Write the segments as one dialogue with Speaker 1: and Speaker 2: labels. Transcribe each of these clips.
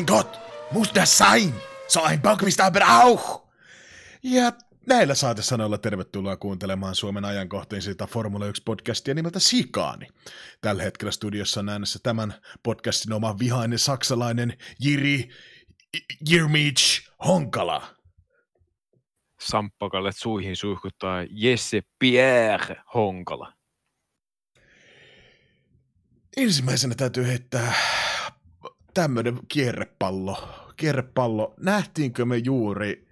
Speaker 1: Mein Gott, muss das sein? So ein Bock aber auch! Ja näillä saatesanoilla tervetuloa kuuntelemaan Suomen ajankohtaisinta Formula 1-podcastia nimeltä Sikaani. Tällä hetkellä studiossa on äänessä tämän podcastin oma vihainen saksalainen Jiri Jirmich Honkala.
Speaker 2: Samppakalle suihin suihkuttaa Jesse Pierre Honkala.
Speaker 1: Ensimmäisenä täytyy heittää tämmöinen kierrepallo. Kierrepallo. Nähtiinkö me juuri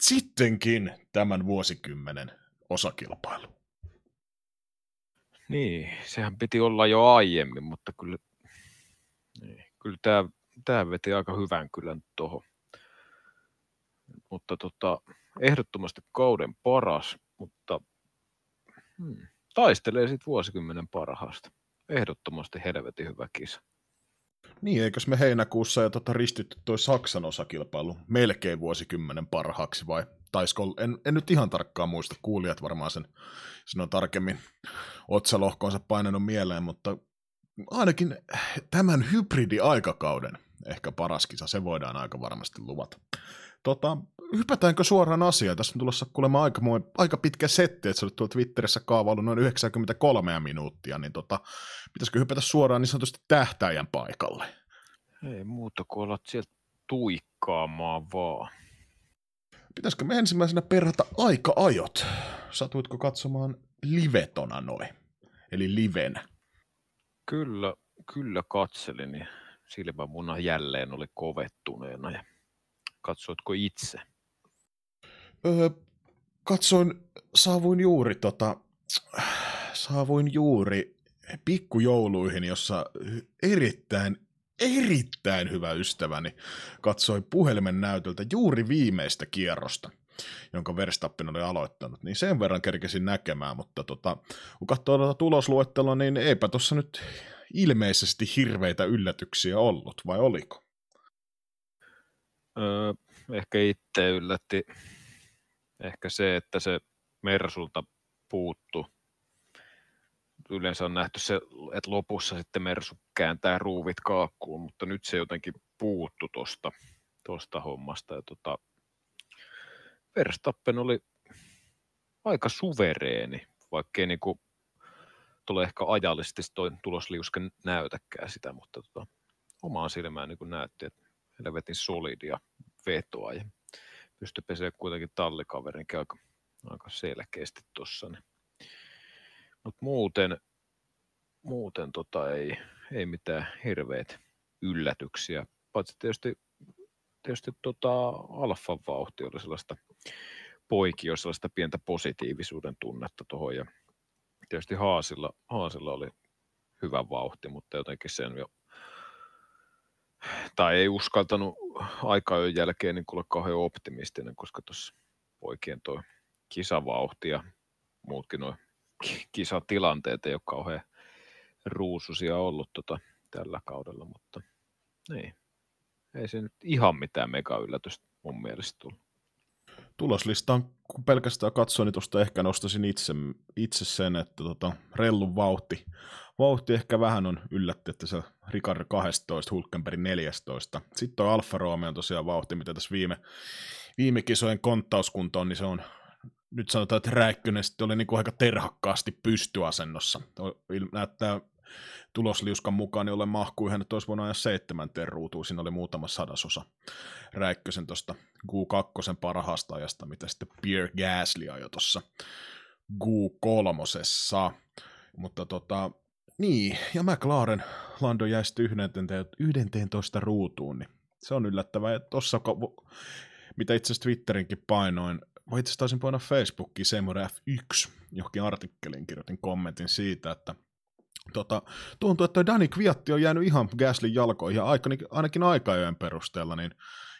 Speaker 1: sittenkin tämän vuosikymmenen osakilpailu?
Speaker 2: Niin, sehän piti olla jo aiemmin, mutta kyllä, niin, kyllä tämä, tämä veti aika hyvän kyllä tuohon. Mutta tota, ehdottomasti kauden paras, mutta hmm, taistelee sitten vuosikymmenen parhaasta. Ehdottomasti helvetin hyvä kisa.
Speaker 1: Niin, eikös me heinäkuussa jo tota ristytty toi Saksan osakilpailu melkein vuosikymmenen parhaaksi vai taisko, en, en nyt ihan tarkkaan muista, kuulijat varmaan sen, sen on tarkemmin otsalohkoonsa painanut mieleen, mutta ainakin tämän hybridi-aikakauden ehkä paras kisa, se voidaan aika varmasti luvata. Tota, hypätäänkö suoraan asiaan? Tässä on tulossa kuulemma aika, aika pitkä setti, että sä olet tuolla Twitterissä kaavailu noin 93 minuuttia, niin tota, pitäisikö hypätä suoraan niin sanotusti tähtäjän paikalle?
Speaker 2: Ei muuta kuin olla sieltä tuikkaamaan vaan.
Speaker 1: Pitäisikö me ensimmäisenä perata aika-ajot? Satuitko katsomaan livetona noin? Eli livenä?
Speaker 2: Kyllä, kyllä katselin ja silmämuna jälleen oli kovettuneena ja katsoitko itse?
Speaker 1: Öö, katsoin, saavuin juuri tota, saavuin juuri pikkujouluihin, jossa erittäin, erittäin hyvä ystäväni katsoi puhelimen näytöltä juuri viimeistä kierrosta jonka Verstappen oli aloittanut, niin sen verran kerkesin näkemään, mutta tota, kun katsoo tuota tulosluettelua, niin eipä tuossa nyt ilmeisesti hirveitä yllätyksiä ollut, vai oliko?
Speaker 2: Öö, ehkä itse yllätti ehkä se, että se Mersulta puuttu. Yleensä on nähty se, että lopussa sitten Mersu kääntää ruuvit kaakkuun, mutta nyt se jotenkin puuttu tuosta tosta hommasta. Ja tota, Verstappen oli aika suvereeni, vaikkei niinku tule ehkä ajallisesti toi tulosliuske näytäkään sitä, mutta tota, omaan silmään niin näytti, että helvetin solidia vetoa ja pystyi pesemään kuitenkin tallikaverin aika, aika selkeästi tuossa. Niin. Mutta muuten, muuten tota ei, ei mitään hirveät yllätyksiä, paitsi tietysti, tietysti tota alfan vauhti oli sellaista poikio, sellaista pientä positiivisuuden tunnetta tuohon ja tietysti Haasilla, Haasilla oli hyvä vauhti, mutta jotenkin sen jo tai ei uskaltanut aikaa jälkeen niin olla kauhean optimistinen, koska tuossa poikien tuo kisavauhti ja muutkin nuo kisatilanteet ei ole kauhean ruususia ollut tota, tällä kaudella, mutta niin. ei se nyt ihan mitään mega yllätystä mun mielestä tullut.
Speaker 1: Tuloslistaan, kun pelkästään katsoin, niin tuosta ehkä nostaisin itse, itse sen, että tota, rellun vauhti vauhti ehkä vähän on yllätti, että se Ricardo 12, Hulkenberg 14. Sitten tuo Alfa Romeo on tosiaan vauhti, mitä tässä viime, viime kisojen konttauskunto on, niin se on nyt sanotaan, että Räikkönen sitten oli niin kuin aika terhakkaasti pystyasennossa. Näyttää tulosliuskan mukaan, niin ole mahkuu hän olisi voinut ajaa seitsemänteen ruutuun. Siinä oli muutama sadasosa Räikkösen tuosta Q2 parhaasta ajasta, mitä sitten Pierre Gasly ajoi tuossa Q3. Mutta tota, niin, ja McLaren Lando jäi sitten 11 ruutuun, niin se on yllättävää. Ja tossa, mitä itse asiassa Twitterinkin painoin, vai itse asiassa taisin painaa Facebookiin Seymour F1, johonkin artikkeliin kirjoitin kommentin siitä, että tota, tuntuu, että toi Dani Kviatti on jäänyt ihan Gaslin jalkoihin, ja ainakin, aikajojen perusteella, niin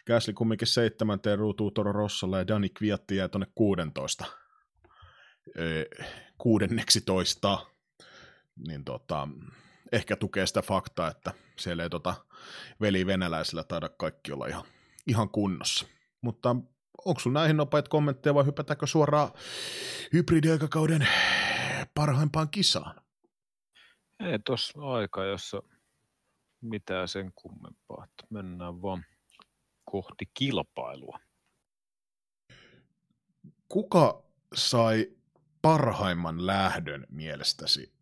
Speaker 1: Gasly kumminkin seitsemänteen ruutuun Toro Rossolle, ja Dani Kviatti jää tuonne 16, öö, kuudenneksi toista niin tota, ehkä tukee sitä faktaa, että siellä ei tota veli venäläisillä taida kaikki olla ihan, ihan kunnossa. Mutta onko sinulla näihin nopeat kommentteja vai hypätäänkö suoraan hybridiaikakauden parhaimpaan kisaan?
Speaker 2: Ei tuossa aika, jossa mitään sen kummempaa. Että mennään vaan kohti kilpailua.
Speaker 1: Kuka sai parhaimman lähdön mielestäsi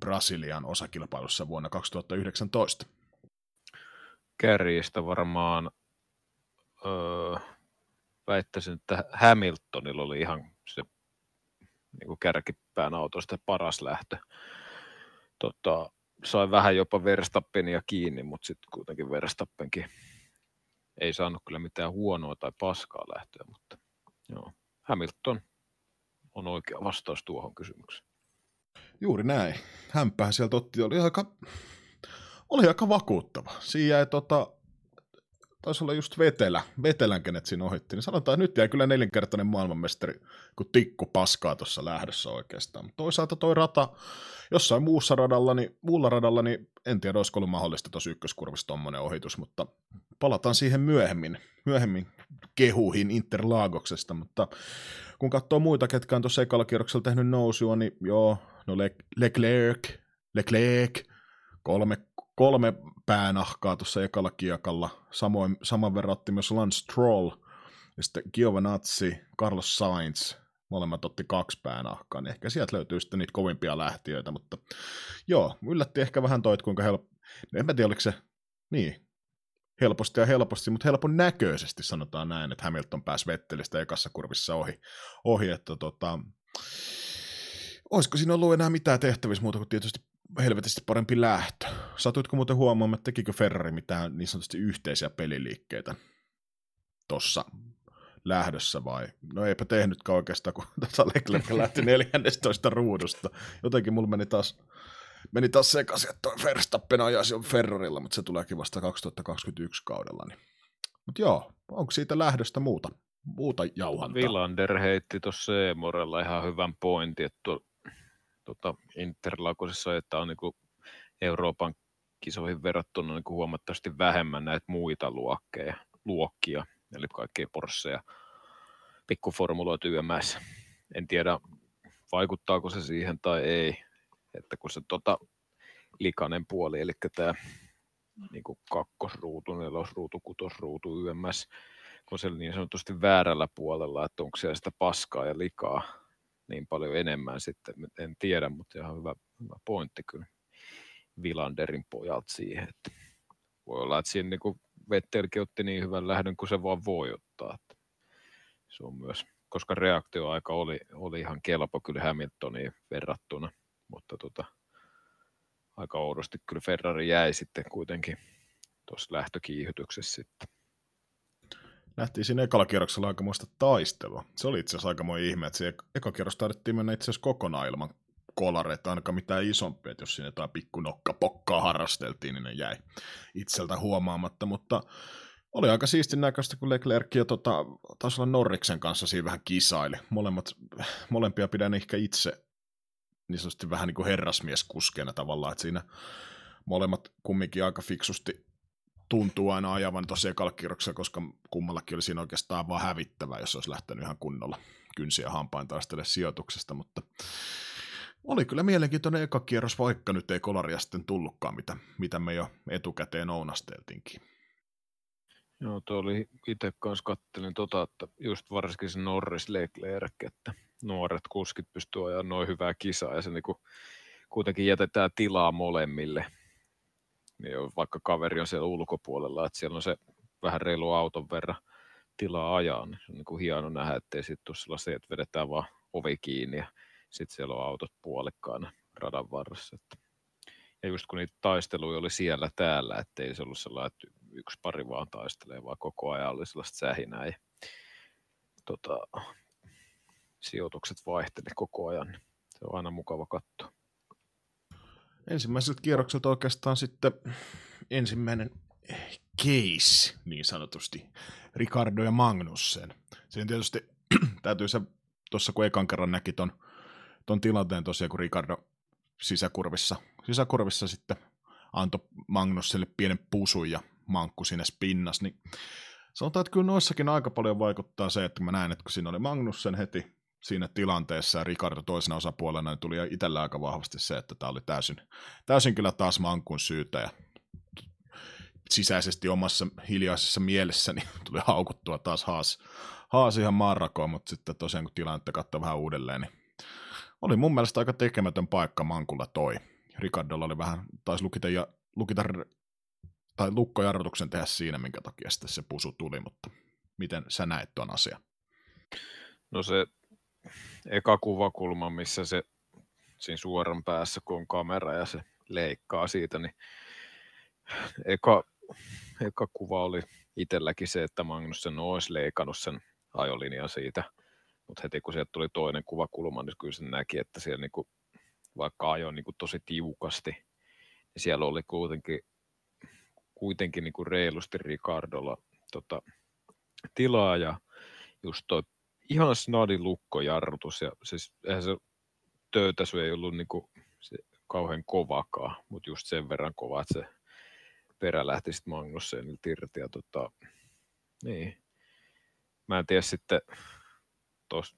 Speaker 1: Brasilian osakilpailussa vuonna 2019?
Speaker 2: Kärjistä varmaan öö, väittäisin, että Hamiltonilla oli ihan se niin kuin kärkipään autosta paras lähtö. Tota, sai vähän jopa Verstappenia kiinni, mutta sitten kuitenkin Verstappenkin ei saanut kyllä mitään huonoa tai paskaa lähtöä, mutta joo. Hamilton on oikea vastaus tuohon kysymykseen.
Speaker 1: Juuri näin. Hämpää sieltä otti, oli aika, oli aika vakuuttava. Siinä jäi tota, taisi olla just Vetelä, Vetelän kenet siinä ohitti, niin sanotaan, että nyt jäi kyllä nelinkertainen maailmanmestari, kun tikku paskaa tuossa lähdössä oikeastaan. Mutta toisaalta toi rata, jossain muussa radalla, niin, muulla radalla, niin en tiedä, olisiko ollut mahdollista tuossa ykköskurvissa tuommoinen ohitus, mutta palataan siihen myöhemmin, myöhemmin kehuihin Interlagoksesta, mutta kun katsoo muita, ketkä on tuossa ekalla kierroksella tehnyt nousua, niin joo, no Le- Leclerc, Leclerc, kolme, kolme päänahkaa tuossa ekalla kiekalla, samoin, saman verran otti myös Lance Stroll, ja sitten Giovinazzi, Carlos Sainz, molemmat otti kaksi päänahkaa, niin ehkä sieltä löytyy sitten niitä kovimpia lähtiöitä, mutta joo, yllätti ehkä vähän toi, että kuinka helppo, no en mä tiedä, oliko se, niin, helposti ja helposti, mutta helpon näköisesti sanotaan näin, että Hamilton pääsi Vettelistä ekassa kurvissa ohi, ohi että tota, olisiko siinä ollut enää mitään tehtävissä muuta kuin tietysti helvetisti parempi lähtö. Satuitko muuten huomaamaan, että tekikö Ferrari mitään niin sanotusti yhteisiä peliliikkeitä tuossa lähdössä vai? No eipä tehnytkään oikeastaan, kun tässä Leclerc lähti 14 ruudusta. Jotenkin mulla meni taas, meni taas sekaisin, että Verstappen ajaisi jo Ferrarilla, mutta se tuleekin vasta 2021 kaudella. Niin. Mutta joo, onko siitä lähdöstä muuta, muuta jauhantaa?
Speaker 2: Villander heitti tuossa Morella ihan hyvän pointin, että tuo, tuota, Interlagosissa, että on niin Euroopan kisoihin verrattuna niin huomattavasti vähemmän näitä muita luokkeja, luokkia, eli kaikkia Porsche pikkuformuloita YMS. En tiedä, vaikuttaako se siihen tai ei, että kun se tota, likainen puoli, eli tämä niin kuin kakkosruutu, nelosruutu, kutosruutu, YMS, kun se niin sanotusti väärällä puolella, että onko siellä sitä paskaa ja likaa niin paljon enemmän sitten, en tiedä, mutta ihan hyvä, hyvä pointti kyllä Vilanderin pojalta siihen, että voi olla, että siinä niin Vettelkin otti niin hyvän lähdön kuin se vaan voi ottaa. Että se on myös, koska reaktioaika oli, oli ihan kelpo kyllä Hamiltoniin verrattuna, mutta tota, aika oudosti kyllä Ferrari jäi sitten kuitenkin tuossa lähtökiihytyksessä sitten.
Speaker 1: Nähtiin siinä ekalla kierroksella aikamoista taistelua. Se oli itse asiassa aikamoinen ihme, että se eka kierros taidettiin mennä itse asiassa kokonaan ilman kolareita, ainakaan mitään isompia, että jos siinä jotain pokkaa harrasteltiin, niin ne jäi itseltä huomaamatta, mutta oli aika siistin näköistä, kun Leclerc ja tota, taisi olla Norriksen kanssa siinä vähän kisaili. Molemmat, molempia pidän ehkä itse niin sanotusti vähän niin kuin herrasmieskuskeena tavallaan, että siinä molemmat kumminkin aika fiksusti tuntuu aina ajavan tosiaan kalkkirroksella, koska kummallakin oli siinä oikeastaan vaan hävittävää, jos olisi lähtenyt ihan kunnolla kynsiä hampain taistele sijoituksesta, mutta oli kyllä mielenkiintoinen eka kierros, vaikka nyt ei kolaria sitten tullutkaan, mitä, mitä me jo etukäteen ounasteltiinkin.
Speaker 2: Joo, tuo oli itse kanssa kattelin tota, että just varsinkin se Norris Leclerc, että nuoret kuskit pystyy ajaa noin hyvää kisaa ja se niinku kuitenkin jätetään tilaa molemmille. Niin vaikka kaveri on siellä ulkopuolella, että siellä on se vähän reilu auton verran tilaa ajaa, niin se on niinku hieno nähdä, ettei sitten tule sellaisia, että vedetään vaan ovi kiinni ja sitten siellä on autot puolikkaana radan varressa. Ja just kun niitä taisteluja oli siellä täällä, ettei se ollut sellainen, että yksi pari vaan taistelee, vaan koko ajan oli sellaista sähinää ja tota, sijoitukset vaihteli koko ajan. Se on aina mukava katsoa.
Speaker 1: Ensimmäiseltä kierrokselta oikeastaan sitten ensimmäinen case niin sanotusti, Ricardo ja Magnussen. Siinä tietysti täytyy se, tuossa kun ekan kerran näki ton, ton tilanteen tosiaan, kun Ricardo sisäkurvissa, sisäkurvissa sitten antoi Magnusselle pienen pusun ja mankku siinä spinnas, niin sanotaan, että kyllä noissakin aika paljon vaikuttaa se, että mä näen, että kun siinä oli Magnussen heti siinä tilanteessa ja Ricardo toisena osapuolena, niin tuli itsellä aika vahvasti se, että tämä oli täysin, täysin kyllä taas Mankun syytä ja sisäisesti omassa hiljaisessa mielessäni tuli haukuttua taas Haas, Haas ihan maanrakoon, mutta sitten tosiaan kun tilannetta katsoi vähän uudelleen, niin oli mun mielestä aika tekemätön paikka Mankulla toi. Ricardolla oli vähän, taisi lukita, ja, lukita tai lukkojarrutuksen tehdä siinä, minkä takia sitten se pusu tuli, mutta miten sä näet tuon asian?
Speaker 2: No se eka kuvakulma, missä se siinä suoran päässä, kun on kamera ja se leikkaa siitä, niin eka, eka kuva oli itselläkin se, että Magnussen olisi leikannut sen ajolinjan siitä, mutta heti kun sieltä tuli toinen kuvakulma, niin kyllä se näki, että siellä niinku, vaikka ajoi niinku tosi tiukasti, niin siellä oli kuitenkin, kuitenkin niinku reilusti Ricardolla tota, tilaa ja just toi ihan snadi lukkojarrutus ja siis eihän se töytäsy ei ollut niinku se kauhean kovakaan, mutta just sen verran kova, että se perä lähti sitten Magnussenilta irti. Ja tota, niin. Mä en tiedä sitten, tos,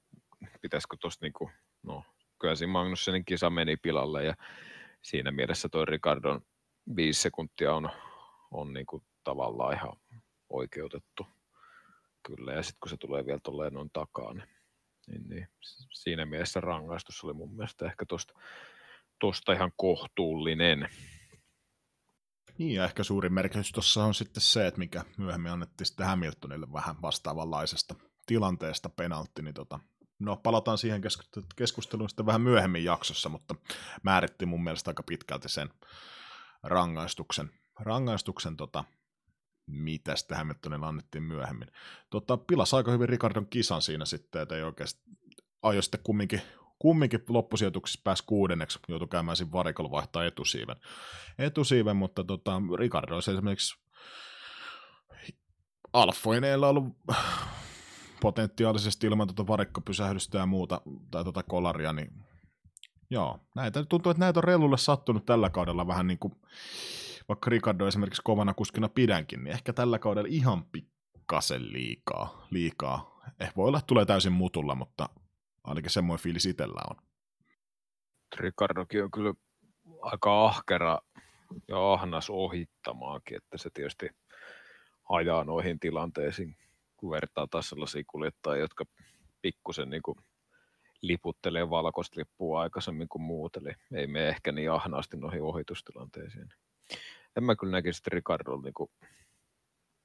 Speaker 2: pitäisikö tuosta niinku, no kyllä siinä Magnussenin kisa meni pilalle ja siinä mielessä toi Ricardon viisi sekuntia on, on niinku tavallaan ihan oikeutettu. Kyllä, ja sitten kun se tulee vielä tolleen noin takaa, niin, niin, niin, siinä mielessä rangaistus oli mun mielestä ehkä tuosta tosta ihan kohtuullinen.
Speaker 1: Niin, ja ehkä suurin merkitys tuossa on sitten se, että mikä myöhemmin annettiin sitten Hamiltonille vähän vastaavanlaisesta tilanteesta penaltti, niin tota, no palataan siihen keskusteluun sitten vähän myöhemmin jaksossa, mutta määritti mun mielestä aika pitkälti sen rangaistuksen, rangaistuksen tota, mitä sitten Hamiltonille annettiin myöhemmin. Tota, pilasi aika hyvin Ricardon kisan siinä sitten, että ei oikeasti ajo sitten kumminkin kumminkin loppusijoituksessa pääsi kuudenneksi, joutui käymään siinä varikolla vaihtaa etusiiven. Etusiiven, mutta tota, Ricardo olisi esimerkiksi Alfoineilla ollut potentiaalisesti ilman tuota varikkopysähdystä ja muuta, tai tuota kolaria, niin joo, näitä, tuntuu, että näitä on Rellulle sattunut tällä kaudella vähän niin kuin, vaikka Ricardo esimerkiksi kovana kuskina pidänkin, niin ehkä tällä kaudella ihan pikkasen liikaa, liikaa. Eh, voi olla, että tulee täysin mutulla, mutta Ainakin semmoinen fiilis itsellä on.
Speaker 2: Ricardokin on kyllä aika ahkera ja ahnas ohittamaakin, että se tietysti ajaa noihin tilanteisiin, kun vertaa taas sellaisia kuljettajia, jotka pikkusen niin kuin liputtelee valkoista lippua aikaisemmin kuin muut, eli ei me ehkä niin ahnaasti noihin ohitustilanteisiin. En mä kyllä näkisi, että Ricardo niin kuin,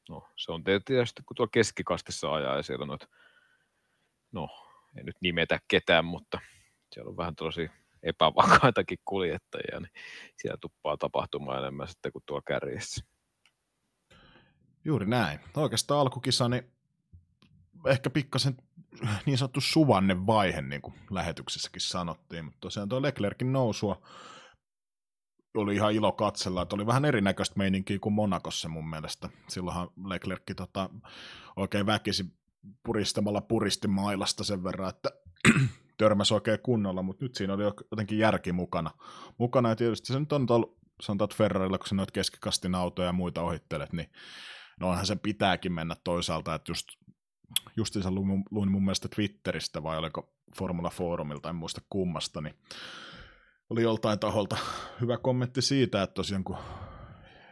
Speaker 2: no se on tietysti, kun tuo keskikastissa ajaa ja siellä noita, no en nyt nimetä ketään, mutta siellä on vähän tällaisia epävakaitakin kuljettajia, niin siellä tuppaa tapahtumaan enemmän sitten kuin tuo kärjessä.
Speaker 1: Juuri näin. Oikeastaan alkukisa, niin ehkä pikkasen niin sanottu suvanne vaihe, niin kuin lähetyksessäkin sanottiin, mutta tosiaan tuo Leclerkin nousua oli ihan ilo katsella, että oli vähän erinäköistä meininkiä kuin Monakossa mun mielestä. Silloinhan Leclerc tota, oikein väkisi puristamalla puristi mailasta sen verran, että törmäsi oikein kunnolla, mutta nyt siinä oli jotenkin järki mukana. Mukana ja tietysti se nyt on ollut, sanotaan, että Ferrarilla, kun sä noit keskikastin autoja ja muita ohittelet, niin no onhan se pitääkin mennä toisaalta, että just justiinsa luin mun mielestä Twitteristä vai oliko Formula Forumilta, en muista kummasta, niin oli joltain taholta hyvä kommentti siitä, että tosiaan kun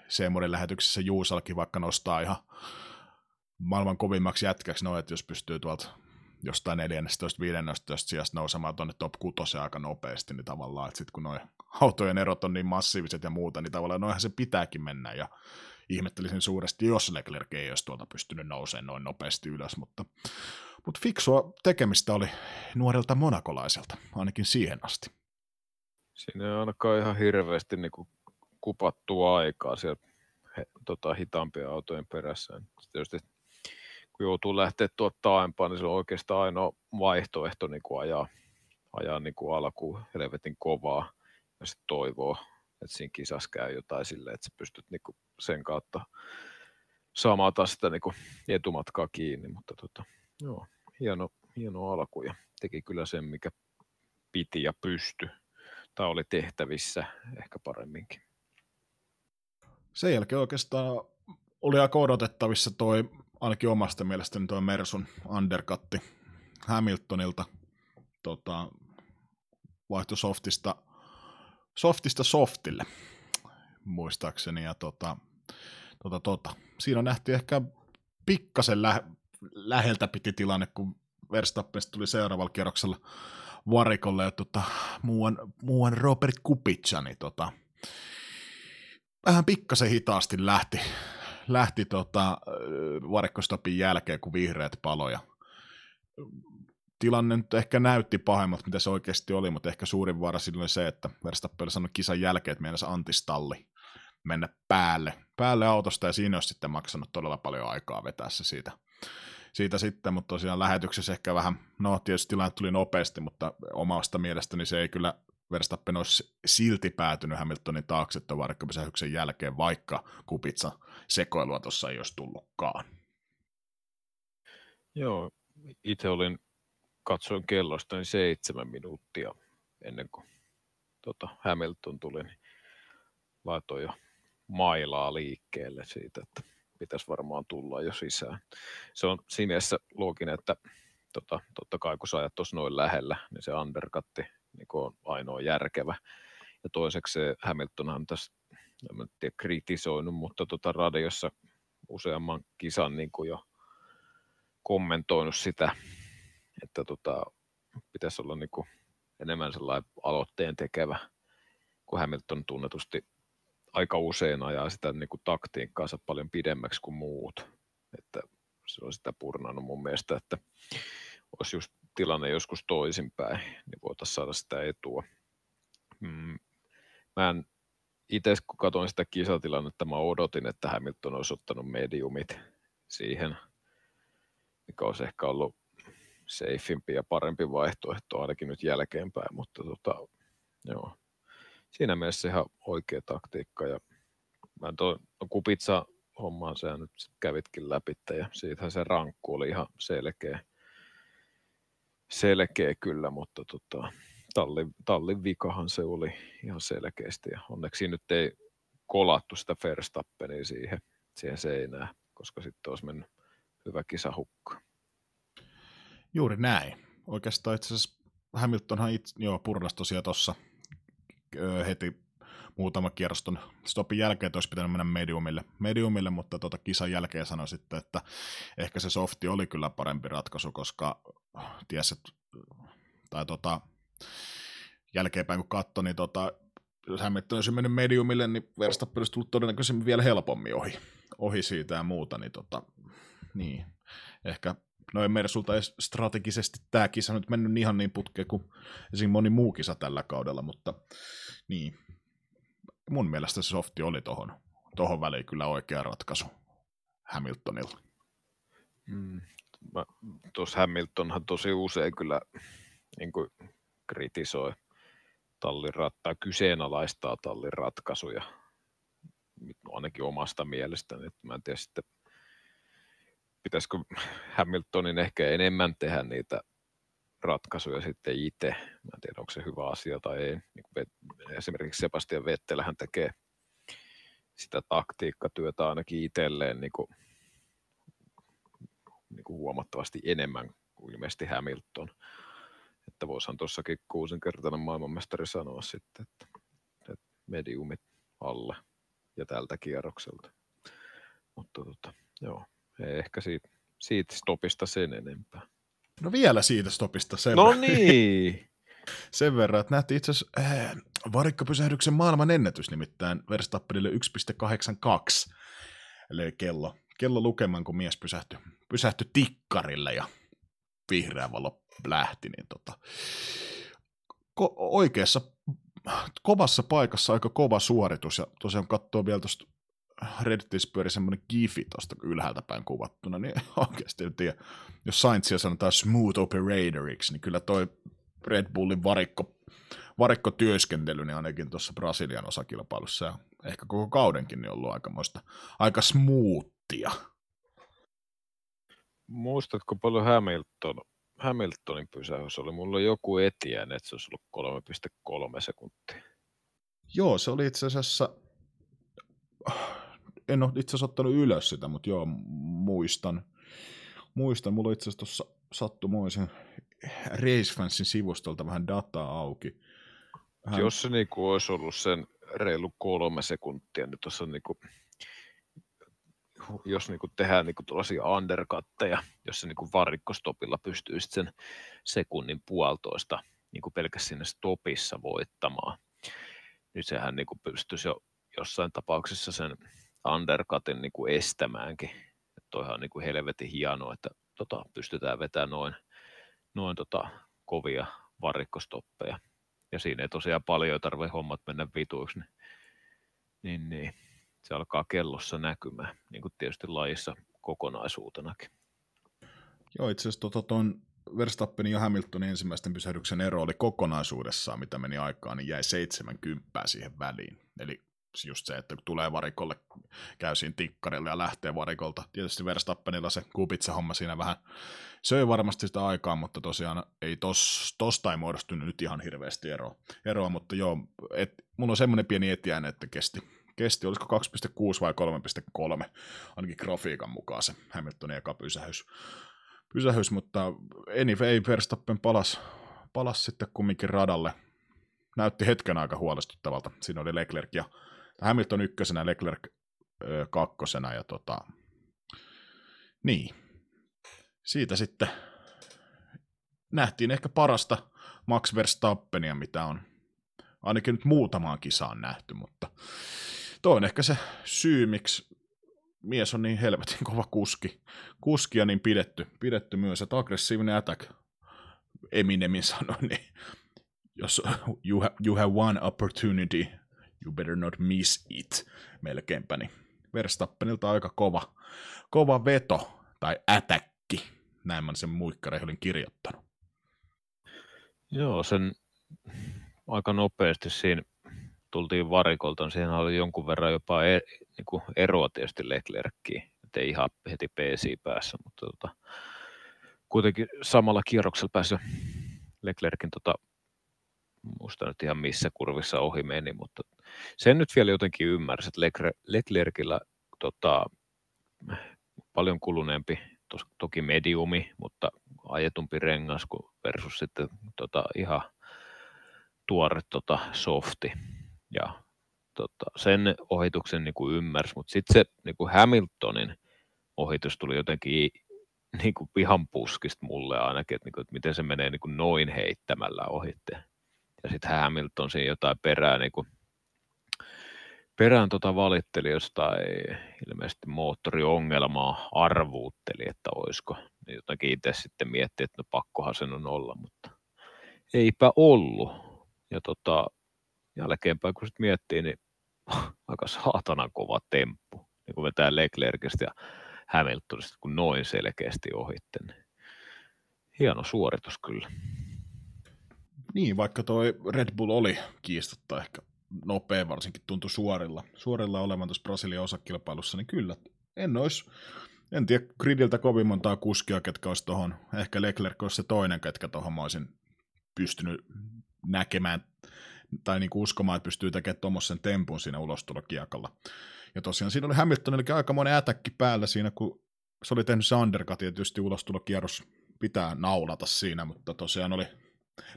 Speaker 1: Seemorin lähetyksessä Juusalkin vaikka nostaa ihan maailman kovimmaksi jätkäksi, no, että jos pystyy tuolta jostain 14-15 sijasta nousemaan tuonne top 6 aika nopeasti, niin tavallaan, että sitten kun noin autojen erot on niin massiiviset ja muuta, niin tavallaan noihän se pitääkin mennä, ja ihmettelisin suuresti, jos Leclerc ei olisi tuolta pystynyt nousemaan noin nopeasti ylös, mutta, mutta fiksua tekemistä oli nuorelta monakolaiselta, ainakin siihen asti.
Speaker 2: Siinä ei ainakaan ihan hirveästi niin kuin kupattua aikaa siellä he, tota, hitaampien autojen perässä. Tietysti kun joutuu lähteä tuolta taaempaan, niin se on oikeastaan ainoa vaihtoehto niin kuin ajaa, ajaa niin kuin alkuun helvetin kovaa. Ja sitten toivoo, että siinä kisassa käy jotain silleen, että sä pystyt niin kuin sen kautta saamaan taas sitä niin kuin etumatkaa kiinni, mutta tota, joo, hieno, hieno alku ja teki kyllä sen, mikä piti ja pysty tai oli tehtävissä ehkä paremminkin.
Speaker 1: Sen jälkeen oikeastaan oli aika odotettavissa toi ainakin omasta mielestäni tuo Mersun undercutti Hamiltonilta tota, vaihtoi softista, softista softille, muistaakseni. Ja tota, tota, tota. Siinä nähty ehkä pikkasen lä- läheltä piti tilanne, kun Verstappenista tuli seuraavalla kierroksella varikolle ja tota, muuan, muuan Robert Kupica, niin tota, vähän pikkasen hitaasti lähti, lähti tota, varikkostopin jälkeen, kun vihreät paloja. Tilanne nyt ehkä näytti pahemmat, mitä se oikeasti oli, mutta ehkä suurin vaara silloin se, että Verstappen sanonut kisan jälkeen, että meidän antistalli mennä päälle, päälle autosta, ja siinä olisi sitten maksanut todella paljon aikaa vetää se siitä, siitä sitten, mutta tosiaan lähetyksessä ehkä vähän, no tietysti tilanne tuli nopeasti, mutta omasta mielestäni se ei kyllä Verstappen olisi silti päätynyt Hamiltonin taakse tuon varkkopysähyksen jälkeen, vaikka kupitsa sekoilua tuossa ei olisi tullutkaan.
Speaker 2: Joo, itse olin, katsoin kellosta niin seitsemän minuuttia ennen kuin tota, Hamilton tuli, niin laitoin jo mailaa liikkeelle siitä, että pitäisi varmaan tulla jo sisään. Se on siinä mielessä looginen, että tota, totta kai kun sä ajat tuossa noin lähellä, niin se undercutti niin on ainoa järkevä. Ja toiseksi se Hamiltonhan tässä, en tiedä kritisoinut, mutta tota radiossa useamman kisan niin kuin jo kommentoinut sitä, että tota, pitäisi olla niin kuin enemmän sellainen aloitteen tekevä, kun Hamilton tunnetusti aika usein ajaa sitä niin kuin taktiikkaansa paljon pidemmäksi kuin muut. Että se on sitä purnannut mun mielestä, että olisi just tilanne joskus toisinpäin, niin voitaisiin saada sitä etua. Mm. Mä en itse, kun katsoin sitä kisatilannetta, mä odotin, että Hamilton olisi ottanut mediumit siihen, mikä olisi ehkä ollut safeimpi ja parempi vaihtoehto ainakin nyt jälkeenpäin, mutta tota, joo, siinä mielessä ihan oikea taktiikka. Ja mä toi, no kupitsa hommaan sä nyt kävitkin läpi ja siitähän se rankku oli ihan selkeä, selkeä kyllä, mutta tota, tallin, tallin vikahan se oli ihan selkeästi ja onneksi nyt ei kolattu sitä Verstappenia siihen, siihen seinään, koska sitten olisi mennyt hyvä kisa hukka.
Speaker 1: Juuri näin. Oikeastaan itse asiassa Hamiltonhan itse, joo, purnas tosiaan tuossa heti muutama kierros ton stopin jälkeen, että olisi pitänyt mennä mediumille, mediumille mutta tota kisan jälkeen sanoi sitten, että ehkä se softi oli kyllä parempi ratkaisu, koska ties, että, tai tota, jälkeenpäin kun katsoi, niin tota, jos Hamilton olisi mennyt mediumille, niin Verstappen olisi tullut todennäköisesti vielä helpommin ohi, ohi siitä ja muuta, niin, tota, niin. Ehkä noin Mersulta strategisesti tämä kisa nyt mennyt ihan niin putkeen kuin esim. moni muu kisa tällä kaudella, mutta niin, mun mielestä se softi oli tohon, tohon väliin kyllä oikea ratkaisu Hamiltonilla.
Speaker 2: Mm. Tuossa Hamiltonhan tosi usein kyllä niin kuin kritisoi tallin rattaa, kyseenalaistaa tallin ratkaisuja, ainakin omasta mielestäni. Että mä en tiedä sitten, pitäisikö Hamiltonin ehkä enemmän tehdä niitä ratkaisuja sitten itse. Mä en tiedä, onko se hyvä asia tai ei. Niin esimerkiksi Sebastian Vettelähän tekee sitä taktiikkatyötä ainakin itselleen niin kuin, niin kuin huomattavasti enemmän kuin ilmeisesti Hamilton. Että voisihan tuossakin kuusinkertainen maailmanmestari sanoa sitten, että, että mediumit alle ja tältä kierrokselta. Mutta tota, joo, ei ehkä siitä, siitä stopista sen enempää.
Speaker 1: No vielä siitä stopista sen
Speaker 2: No niin.
Speaker 1: sen verran, että nähtiin itse asiassa äh, varikkopysähdyksen maailman ennätys nimittäin Verstappenille 1.82, eli kello, kello lukeman, kun mies pysähtyi, pysähtyi tikkarille ja vihreä valo lähti, niin tota, ko- oikeassa kovassa paikassa aika kova suoritus, ja tosiaan katsoo vielä tuosta Redditissä pyöri semmoinen gifi tuosta ylhäältä päin kuvattuna, niin oikeasti en tiedä, jos Saintsia sanotaan smooth operatoriksi, niin kyllä toi Red Bullin varikko, varikkotyöskentely, niin ainakin tuossa Brasilian osakilpailussa ja ehkä koko kaudenkin niin ollut aikamoista, aika smoothia.
Speaker 2: Muistatko paljon Hamilton, Hamiltonin pysäys oli? Mulla oli joku etiään, että se olisi ollut 3,3 sekuntia.
Speaker 1: Joo, se oli itse asiassa en ole itse asiassa ottanut ylös sitä, mutta joo, muistan. Muistan, mulla itse asiassa tuossa sattumoisen Racefansin sivustolta vähän dataa auki.
Speaker 2: Hän... Jos se niinku olisi ollut sen reilu kolme sekuntia, niin tuossa niinku jos niin kuin tehdään niin kuin tuollaisia undercutteja, jossa niin kuin varikkostopilla pystyy sen sekunnin puolitoista niin kuin pelkästään sinne stopissa voittamaan, niin sehän niin kuin pystyisi jo jossain tapauksessa sen undercutin niin kuin estämäänkin. Että toihan on niin kuin helvetin hienoa, että tota, pystytään vetämään noin, noin tota, kovia varikkostoppeja. Ja siinä ei tosiaan paljon tarvitse hommat mennä vituiksi, niin, niin, niin se alkaa kellossa näkymään, niin kuin tietysti lajissa kokonaisuutenakin.
Speaker 1: Joo, itse asiassa tuon Verstappenin ja Hamiltonin ensimmäisten pysähdyksen ero oli kokonaisuudessaan, mitä meni aikaan, niin jäi 70 siihen väliin. Eli just se, että kun tulee varikolle, käy siinä tikkarilla ja lähtee varikolta. Tietysti Verstappenilla se kupitsa-homma siinä vähän söi varmasti sitä aikaa, mutta tosiaan ei tos, tosta ei muodostunut nyt ihan hirveästi eroa, eroa mutta joo, et, mulla on semmoinen pieni etiäinen, että kesti, kesti olisiko 2,6 vai 3,3, ainakin grafiikan mukaan se Hamiltonin eka pysähys. pysähys mutta anyway, Verstappen palas, palas sitten kumminkin radalle. Näytti hetken aika huolestuttavalta. Siinä oli Leclerc ja Hamilton ykkösenä, Leclerc ö, kakkosena ja tota, niin. Siitä sitten nähtiin ehkä parasta Max Verstappenia, mitä on ainakin nyt muutamaan kisaan nähty, mutta toi on ehkä se syy, miksi mies on niin helvetin kova kuski, kuski ja niin pidetty, pidetty myös, että aggressiivinen attack, Eminemin sanoi, niin jos you, ha, you have one opportunity, you better not miss it, melkeinpä, niin Verstappenilta aika kova, kova veto tai ätäkki, näin mä sen muikkareihin olin kirjoittanut.
Speaker 2: Joo, sen aika nopeasti siinä tultiin varikolta, niin siinä oli jonkun verran jopa e, niin kuin eroa tietysti Leclerckiin, ettei ihan heti PC päässä, mutta tota, kuitenkin samalla kierroksella pääsi Leclerkin tota, muista nyt ihan missä kurvissa ohi meni, mutta sen nyt vielä jotenkin ymmärsi, että Leclercillä tota, paljon kuluneempi, tos, toki mediumi, mutta ajetumpi rengas kuin versus sitten tota, ihan tuore tota, softi. Ja tota, sen ohituksen niin kuin ymmärsi, mutta sitten se niin kuin Hamiltonin ohitus tuli jotenkin niin kuin ihan puskista mulle ainakin, että, niin kuin, että miten se menee niin kuin noin heittämällä ohitte. Ja sitten Hamilton siinä jotain perää, niin kuin, perään tota valitteli jostain ilmeisesti moottoriongelmaa, arvuutteli, että olisiko. Niin jotenkin itse sitten mietti, että no pakkohan sen on olla, mutta eipä ollut. Ja tota, jälkeenpäin kun sitten miettii, niin aika saatanan kova temppu, niin kun vetää Leclercistä ja Hamiltonista, kun noin selkeästi ohitte. Niin hieno suoritus kyllä.
Speaker 1: Niin, vaikka toi Red Bull oli kiistatta ehkä nopea, varsinkin tuntui suorilla, suorilla olevan tuossa Brasilian osakilpailussa, niin kyllä, en olisi, en tiedä gridiltä kovin montaa kuskia, ketkä olisi tuohon, ehkä Leclerc olisi se toinen, ketkä tuohon olisin pystynyt näkemään tai niin uskomaan, että pystyy tekemään tuommoisen tempun siinä ulostulokiekalla. Ja tosiaan siinä oli Hamiltonillekin aika monen ätäkki päällä siinä, kun se oli tehnyt se undercut, ja tietysti ulostulokierros pitää naulata siinä, mutta tosiaan oli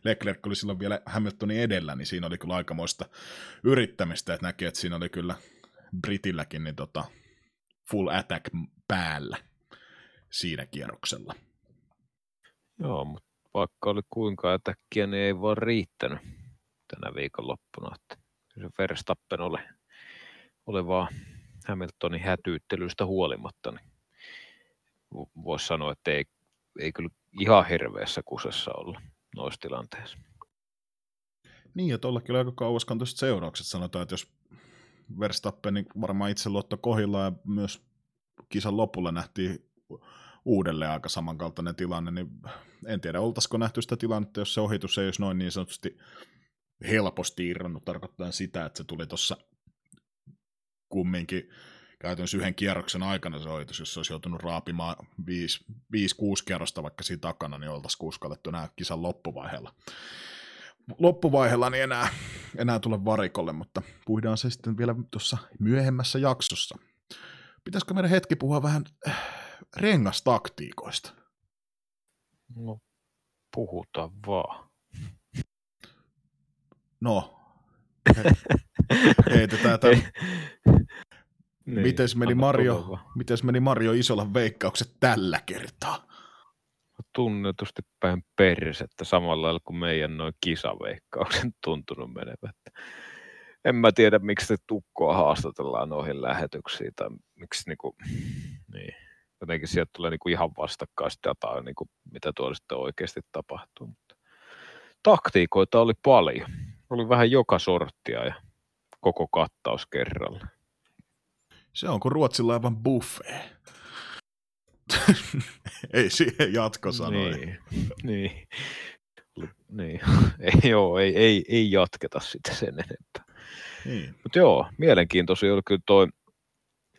Speaker 1: Leclerc oli silloin vielä Hamiltonin edellä, niin siinä oli kyllä aikamoista yrittämistä, että näki, että siinä oli kyllä Britilläkin niin tota, full attack päällä siinä kierroksella.
Speaker 2: Joo, mutta vaikka oli kuinka ätäkkiä, niin ei vaan riittänyt tänä viikonloppuna. Että se Verstappen oli, oli vaan Hamiltonin hätyyttelystä huolimatta, niin voisi sanoa, että ei, ei kyllä ihan hirveässä kusessa olla noissa tilanteissa.
Speaker 1: Niin, ja tuollakin oli aika kauaskantoiset seuraukset. Sanotaan, että jos Verstappen niin varmaan itse luotto kohilla ja myös kisan lopulla nähtiin uudelleen aika samankaltainen tilanne, niin en tiedä, oltaisiko nähty sitä tilannetta, jos se ohitus ei olisi noin niin sanotusti helposti irronnut, tarkoittaa sitä, että se tuli tuossa kumminkin käytännössä yhden kierroksen aikana se ohitus, jos se olisi joutunut raapimaan 5-6 kierrosta vaikka siinä takana, niin oltaisiin uskallettu nämä kisan loppuvaiheella. Loppuvaiheella niin enää, enää tule varikolle, mutta puhutaan se sitten vielä tuossa myöhemmässä jaksossa. Pitäisikö meidän hetki puhua vähän äh, rengastaktiikoista?
Speaker 2: No, puhutaan vaan.
Speaker 1: No, heitetään tämän Niin, mites, meni Mario, mites meni Mario Isolan veikkaukset tällä kertaa?
Speaker 2: Tunnetusti päin persettä samalla lailla kuin meidän noin kisaveikkauksen tuntunut menevät. En mä tiedä, miksi te tukkoa haastatellaan noihin lähetyksiin tai miksi niinku, niin, jotenkin sieltä tulee niinku ihan vastakkaista dataa, niinku, mitä tuolla sitten oikeasti tapahtuu. Mutta taktiikoita oli paljon. Oli vähän joka sorttia ja koko kattaus kerralla.
Speaker 1: Se on kuin Ruotsilla aivan buffet. ei siihen jatko sanoi.
Speaker 2: Niin, niin. niin. Ei, joo, ei, ei, ei jatketa sitä sen enempää. Niin. Mutta joo, mielenkiintoisia oli kyllä toi,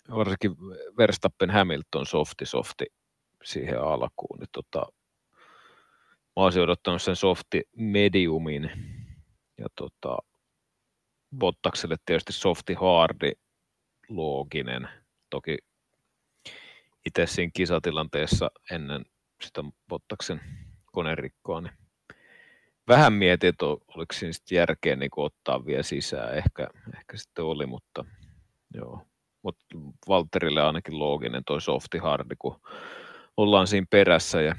Speaker 2: varsinkin Verstappen Hamilton softi softi siihen alkuun. Niin tota, mä olisin odottanut sen softi mediumin ja tota, Bottakselle tietysti softi hardi looginen. Toki itse siinä kisatilanteessa ennen sitä Bottaksen konerikkoa, niin vähän mietin, että oliko siinä sitten järkeä niin ottaa vielä sisään. Ehkä, ehkä sitten oli, mutta joo. Mutta Valterille ainakin looginen toi softi hardi, kun ollaan siinä perässä ja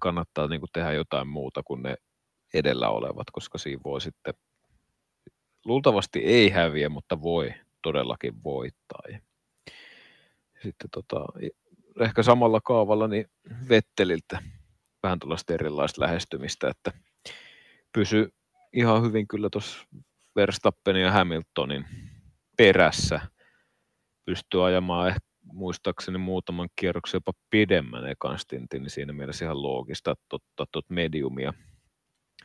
Speaker 2: kannattaa niin kuin tehdä jotain muuta kuin ne edellä olevat, koska siinä voi sitten luultavasti ei häviä, mutta voi todellakin voittaa. Ja sitten tota, ehkä samalla kaavalla niin Vetteliltä vähän tuollaista erilaista lähestymistä, että pysy ihan hyvin kyllä tuossa Verstappenin ja Hamiltonin perässä. Pystyy ajamaan ehkä muistaakseni muutaman kierroksen jopa pidemmän ekan niin siinä mielessä ihan loogista, että ottaa tuot mediumia,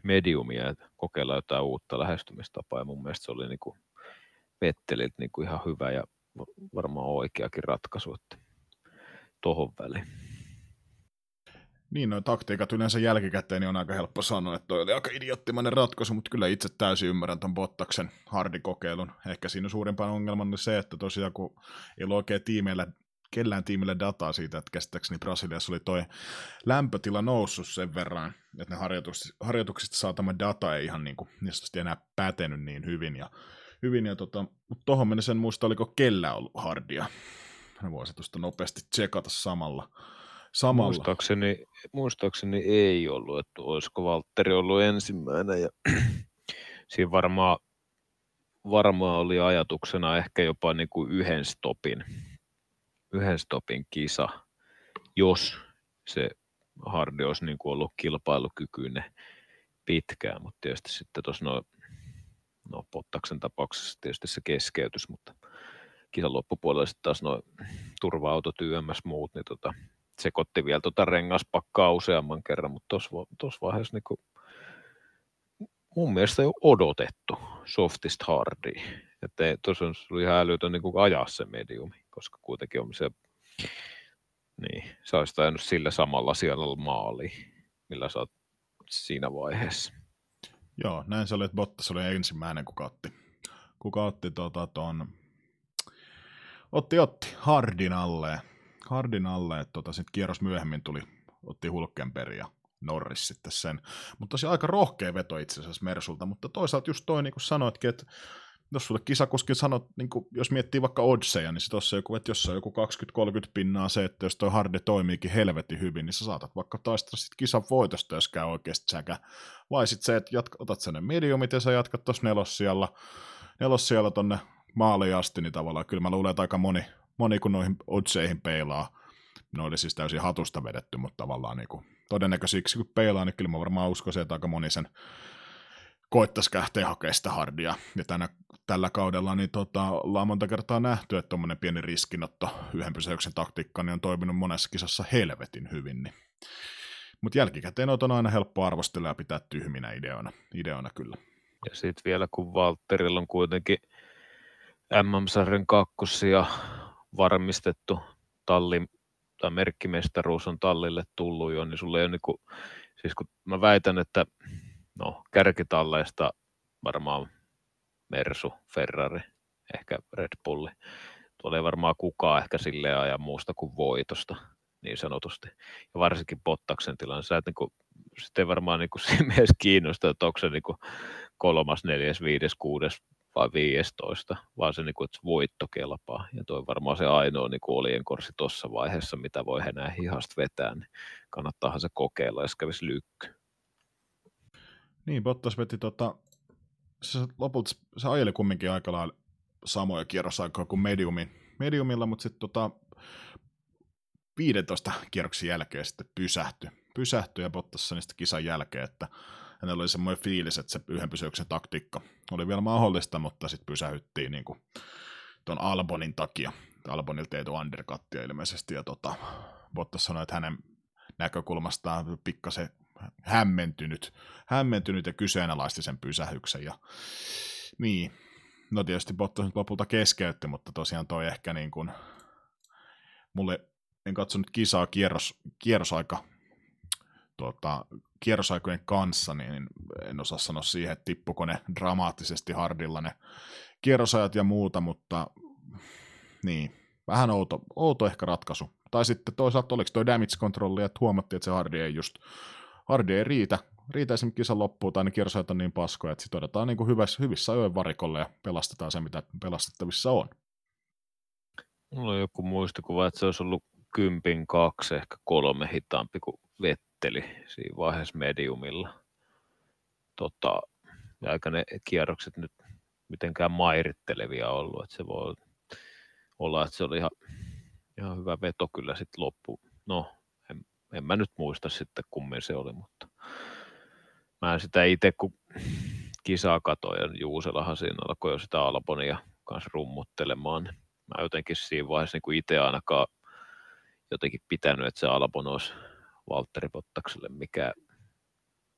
Speaker 2: mediumia ja kokeilla jotain uutta lähestymistapaa. Ja mun mielestä se oli niin kuin Vetteliltä niin kuin ihan hyvä ja varmaan oikeakin ratkaisu että tohon väliin.
Speaker 1: Niin, noin taktiikat yleensä jälkikäteen niin on aika helppo sanoa, että toi oli aika idioottimainen ratkaisu, mutta kyllä itse täysin ymmärrän ton Bottaksen hardikokeilun. Ehkä siinä suurimpana ongelman on se, että tosiaan kun ei ole oikein tiimeillä, kellään tiimillä dataa siitä, että käsittääkseni Brasiliassa oli toi lämpötila noussut sen verran, että ne harjoituksista, harjoituksista saatama data ei ihan niin kuin, enää pätenyt niin hyvin. Ja, hyvin ja tota, mutta tohon mennessä en muista, oliko kellä ollut hardia. Ne voisi tuosta nopeasti tsekata samalla samalla.
Speaker 2: Muistaakseni, muistaakseni ei ollut, että olisiko Valtteri ollut ensimmäinen ja siinä varmaan, varmaan oli ajatuksena ehkä jopa niin kuin yhden stopin, yhden stopin kisa, jos se Hardi olisi niin kuin ollut kilpailukykyinen pitkään, mutta tietysti sitten tuossa no, no Pottaksen tapauksessa tietysti se keskeytys, mutta kisan loppupuolella sitten taas noin turva-autot YMS muut, niin tota, sekoitti vielä tuota rengaspakkaa useamman kerran, mutta tuossa vaiheessa niin kuin, mun mielestä jo odotettu softist hardi. Että tuossa on ihan älytön niin kuin ajaa se mediumi, koska kuitenkin on se, niin, sä olisit sillä samalla siellä maali, millä sä oot siinä vaiheessa.
Speaker 1: Joo, näin se oli, että Bottas oli ensimmäinen, kuka otti, kuka otti tuota, ton, otti, otti Hardin alle Hardin alle, että tota, sitten kierros myöhemmin tuli, otti Hulkenberg ja Norris sitten sen. Mutta tosiaan aika rohkea veto itse asiassa Mersulta, mutta toisaalta just toi, niin kuin sanoitkin, että jos sulle kisakuskin sanot, niin kuin, jos miettii vaikka oddseja, niin tuossa joku, että jos on joku 20-30 pinnaa se, että jos toi Hardi toimiikin helvetin hyvin, niin sä saatat vaikka taistella sit kisan voitosta, jos käy oikeasti säkä. Vai sitten se, että jatk- otat sen mediumit ja sä jatkat tuossa nelossialla, nelossialla tonne maaliin asti, niin tavallaan kyllä mä luulen, että aika moni, moni kun noihin odseihin peilaa, ne oli siis täysin hatusta vedetty, mutta tavallaan niin kuin, todennäköisesti kun peilaa, niin kyllä mä varmaan uskoisin, että aika moni sen koittaisi kähteä hakea sitä hardia. Ja tänä, tällä kaudella niin tota, ollaan monta kertaa nähty, että tuommoinen pieni riskinotto yhden pysäyksen taktiikka niin on toiminut monessa kisassa helvetin hyvin. Niin. Mutta jälkikäteen on aina helppo arvostella ja pitää tyhminä ideoina, ideoina kyllä.
Speaker 2: Ja sitten vielä kun Valterilla on kuitenkin MM-sarjan kakkosia varmistettu talli tai merkkimestaruus on tallille tullut jo, niin sulle ei ole niin kuin, siis kun mä väitän, että no kärkitalleista varmaan Mersu, Ferrari, ehkä Red Bulli. Tuolla ei varmaan kukaan ehkä sille aja muusta kuin voitosta, niin sanotusti. Ja varsinkin Bottaksen tilanne. Sä et niin kuin, sitten varmaan niin kuin siinä mielessä kiinnosta, että onko se niin kuin kolmas, neljäs, viides, kuudes vai 15, vaan se, niin kuin, että voitto kelpaa. Ja toi varmaan se ainoa niin olienkorsi tuossa vaiheessa, mitä voi enää hihasta vetää, niin kannattaahan se kokeilla, jos kävisi lykky.
Speaker 1: Niin, Bottas veti tota, se lopulta se ajeli kumminkin aika lailla samoja kierrosaikoja kuin mediumin, mediumilla, mutta sitten tota, 15 kierroksen jälkeen sitten pysähtyi, pysähtyi ja Bottas niistä kisan jälkeen, että hänellä oli semmoinen fiilis, että se yhden pysyyksen taktiikka oli vielä mahdollista, mutta sitten pysähyttiin niin kuin tuon Albonin takia. Albonilta ei undercuttia ilmeisesti, ja tota, Bottas sanoi, että hänen näkökulmastaan pikkasen hämmentynyt, hämmentynyt ja kyseenalaisti sen pysähyksen. Ja, niin, no tietysti Bottas lopulta keskeytti, mutta tosiaan toi ehkä niin kuin, mulle en katsonut kisaa kierros, kierrosaika tuota, kierrosaikojen kanssa, niin en osaa sanoa siihen, että tippuko ne dramaattisesti hardilla ne kierrosajat ja muuta, mutta niin, vähän outo, outo ehkä ratkaisu. Tai sitten toisaalta oliko toi damage controlli, että huomattiin, että se hardi ei just, hardi ei riitä, riitä esimerkiksi kisan loppuun, tai ne kierrosajat on niin paskoja, että sitten odotetaan niin hyvissä, hyvissä ajoin varikolle ja pelastetaan se, mitä pelastettavissa on.
Speaker 2: Mulla on joku muistikuva, että se olisi ollut kympin kaksi, ehkä kolme hitaampi kuin Vetteli siinä vaiheessa mediumilla. Tota, ja aika ne kierrokset nyt mitenkään mairittelevia ollut, että se voi olla, että se oli ihan, ihan hyvä veto kyllä sitten loppu. No, en, mä nyt muista sitten kummin se oli, mutta mä en sitä itse, kun kisaa katoin ja Juuselahan siinä alkoi jo sitä Albonia kanssa rummuttelemaan, niin mä jotenkin siinä vaiheessa niin itse ainakaan jotenkin pitänyt, että se Albon olisi Valtteri Bottakselle mikä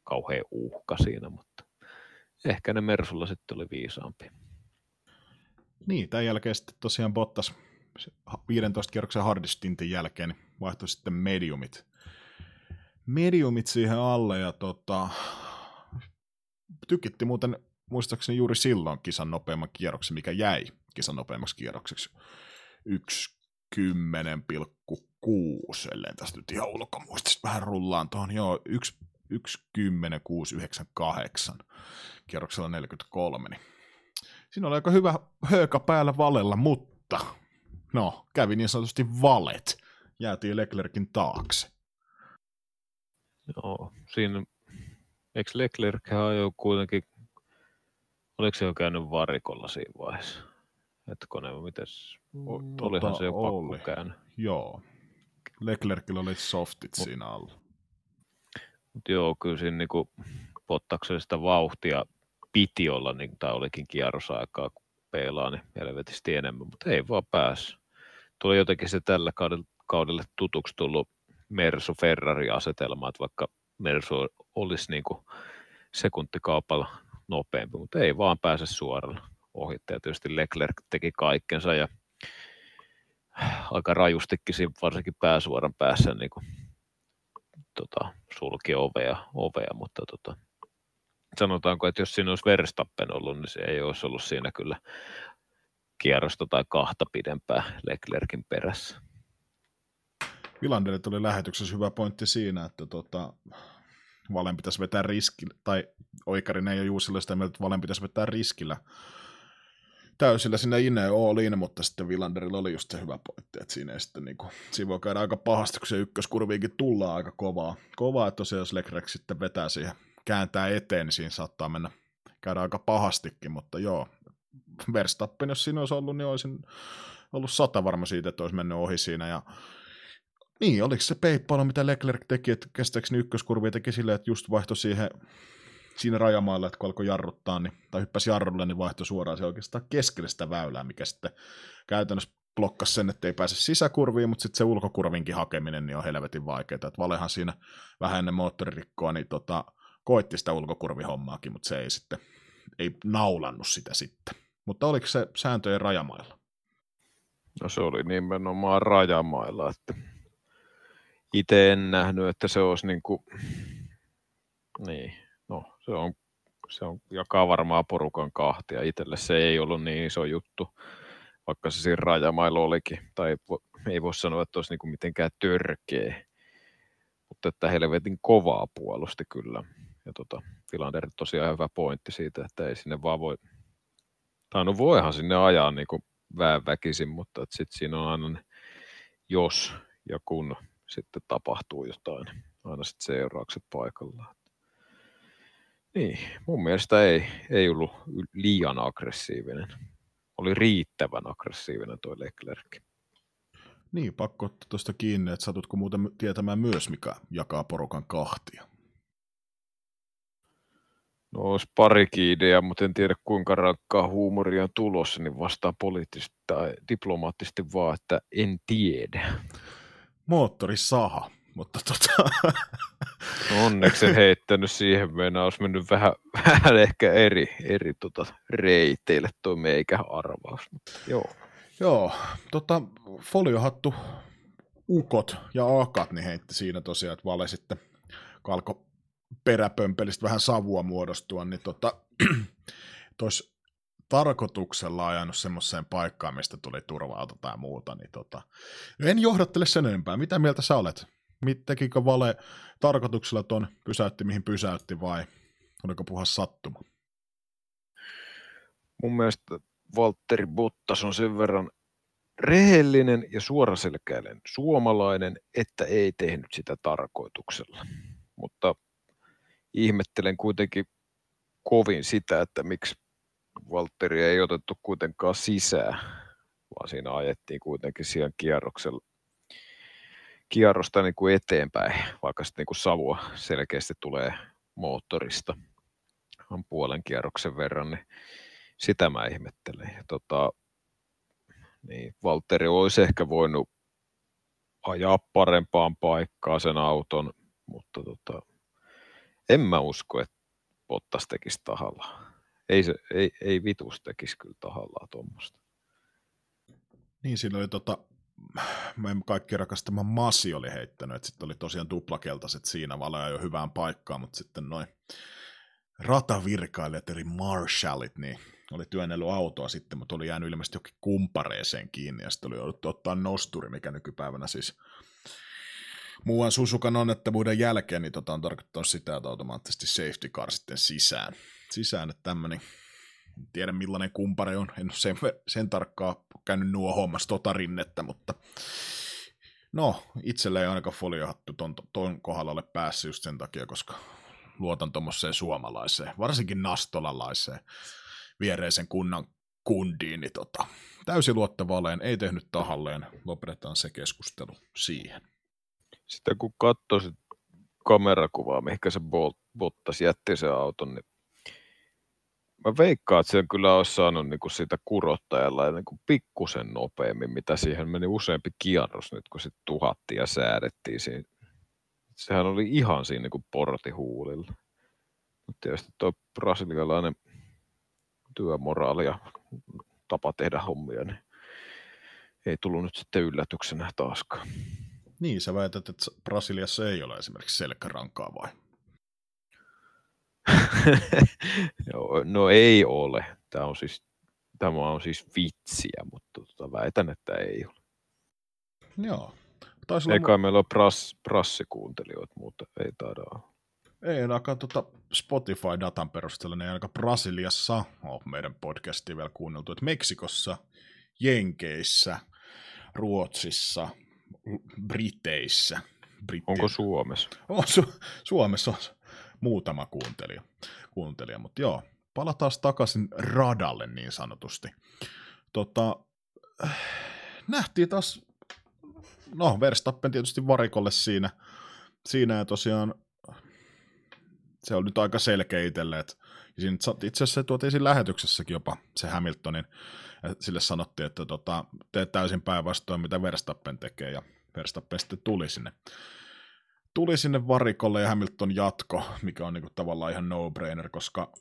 Speaker 2: kauhean uhka siinä, mutta ehkä ne Mersulla sitten oli viisaampi.
Speaker 1: Niin, tämän jälkeen sitten tosiaan Bottas 15 kierroksen hardistintin jälkeen niin vaihtoi sitten mediumit. Mediumit siihen alle ja tota, tykitti muuten muistaakseni juuri silloin kisan nopeamman kierroksen, mikä jäi kisan nopeammaksi kierrokseksi. 1.10,6, ellei tästä nyt ihan ulkomuistista vähän rullaan tuohon. Joo, 1.10.698 kierroksella 43. Niin siinä oli aika hyvä hööka päällä valella, mutta no, kävi niin sanotusti valet. Jäätiin Leclerkin taakse.
Speaker 2: Joo, siinä, eikö Leclerc jo kuitenkin, oliko se jo käynyt varikolla siinä vaiheessa? Hetkonen, mites, olihan tota, se jo oli. pakko
Speaker 1: Joo, Leclercillä oli softit Mut, siinä alla.
Speaker 2: Mut joo, kyllä siinä niinku Bottaksesta vauhtia piti olla, niin, tai olikin kierrosaikaa, kun peilaa, niin helvetisti enemmän, mutta ei vaan päässyt. Tuli jotenkin se tällä kaudella, kaudelle tutuksi tullut Mersu-Ferrari-asetelma, että vaikka Mersu olisi niin kuin sekuntikaupalla nopeampi, mutta ei vaan pääse suoraan ohittaja. Tietysti Leclerc teki kaikkensa ja aika rajustikin varsinkin pääsuoran päässä niin kuin, tota, sulki ovea, ovea mutta tota, sanotaanko, että jos siinä olisi Verstappen ollut, niin se ei olisi ollut siinä kyllä kierrosta tai kahta pidempää Leclerkin perässä.
Speaker 1: Vilandelle tuli lähetyksessä hyvä pointti siinä, että tota, Valen pitäisi vetää riskillä, tai Oikarinen ja Juusille sitä mieltä, että Valen pitäisi vetää riskillä täysillä sinne Ine Ooliin, mutta sitten Villanderilla oli just se hyvä pointti, että siinä, sitten niin kuin, siinä voi käydä aika pahasti, kun se ykköskurviinkin tullaan aika kovaa. Kovaa, että tosiaan jos Leclerc sitten vetää siihen, kääntää eteen, niin siinä saattaa mennä käydä aika pahastikin, mutta joo, Verstappen, jos siinä olisi ollut, niin olisin ollut sata varma siitä, että olisi mennyt ohi siinä, ja niin, oliko se peippailu, mitä Leclerc teki, että kestääkö ykköskurvia teki silleen, että just vaihtoi siihen siinä rajamaalla, että kun alkoi jarruttaa, niin, tai hyppäsi jarrulle, niin vaihtoi suoraan se oikeastaan keskelle sitä väylää, mikä sitten käytännössä blokkasi sen, että ei pääse sisäkurviin, mutta sitten se ulkokurvinkin hakeminen niin on helvetin vaikeaa. Että Valehan siinä vähän ennen moottoririkkoa niin tota, koitti sitä ulkokurvihommaakin, mutta se ei sitten ei naulannut sitä sitten. Mutta oliko se sääntöjen rajamailla?
Speaker 2: No se oli nimenomaan rajamailla, että itse en nähnyt, että se olisi niin kuin, niin, no se on, se on, jakaa varmaan porukan kahtia. Itselle se ei ollut niin iso juttu, vaikka se siinä rajamailla olikin. Tai ei voi sanoa, että olisi niin mitenkään törkeä. Mutta että helvetin kovaa puolusti kyllä. Ja tota, Filander tosiaan hyvä pointti siitä, että ei sinne vaan voi Tai no voihan sinne ajaa niin kuin väkisin, mutta sitten siinä on aina jos ja kun sitten tapahtuu jotain, aina sitten seuraukset paikallaan. Niin, mun mielestä ei, ei ollut liian aggressiivinen. Oli riittävän aggressiivinen tuo Leclerc.
Speaker 1: Niin, pakko ottaa tuosta kiinni, että satutko muuten tietämään myös, mikä jakaa porukan kahtia?
Speaker 2: No olisi parikin idea, mutta en tiedä kuinka rankkaa huumoria on tulossa, niin vastaa poliittisesti tai diplomaattisesti vaan, että en tiedä.
Speaker 1: Moottorisaha, mutta tota...
Speaker 2: Onneksi en heittänyt siihen, meidän olisi mennyt vähän, vähän ehkä eri, eri tota reiteille tuo meikä arvaus. Mutta joo.
Speaker 1: Joo, tota, foliohattu ukot ja akat niin heitti siinä tosiaan, että Vale sitten kalko peräpömpelistä vähän savua muodostua, niin tota, tois tarkoituksella ajanut semmoiseen paikkaan, mistä tuli turva tai muuta, niin tota, en johdattele sen enempää. Mitä mieltä sä olet? Tekikö Vale tarkoituksella ton pysäytti, mihin pysäytti vai oliko puhas sattuma?
Speaker 2: Mun mielestä Valtteri Bottas on sen verran rehellinen ja suoraselkäinen suomalainen, että ei tehnyt sitä tarkoituksella. Mutta ihmettelen kuitenkin kovin sitä, että miksi Valtteri ei otettu kuitenkaan sisään, vaan siinä ajettiin kuitenkin siihen kierroksella kierrosta niin kuin eteenpäin, vaikka sitten niin kuin savua selkeästi tulee moottorista on puolen kierroksen verran, niin sitä mä ihmettelen. Ja tota, niin Valtteri olisi ehkä voinut ajaa parempaan paikkaan sen auton, mutta tota, en mä usko, että Bottas tekisi tahallaan. Ei, se, ei, ei vitus tekisi kyllä tahallaan tuommoista.
Speaker 1: Niin, siinä oli tota, meidän kaikki rakastama Massi oli heittänyt, että sitten oli tosiaan tuplakeltaiset siinä, valoja jo hyvään paikkaan, mutta sitten noin ratavirkailijat, eli marshallit, niin oli työnnellyt autoa sitten, mutta oli jäänyt ilmeisesti jokin kumpareeseen kiinni, ja sitten oli jouduttu ottaa nosturi, mikä nykypäivänä siis muuan Susukan onnettomuuden jälkeen, niin tota on tarkoittanut sitä, että automaattisesti safety car sitten sisään. Sisään, että tämmöinen, en tiedä millainen kumpare on, en ole sen, sen tarkkaa käynyt nuo hommassa tota rinnettä, mutta no, itselle ei ainakaan foliohattu ton, ton kohdalla ole päässyt just sen takia, koska luotan tuommoiseen suomalaiseen, varsinkin nastolalaiseen viereisen kunnan kundiin, niin tota, täysin luottavaleen, ei tehnyt tahalleen, lopetetaan se keskustelu siihen.
Speaker 2: Sitten kun katsoo sit kamerakuvaa, mihinkä se Bottas jätti sen auton, niin mä veikkaan, että sen kyllä olisi saanut niin kuin sitä kurottajalla niin kuin pikkusen nopeammin, mitä siihen meni useampi kierros nyt, kun sitten tuhattiin ja säädettiin siinä. Sehän oli ihan siinä niin kuin portihuulilla. Mutta tietysti tuo brasilialainen työmoraali ja tapa tehdä hommia, niin ei tullut nyt sitten yllätyksenä taaskaan.
Speaker 1: Niin, sä väität, että Brasiliassa ei ole esimerkiksi selkärankaa vai?
Speaker 2: No ei ole. Tämä on siis, tämä on siis vitsiä, mutta tota, väitän, että ei ole.
Speaker 1: Joo.
Speaker 2: Taisi Eikä mu- meillä ole pras, prassikuuntelijoita, mutta ei taida olla.
Speaker 1: Ei ainakaan tuota Spotify-datan perusteella, niin ainakaan Brasiliassa on meidän podcastia vielä kuunneltu, että Meksikossa, Jenkeissä, Ruotsissa, Briteissä.
Speaker 2: Britti... Onko Suomessa?
Speaker 1: On, Su- Suomessa on muutama kuuntelija, kuuntelija. mutta joo, palataan takaisin radalle niin sanotusti. Tota, nähtiin taas, no Verstappen tietysti varikolle siinä, siinä ja tosiaan se on nyt aika selkeä itselle, että itse asiassa se tuotiin siinä lähetyksessäkin jopa se Hamiltonin, ja sille sanottiin, että tota, teet täysin päinvastoin, mitä Verstappen tekee, ja Verstappen sitten tuli sinne, tuli sinne varikolle ja Hamilton jatko, mikä on niinku tavallaan ihan no-brainer, koska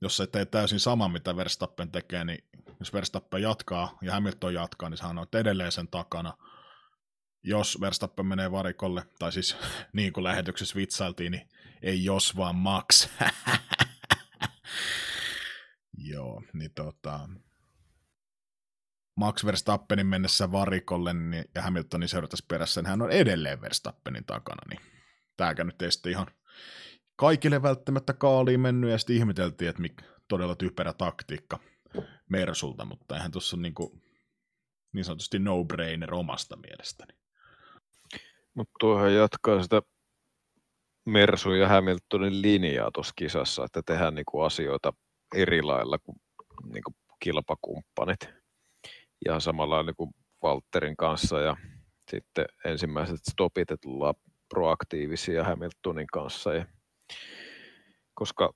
Speaker 1: jos se tee täysin sama, mitä Verstappen tekee, niin jos Verstappen jatkaa ja Hamilton jatkaa, niin sehän on edelleen sen takana. Jos Verstappen menee varikolle, tai siis niin kuin lähetyksessä vitsailtiin, niin ei jos vaan Max. Joo, niin tota, Max Verstappenin mennessä varikolle niin, ja Hamiltonin seurattaisi perässä, niin hän on edelleen Verstappenin takana. Niin tämäkään nyt ei sitten ihan kaikille välttämättä kaaliin mennyt, ja sitten ihmeteltiin, että mik, todella typerä taktiikka Mersulta, mutta eihän tuossa ole niin, kuin, niin sanotusti no-brainer omasta mielestäni.
Speaker 2: Mutta tuohon jatkaa sitä Mersun ja Hamiltonin linjaa tuossa kisassa, että tehdään niinku asioita eri lailla kuin niinku kilpakumppanit. Ja samalla niinku Walterin kanssa ja sitten ensimmäiset stopit, että tullaan proaktiivisia Hamiltonin kanssa. Ja koska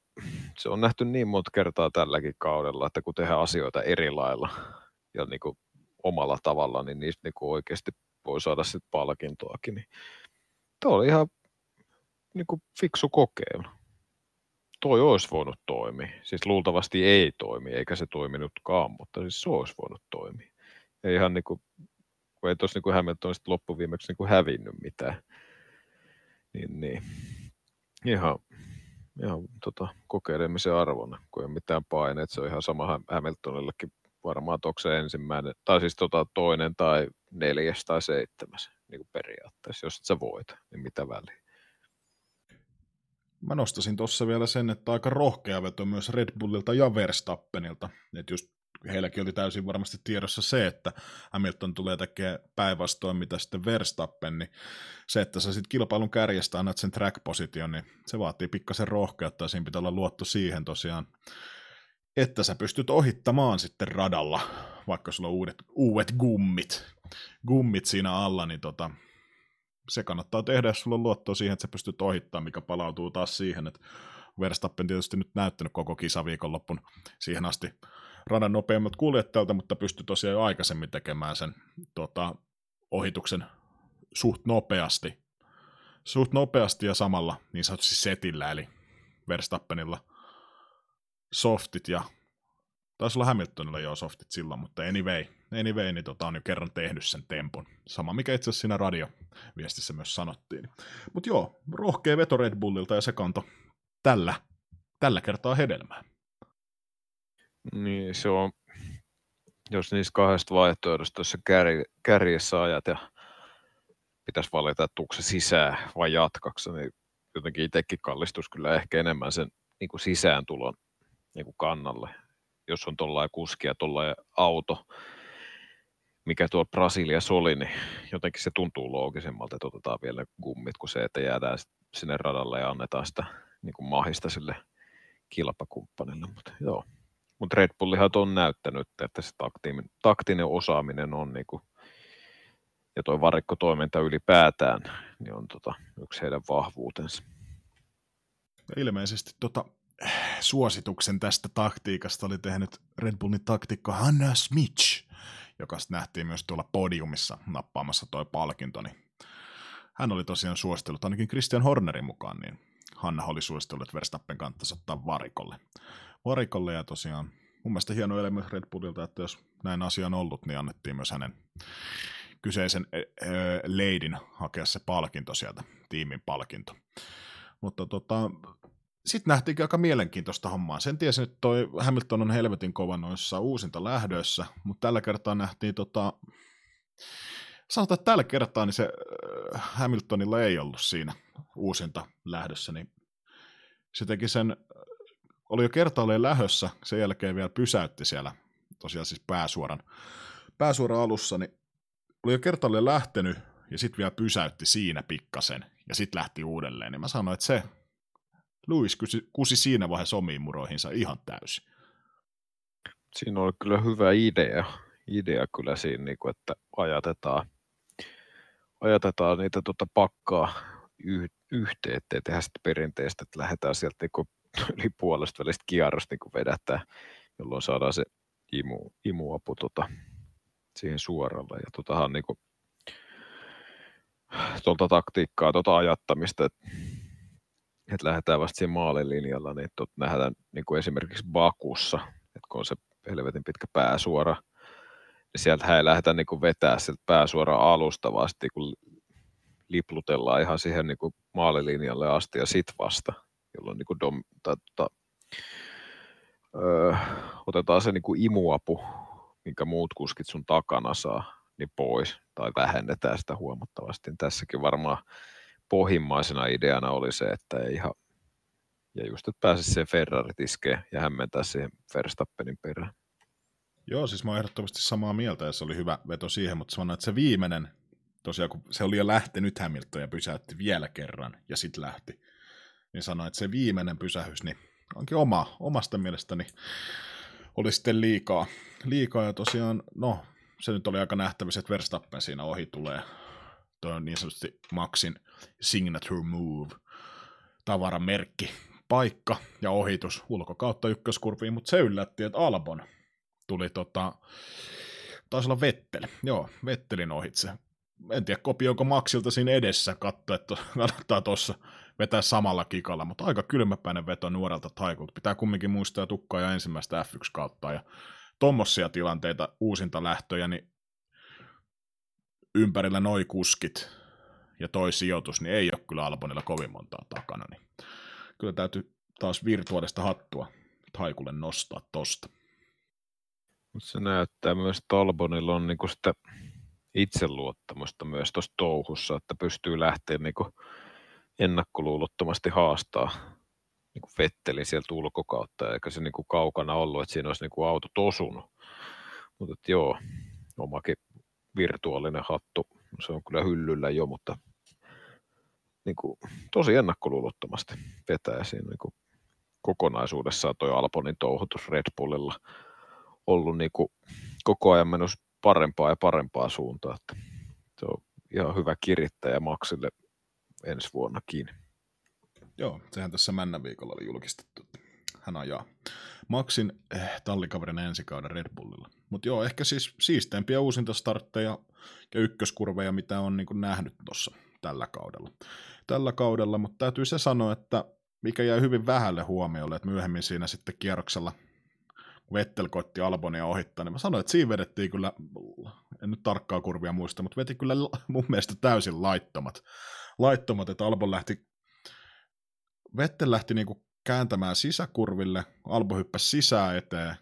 Speaker 2: se on nähty niin monta kertaa tälläkin kaudella, että kun tehdään asioita eri lailla ja niin kuin omalla tavalla, niin niistä niin kuin oikeasti voi saada sitten palkintoakin. Niin Tuo oli ihan niin kuin fiksu kokeilu. Toi olisi voinut toimia. Siis luultavasti ei toimi, eikä se toiminutkaan, mutta siis se olisi voinut toimia. Ja ihan niin kuin, kun ei tuossa niin Hamiltonista loppuviimeksi niin kuin hävinnyt mitään. Niin, niin. Ihan, ihan tota, kokeilemisen arvona, kun ei ole mitään paineet. Se on ihan sama Hamiltonillekin varmaan, että onko se ensimmäinen, tai siis tota toinen tai neljäs tai seitsemäs niin kuin periaatteessa. Jos et sä voit, niin mitä väliä.
Speaker 1: Mä nostasin tuossa vielä sen, että aika rohkea veto myös Red Bullilta ja Verstappenilta. Että just heilläkin oli täysin varmasti tiedossa se, että Hamilton tulee tekemään päinvastoin mitä sitten Verstappen, niin se, että sä sitten kilpailun kärjestä annat sen track-position, niin se vaatii pikkasen rohkeutta ja siinä pitää olla luotto siihen tosiaan, että sä pystyt ohittamaan sitten radalla, vaikka sulla on uudet, uudet gummit, gummit siinä alla, niin tota, se kannattaa tehdä, jos sulla on luottoa siihen, että sä pystyt ohittamaan, mikä palautuu taas siihen, että Verstappen tietysti nyt näyttänyt koko kisaviikonloppun siihen asti radan nopeimmat kuljettajat, mutta pystyi tosiaan jo aikaisemmin tekemään sen tota, ohituksen suht nopeasti. Suht nopeasti ja samalla niin sanotusti setillä, eli Verstappenilla softit ja taisi olla Hamiltonilla jo softit silloin, mutta anyway, anyway niin tota, on jo kerran tehnyt sen tempun. Sama mikä itse asiassa siinä radioviestissä myös sanottiin. Mutta joo, rohkea veto Red Bullilta ja se kanto tällä, tällä kertaa hedelmää.
Speaker 2: Niin se on, jos niistä kahdesta vaihtoehdosta tuossa kär, kärjessä ajat ja pitäisi valita, että se sisään vai jatkaksi, niin jotenkin itsekin kallistus kyllä ehkä enemmän sen niin kuin sisääntulon niin kuin kannalle. Jos on tuollainen kuski ja tuollainen auto, mikä tuolla Brasiliassa oli, niin jotenkin se tuntuu loogisemmalta, että otetaan vielä gummit kuin se, että jäädään sinne radalle ja annetaan sitä niin kuin mahista sille kilpakumppanille. Mutta joo, mutta Red Bullihan on näyttänyt, että se taktinen, taktinen osaaminen on niin kuin, ja tuo varikkotoiminta ylipäätään niin on tota, yksi heidän vahvuutensa.
Speaker 1: Ja ilmeisesti tota, suosituksen tästä taktiikasta oli tehnyt Red Bullin taktikko Hanna Smith, joka nähtiin myös tuolla podiumissa nappaamassa toi palkinto. Niin hän oli tosiaan suositellut ainakin Christian Hornerin mukaan, niin Hanna oli suositellut, että Verstappen kannattaisi ottaa varikolle. Varikolle ja tosiaan mun mielestä hieno ele myös Red Bullilta, että jos näin asia on ollut, niin annettiin myös hänen kyseisen leidin hakea se palkinto sieltä, tiimin palkinto. Mutta tota, sitten nähtiin aika mielenkiintoista hommaa. Sen tiesin, että toi Hamilton on helvetin kova noissa uusinta lähdöissä, mutta tällä kertaa nähtiin tota, sanotaan, että tällä kertaa niin se Hamiltonilla ei ollut siinä uusinta lähdössä, niin se teki sen, oli jo kertaalleen lähössä, sen jälkeen vielä pysäytti siellä, tosiaan siis pääsuoran, pääsuoran alussa, niin oli jo kertaalleen lähtenyt, ja sitten vielä pysäytti siinä pikkasen, ja sitten lähti uudelleen, niin mä sanoin, että se Louis kusi, kusi siinä vaiheessa omiin muroihinsa ihan täysin.
Speaker 2: Siinä oli kyllä hyvä idea, idea kyllä siinä, niin kuin, että ajatetaan, ajatetaan niitä tuota pakkaa yh, yhteen, ettei tehdä sitä perinteistä, että lähdetään sieltä niin yli puolesta välistä kierrosta niin vedättää, jolloin saadaan se imu, imuapu tota, siihen suoralle. Ja totahan niin kuin, tuolta taktiikkaa, tuota ajattamista, että että lähdetään vasta siinä maalilinjalla, niin tot, nähdään niin kuin esimerkiksi Bakussa, että kun on se helvetin pitkä pääsuora, niin sieltä ei lähdetä niin kuin vetää sieltä pääsuora alusta vasta, kun liplutellaan ihan siihen niin kuin maalilinjalle asti ja sit vasta, jolloin niin kuin dom, tai, tai, öö, otetaan se niin kuin imuapu, minkä muut kuskit sun takana saa, niin pois, tai vähennetään sitä huomattavasti. Tässäkin varmaan pohjimmaisena ideana oli se, että ei ihan, ja just, että pääsisi siihen Ferrari ja hämmentää siihen Verstappenin perään.
Speaker 1: Joo, siis mä oon ehdottomasti samaa mieltä ja se oli hyvä veto siihen, mutta sanoin, että se viimeinen, tosiaan kun se oli jo lähtenyt Hamilton ja pysäytti vielä kerran ja sitten lähti, niin sanoin, että se viimeinen pysähys, niin onkin oma, omasta mielestäni oli sitten liikaa. Liikaa ja tosiaan, no, se nyt oli aika nähtävissä, että Verstappen siinä ohi tulee. Tuo niin sanotusti Maxin signature move, tavaramerkki, paikka ja ohitus ulkokautta ykköskurviin, mutta se yllätti, että Albon tuli tota, taisi olla Vettel, joo, Vettelin ohitse. En tiedä, kopioiko Maxilta siinä edessä, katso, että kannattaa tuossa vetää samalla kikalla, mutta aika kylmäpäinen veto nuorelta Taikulta. Pitää kumminkin muistaa tukkaa ja ensimmäistä F1-kautta ja tommosia tilanteita, uusinta lähtöjä, niin ympärillä noi kuskit ja toi sijoitus, niin ei ole kyllä Albonilla kovin montaa takana. Niin kyllä täytyy taas virtuaalista hattua Taikulle nostaa tosta.
Speaker 2: Mutta se näyttää myös, että Albonilla on niinku sitä itseluottamusta myös tuossa touhussa, että pystyy lähteä niinku ennakkoluulottomasti haastaa niinku Vettelin sieltä ulkokautta, eikä se niinku kaukana ollut, että siinä olisi niinku auto tosunut. Mutta joo, omakin virtuaalinen hattu, se on kyllä hyllyllä jo, mutta niinku, tosi ennakkoluulottomasti vetää siinä niinku kokonaisuudessaan toi Alponin touhutus Red Bullilla ollut niinku koko ajan menossa parempaa ja parempaa suuntaan. Että se on ihan hyvä kirittäjä Maxille ensi vuonnakin.
Speaker 1: Joo, sehän tässä männä viikolla oli julkistettu, hän ajaa Maxin eh, tallikaverin ensi kauden Red Bullilla. Mutta joo, ehkä siis siisteimpiä uusinta startteja ja ykköskurveja, mitä on niin nähnyt tuossa tällä kaudella. Tällä kaudella, mutta täytyy se sanoa, että mikä jäi hyvin vähälle huomiolle, että myöhemmin siinä sitten kierroksella Vettel koitti Albonia ohittaa, niin mä sanoin, että siinä vedettiin kyllä, en nyt tarkkaa kurvia muista, mutta veti kyllä mun mielestä täysin laittomat. Laittomat, että Albon lähti, Vettel lähti niinku kääntämään sisäkurville, Albo hyppäsi sisään eteen,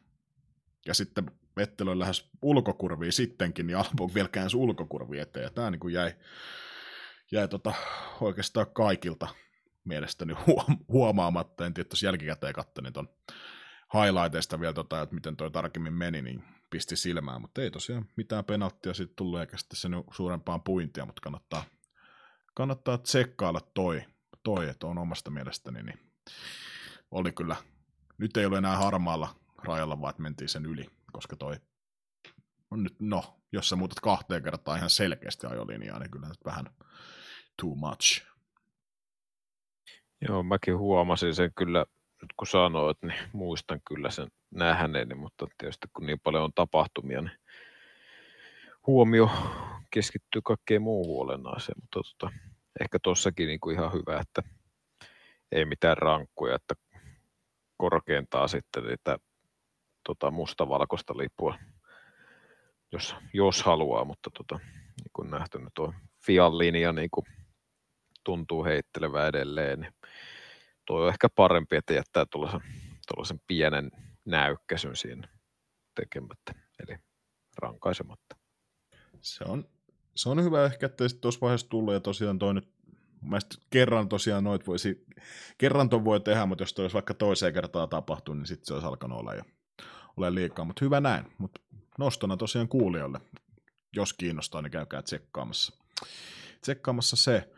Speaker 1: ja sitten Vettel oli lähes ulkokurviin sittenkin, niin Albo vielä käänsi ulkokurvi eteen, ja tämä niinku jäi, jäi tota, oikeastaan kaikilta mielestäni huomaamatta, en tiedä, jos jälkikäteen katsoin tuon highlighteista vielä, tota, että miten toi tarkemmin meni, niin pisti silmään, mutta ei tosiaan mitään penalttia sitten tullut, eikä sitten sen suurempaan puintia, mutta kannattaa, kannattaa tsekkailla toi, toi, että on omasta mielestäni, niin oli kyllä, nyt ei ole enää harmaalla rajalla, vaan että mentiin sen yli, koska toi on nyt, no, jos sä muutat kahteen kertaan ihan selkeästi ajolinjaa, niin kyllä nyt vähän too much.
Speaker 2: Joo, mäkin huomasin sen kyllä nyt kun sanoit, niin muistan kyllä sen nähneeni, mutta tietysti kun niin paljon on tapahtumia, niin huomio keskittyy kaikkeen muuhun olennaiseen, mutta tota, ehkä tuossakin niin ihan hyvä, että ei mitään rankkuja, että korkeintaan sitten niitä tota, mustavalkoista lippua, jos, jos haluaa, mutta tota, niin kuin nähty, niin tuo Fian linja niin kuin tuntuu heittelevä edelleen, niin tuo on ehkä parempi, että jättää tuollaisen pienen näykkäsyn siinä tekemättä, eli rankaisematta.
Speaker 1: Se on, se on hyvä ehkä, että tuossa vaiheessa tullut, ja tosiaan toi nyt Mielestäni kerran tosiaan noit voisi, kerran ton voi tehdä, mutta jos toi olisi vaikka toiseen kertaa tapahtunut, niin sitten se olisi alkanut olla jo ole liikaa, mutta hyvä näin. Mutta nostona tosiaan kuulijoille, jos kiinnostaa, niin käykää tsekkaamassa. Tsekkaamassa se.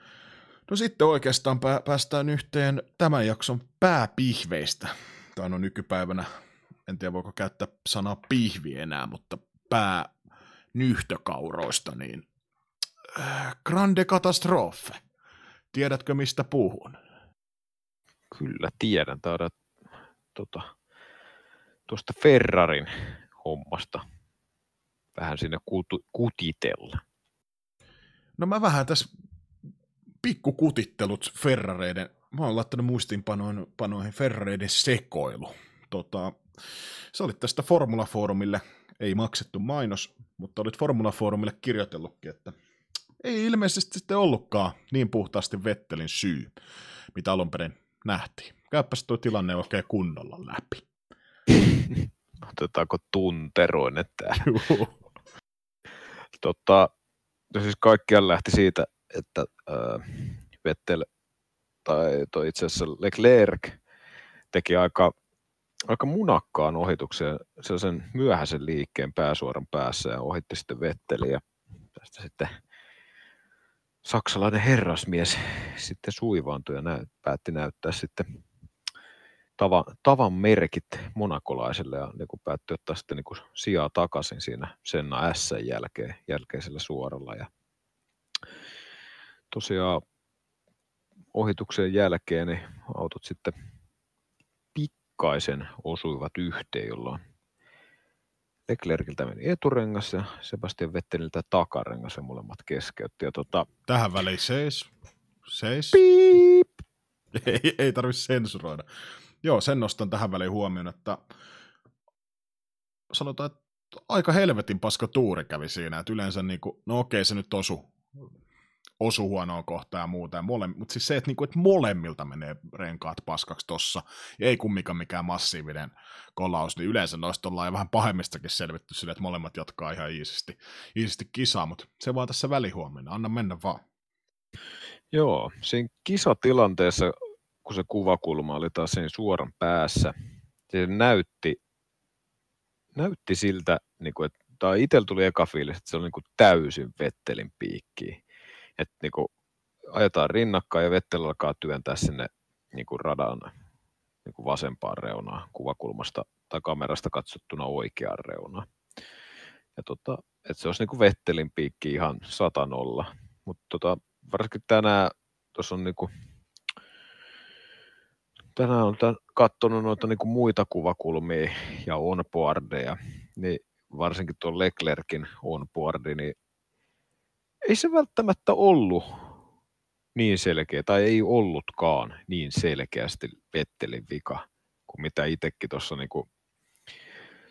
Speaker 1: No sitten oikeastaan päästään yhteen tämän jakson pääpihveistä. Tai no nykypäivänä, en tiedä voiko käyttää sanaa pihvi enää, mutta pää nyhtökauroista, niin grande katastrofe. Tiedätkö mistä puhun?
Speaker 2: Kyllä tiedän. Taidat tota, tuosta Ferrarin hommasta vähän sinne kutu, kutitella.
Speaker 1: No mä vähän tässä pikkukutittelut Ferrareiden, mä oon laittanut muistiinpanoihin Ferrareiden sekoilu. Tota, sä olit tästä Formula Forumille, ei maksettu mainos, mutta olit Formula Forumille kirjoitellutkin, että ei ilmeisesti sitten ollutkaan niin puhtaasti Vettelin syy, mitä alun perin nähtiin. Käyppäs tuo tilanne oikein kunnolla läpi.
Speaker 2: Otetaanko tunteroinen täällä? tota, no siis kaikkiaan lähti siitä, että äh, Vettel tai toi itse asiassa Leclerc teki aika aika munakkaan ohituksen, sellaisen myöhäisen liikkeen pääsuoran päässä ja ohitti sitten Vetteli ja tästä sitten saksalainen herrasmies sitten suivaantui ja näyt, päätti näyttää sitten tavan, tavan merkit monakolaiselle ja niin päätti ottaa sitten niin sijaa takaisin siinä Senna S jälkeen, jälkeisellä suoralla. Ja tosiaan ohituksen jälkeen niin autot sitten pikkaisen osuivat yhteen, jolloin Leclerciltä meni eturengas ja Sebastian Vetteliltä takarengas ja molemmat keskeytti. Ja tota...
Speaker 1: Tähän väliin seis. Seis.
Speaker 2: Piip.
Speaker 1: Ei, ei tarvitse sensuroida. Joo, sen nostan tähän väliin huomioon, että sanotaan, että aika helvetin paska tuuri kävi siinä, että yleensä niin kuin, no okei se nyt osu, osu huonoa kohtaa ja muuta, mutta siis se, että, niin kuin, että molemmilta menee renkaat paskaksi tossa, ei kumminkaan mikään massiivinen kolaus, niin yleensä noista ollaan vähän pahemmistakin selvitty sille, että molemmat jatkaa ihan iisisti, iisisti kisaa, mutta se vaan tässä välihuomenna, anna mennä vaan.
Speaker 2: Joo, siinä kisatilanteessa kun se kuvakulma oli taas sen suoran päässä, se näytti, näytti siltä, niin kuin, että tai itsellä tuli eka fiilis, että se oli niin kuin täysin Vettelin piikkiin. Että niin kuin, ajetaan rinnakkain ja Vettel alkaa työntää sinne niin kuin radan niin kuin vasempaan reunaan kuvakulmasta tai kamerasta katsottuna oikeaan reunaan. Ja tota, että se olisi niin kuin Vettelin piikki ihan satanolla. Mutta tota, varsinkin tänään tuossa on niin kuin tänään on katsonut noita niin kuin muita kuvakulmia ja onboardeja, niin varsinkin tuon Leclerkin onboardi, niin ei se välttämättä ollut niin selkeä, tai ei ollutkaan niin selkeästi Vettelin vika, kuin mitä itsekin tuossa niin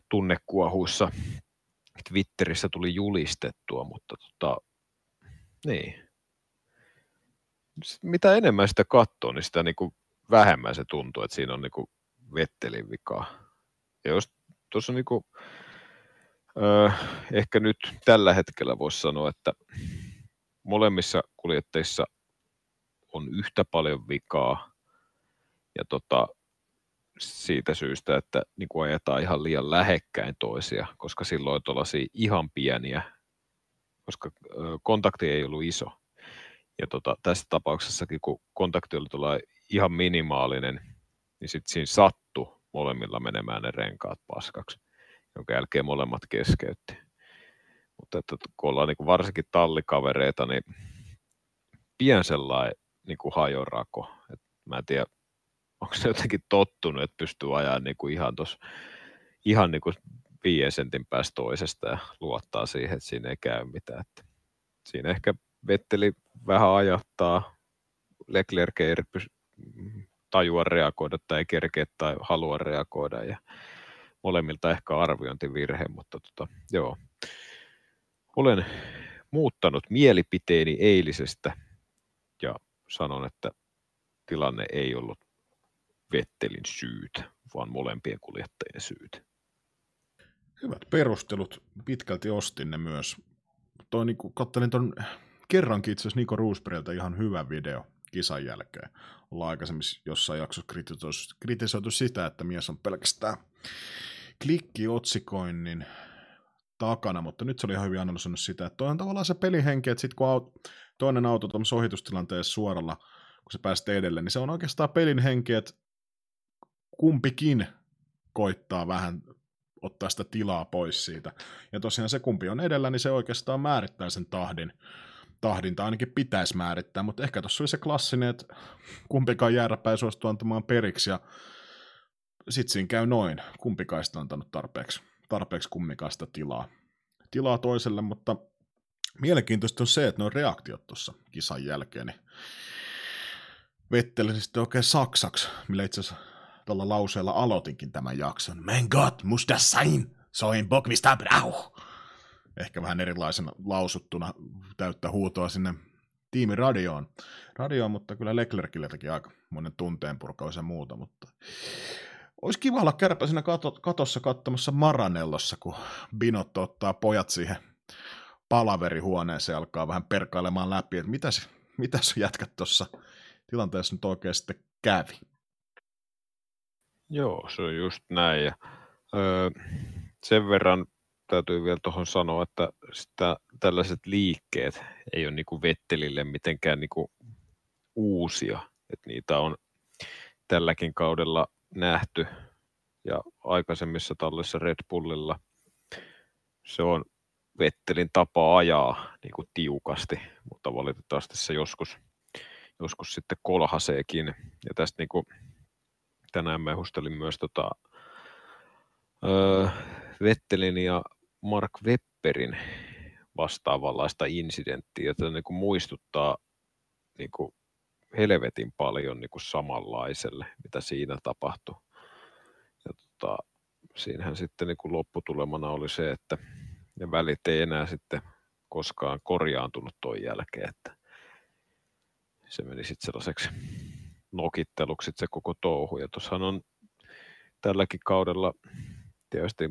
Speaker 2: tunnekuohuissa Twitterissä tuli julistettua, mutta tota, niin. Mitä enemmän sitä katsoo, niin sitä niin kuin vähemmän se tuntuu, että siinä on niinku Vettelin vikaa. Ja jos tuossa niinku, ehkä nyt tällä hetkellä voisi sanoa, että molemmissa kuljetteissa on yhtä paljon vikaa ja tota, siitä syystä, että niin kuin ajetaan ihan liian lähekkäin toisia, koska silloin tuollaisia ihan pieniä, koska kontakti ei ollut iso. Ja tota, tässä tapauksessakin, kun kontakti oli tuolla ihan minimaalinen, niin sitten siinä sattui molemmilla menemään ne renkaat paskaksi, jonka jälkeen molemmat keskeytti. Mutta että kun ollaan niin kuin varsinkin tallikavereita, niin pien sellainen niin kuin hajorako. Et mä en tiedä, onko se jotenkin tottunut, että pystyy ajaa niin kuin ihan tuossa ihan niin kuin viiden sentin päästä toisesta ja luottaa siihen, että siinä ei käy mitään. Että siinä ehkä Vetteli vähän ajattaa, Leclerc ei tajua reagoida tai kerkeä tai halua reagoida ja molemmilta ehkä arviointivirhe, mutta tota, joo. Olen muuttanut mielipiteeni eilisestä ja sanon, että tilanne ei ollut Vettelin syyt, vaan molempien kuljettajien syyt.
Speaker 1: Hyvät perustelut, pitkälti ostin ne myös. Toi, niin kattelin ton kerrankin itse asiassa Niko Roosbergilta ihan hyvä video kisan jälkeen. Ollaan aikaisemmin jossain jaksossa kritisoitu, kritisoitu sitä, että mies on pelkästään klikkiotsikoinnin takana, mutta nyt se oli ihan hyvin analysoinut sitä, että on tavallaan se pelihenki, että sitten kun auto, toinen auto tuollaisessa ohitustilanteessa suoralla, kun se pääsee edelle, niin se on oikeastaan pelin henki, että kumpikin koittaa vähän ottaa sitä tilaa pois siitä. Ja tosiaan se kumpi on edellä, niin se oikeastaan määrittää sen tahdin tahdinta ainakin pitäisi määrittää, mutta ehkä tuossa oli se klassinen, että kumpikaan jääräpäin suostuu antamaan periksi ja sitten siinä käy noin, kumpikaan on antanut tarpeeksi, tarpeeksi kummikaista tilaa, tilaa toiselle, mutta mielenkiintoista on se, että nuo reaktiot tuossa kisan jälkeen, niin Vettelin sitten oikein saksaksi, millä itse asiassa tuolla lauseella aloitinkin tämän jakson. Mein Gott, muss das sein? So ein Bock, mistä ehkä vähän erilaisena lausuttuna täyttä huutoa sinne tiimiradioon, radioon, mutta kyllä Leclercille teki aika monen tunteen purkaus ja muuta, mutta olisi kiva olla kärpäisenä kato, katossa katsomassa Maranellossa, kun Binotto ottaa pojat siihen palaverihuoneeseen alkaa vähän perkailemaan läpi, että mitäs, mitäs jätkät tuossa tilanteessa nyt oikein sitten kävi.
Speaker 2: Joo, se on just näin. Ja, öö, sen verran täytyy vielä tuohon sanoa, että sitä, tällaiset liikkeet ei ole niinku Vettelille mitenkään niinku uusia. Et niitä on tälläkin kaudella nähty ja aikaisemmissa tallissa Red Bullilla se on Vettelin tapa ajaa niin kuin tiukasti, mutta valitettavasti se joskus, joskus sitten kolhaseekin. Ja tästä niin kuin tänään mehustelin myös tota, öö, Vettelin ja Mark Webberin vastaavanlaista incidenttiä, jota niin kuin muistuttaa niin kuin helvetin paljon niin kuin samanlaiselle, mitä siinä tapahtui. Ja tota, siinähän sitten niin kuin lopputulemana oli se, että ne välit ei enää sitten koskaan korjaantunut tuon jälkeen, että se meni sitten sellaiseksi nokitteluksi se koko touhu. Ja tuossahan on tälläkin kaudella tietysti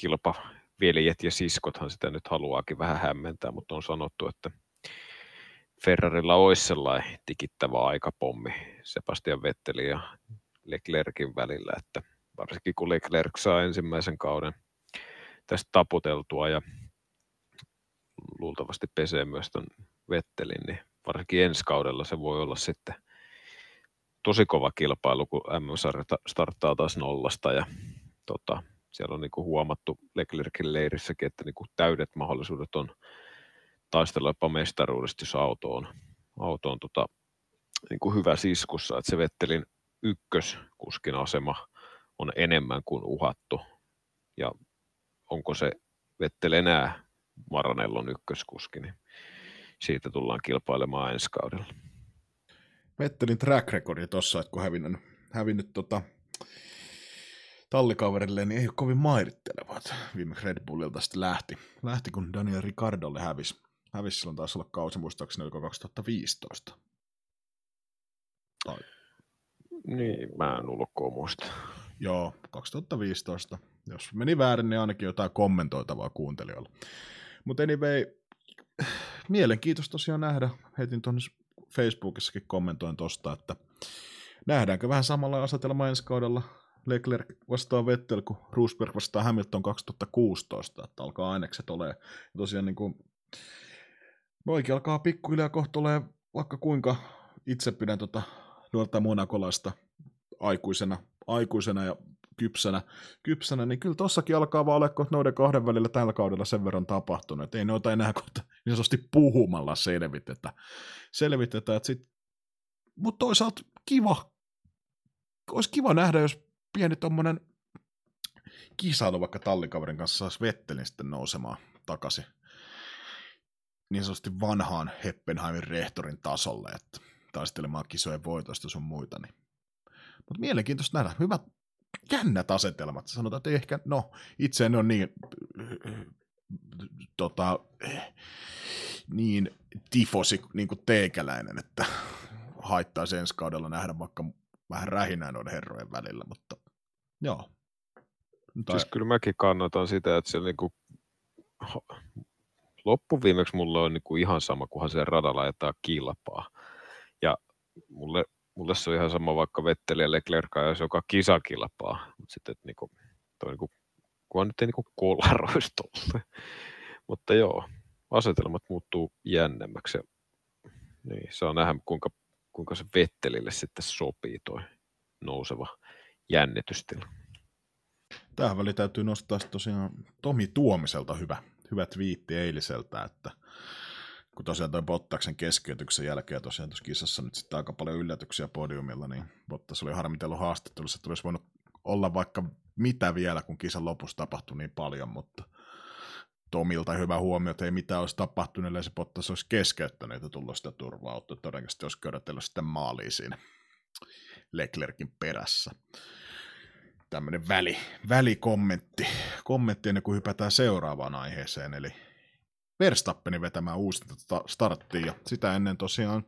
Speaker 2: kilpa veljet ja siskothan sitä nyt haluaakin vähän hämmentää, mutta on sanottu, että Ferrarilla olisi sellainen tikittävä aikapommi Sebastian Vettelin ja Leclerkin välillä, että varsinkin kun Leclerc saa ensimmäisen kauden tästä taputeltua ja luultavasti pesee myös ton Vettelin, niin varsinkin ensi kaudella se voi olla sitten tosi kova kilpailu, kun M-sarja starttaa taas nollasta ja tota, siellä on niinku huomattu Leclerkin leirissäkin, että niinku täydet mahdollisuudet on taistella jopa mestaruudesta, jos auto on, auto on tota, niinku hyvä siskussa, että se Vettelin ykköskuskin asema on enemmän kuin uhattu ja onko se Vettel enää Maranellon ykköskuski, niin siitä tullaan kilpailemaan ensi kaudella.
Speaker 1: Vettelin track recordi tuossa, että kun hävinnyt, hävinnyt tota, tallikaverille, niin ei ole kovin mairittelevat. Viime Red Bullilta sitten lähti, lähti kun Daniel Ricardolle hävisi. Hävisi silloin taisi olla kausi, muistaakseni oliko 2015.
Speaker 2: Tai... Niin, mä en ulkoa muista.
Speaker 1: Joo, 2015. Jos meni väärin, niin ainakin jotain kommentoitavaa kuuntelijoilla. Mutta anyway, mielenkiintoista tosiaan nähdä. Heitin tuonne Facebookissakin kommentoin tosta, että nähdäänkö vähän samalla asetelma ensi kaudella Leclerc vastaa Vettel kuin Rosberg vastaa Hamilton 2016, että alkaa ainekset ole. Ja tosiaan niin kuin, noikin alkaa pikkuhiljaa kohta ole vaikka kuinka itse pidän tota nuorta monakolaista aikuisena, aikuisena ja kypsänä, kypsänä, niin kyllä tossakin alkaa vaan olla noiden kahden välillä tällä kaudella sen verran tapahtunut, että ei noita enää kohta niin sanotusti puhumalla selvitetä. selvitetä että sit... Mutta toisaalta kiva, olisi kiva nähdä, jos pieni tuommoinen kisailu vaikka tallikaverin kanssa saisi Vettelin sitten nousemaan takaisin niin sanotusti vanhaan Heppenheimin rehtorin tasolle, että taistelemaan kisojen voitosta sun muita. Niin. Mutta mielenkiintoista nähdä. Hyvät, jännät asetelmat. Sanotaan, että ei ehkä, no, itse en ole niin, tota, niin tifosi niin kuin teikäläinen, että haittaisi ensi kaudella nähdä vaikka vähän rähinää noiden herrojen välillä, mutta joo.
Speaker 2: Tai... Siis kyllä mäkin kannatan sitä, että se niinku, loppuviimeksi mulle on niinku ihan sama, kunhan se radalla ajetaan kilpaa. Ja mulle mulle se on ihan sama vaikka Vetteli ja Leclerc jos joka kisakilpaa, mutta sitten että niinku, toi niinku, kunhan nyt ei niinku kolaroisi tolle. mutta joo, asetelmat muuttuu jännemmäksi niin, saa nähdä kuinka, kuinka se Vettelille sitten sopii toi nouseva jännitystila.
Speaker 1: Tähän väliin täytyy nostaa tosiaan Tomi Tuomiselta hyvä, hyvä twiitti eiliseltä, että kun tosiaan toi Bottaksen keskeytyksen jälkeen tosiaan tuossa kisassa nyt sitten aika paljon yllätyksiä podiumilla, niin Bottas oli harmitellut haastattelussa, että olisi voinut olla vaikka mitä vielä, kun kisan lopussa tapahtui niin paljon, mutta Tomilta hyvä huomio, että ei mitään olisi tapahtunut, ellei se Bottas olisi keskeyttänyt ja tullut sitä turvaa, todennäköisesti olisi körötellyt sitten maaliin siinä Leclerkin perässä. Tämmöinen väli, välikommentti kommentti ennen kuin hypätään seuraavaan aiheeseen, eli Verstappenin vetämään uusinta starttia. Ja sitä ennen tosiaan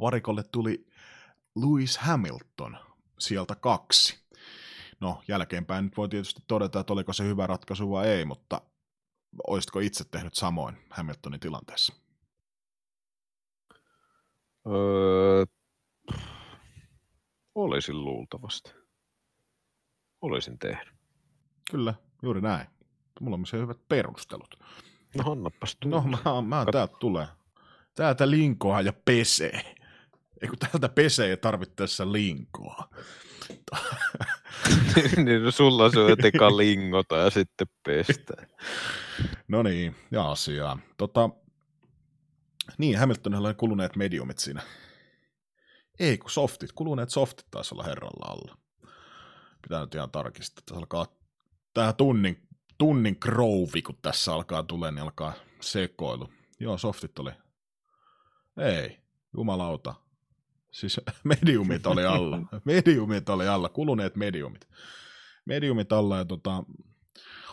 Speaker 1: varikolle tuli Lewis Hamilton sieltä kaksi. No, jälkeenpäin nyt voi tietysti todeta, että oliko se hyvä ratkaisu vai ei, mutta olisitko itse tehnyt samoin Hamiltonin tilanteessa?
Speaker 2: Öö, olisin luultavasti. Olisin tehnyt.
Speaker 1: Kyllä, juuri näin. Mulla on myös hyvät perustelut.
Speaker 2: No annapas
Speaker 1: No
Speaker 2: tulla.
Speaker 1: mä, mä
Speaker 2: Kat-
Speaker 1: täältä tulee. Täältä linkoa ja pesee. Ei kun täältä pesee ja tarvittaessa linkoa.
Speaker 2: niin no sulla se on eka lingota ja sitten pestä.
Speaker 1: No niin, ja asiaa. Tota, niin, Hamiltonilla oli kuluneet mediumit siinä. Ei, kun softit. Kuluneet softit taisi olla herralla alla. Pitää nyt ihan tarkistaa. Tässä alkaa tää tunnin, tunnin krouvi, kun tässä alkaa tulee, niin alkaa sekoilu. Joo, softit oli. Ei, jumalauta. Siis mediumit oli alla. Mediumit oli alla, kuluneet mediumit. Mediumit alla ja tota,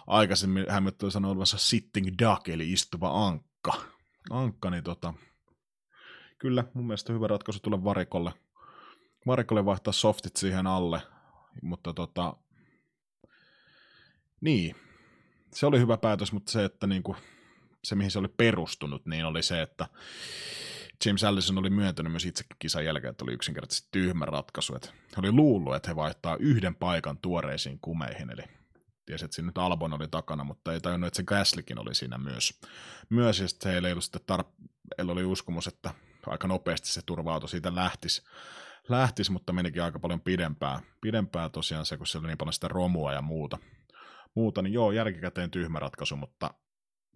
Speaker 1: aikaisemmin Hamilton sanoi olevansa sitting duck, eli istuva ankka. Ankka, niin tota, kyllä mun mielestä hyvä ratkaisu tulla varikolle. Varikolle vaihtaa softit siihen alle, mutta tota, niin, se oli hyvä päätös, mutta se, että niinku, se mihin se oli perustunut, niin oli se, että James Allison oli myöntänyt myös itsekin kisan jälkeen, että oli yksinkertaisesti tyhmä ratkaisu. Että he oli luullut, että he vaihtaa yhden paikan tuoreisiin kumeihin, eli tiesi, että siinä nyt Albon oli takana, mutta ei tajunnut, että se Gaslykin oli siinä myös. Myös, ja sitten heillä ei ollut sitten tar- heillä oli uskomus, että aika nopeasti se turva-auto siitä lähtisi, lähtisi, mutta menikin aika paljon pidempään. Pidempään tosiaan se, kun siellä oli niin paljon sitä romua ja muuta. Muuta, niin joo, jälkikäteen tyhmä ratkaisu, mutta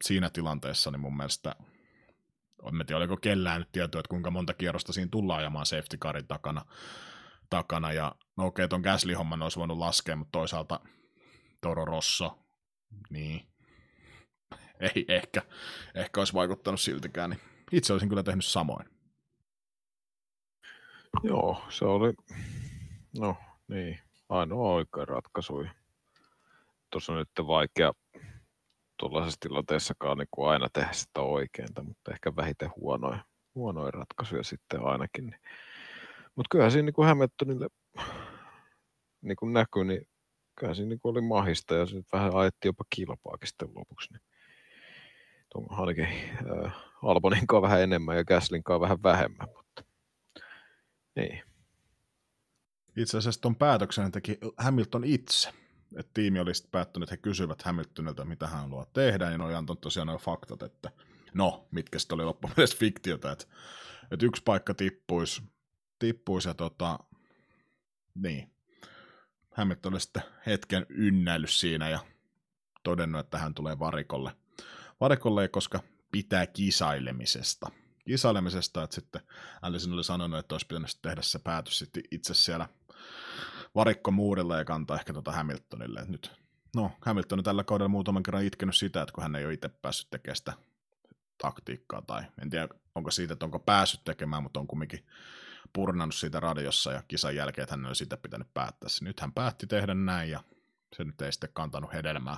Speaker 1: siinä tilanteessa niin mun mielestä en tiedä, oliko kellään nyt tietoa, että kuinka monta kierrosta siinä tullaan ajamaan safety carin takana, takana ja no okei, okay, ton Gasly-homman olisi voinut laskea, mutta toisaalta Toro Rosso, niin ei ehkä, ehkä olisi vaikuttanut siltikään, niin itse olisin kyllä tehnyt samoin.
Speaker 2: Joo, se oli, no niin, ainoa oikea ratkaisu. Tuossa on nyt vaikea tuollaisessa tilanteessakaan niin kuin aina tehdä sitä oikeinta, mutta ehkä vähiten huonoja, huonoja ratkaisuja sitten ainakin. Niin. Mutta kyllähän siinä niin kuin Hamiltonille niin kuin näkyi, niin kyllä siinä niin kuin oli mahista ja se vähän ajettiin jopa kilpaakin sitten lopuksi. Niin tuon ainakin äh, Alboninkaan vähän enemmän ja Gaslinkaan vähän vähemmän, niin.
Speaker 1: Itse asiassa tuon päätöksen teki Hamilton itse. että tiimi oli sitten päättänyt, että he kysyvät Hamiltonilta, mitä hän haluaa tehdä, ja ne oli antanut tosiaan nuo faktat, että no, mitkä sitten oli loppupeleissä fiktiota, että, että yksi paikka tippuisi, tippuisi ja tota, niin, Hamilton oli sitten hetken ynnäillyt siinä ja todennut, että hän tulee varikolle. Varikolle, koska pitää kisailemisesta. Kisailemisesta, että sitten Allison oli sanonut, että olisi pitänyt tehdä se päätös sitten itse siellä varikkomuurilla ja kantaa ehkä tuota Hamiltonille. Et nyt, no, Hamilton on tällä kaudella muutaman kerran itkenyt sitä, että kun hän ei ole itse päässyt tekemään sitä taktiikkaa, tai en tiedä, onko siitä, että onko päässyt tekemään, mutta on kumminkin purnannut siitä radiossa ja kisan jälkeen, että hän on sitä pitänyt päättää. Nyt hän päätti tehdä näin ja se nyt ei sitten kantanut hedelmää,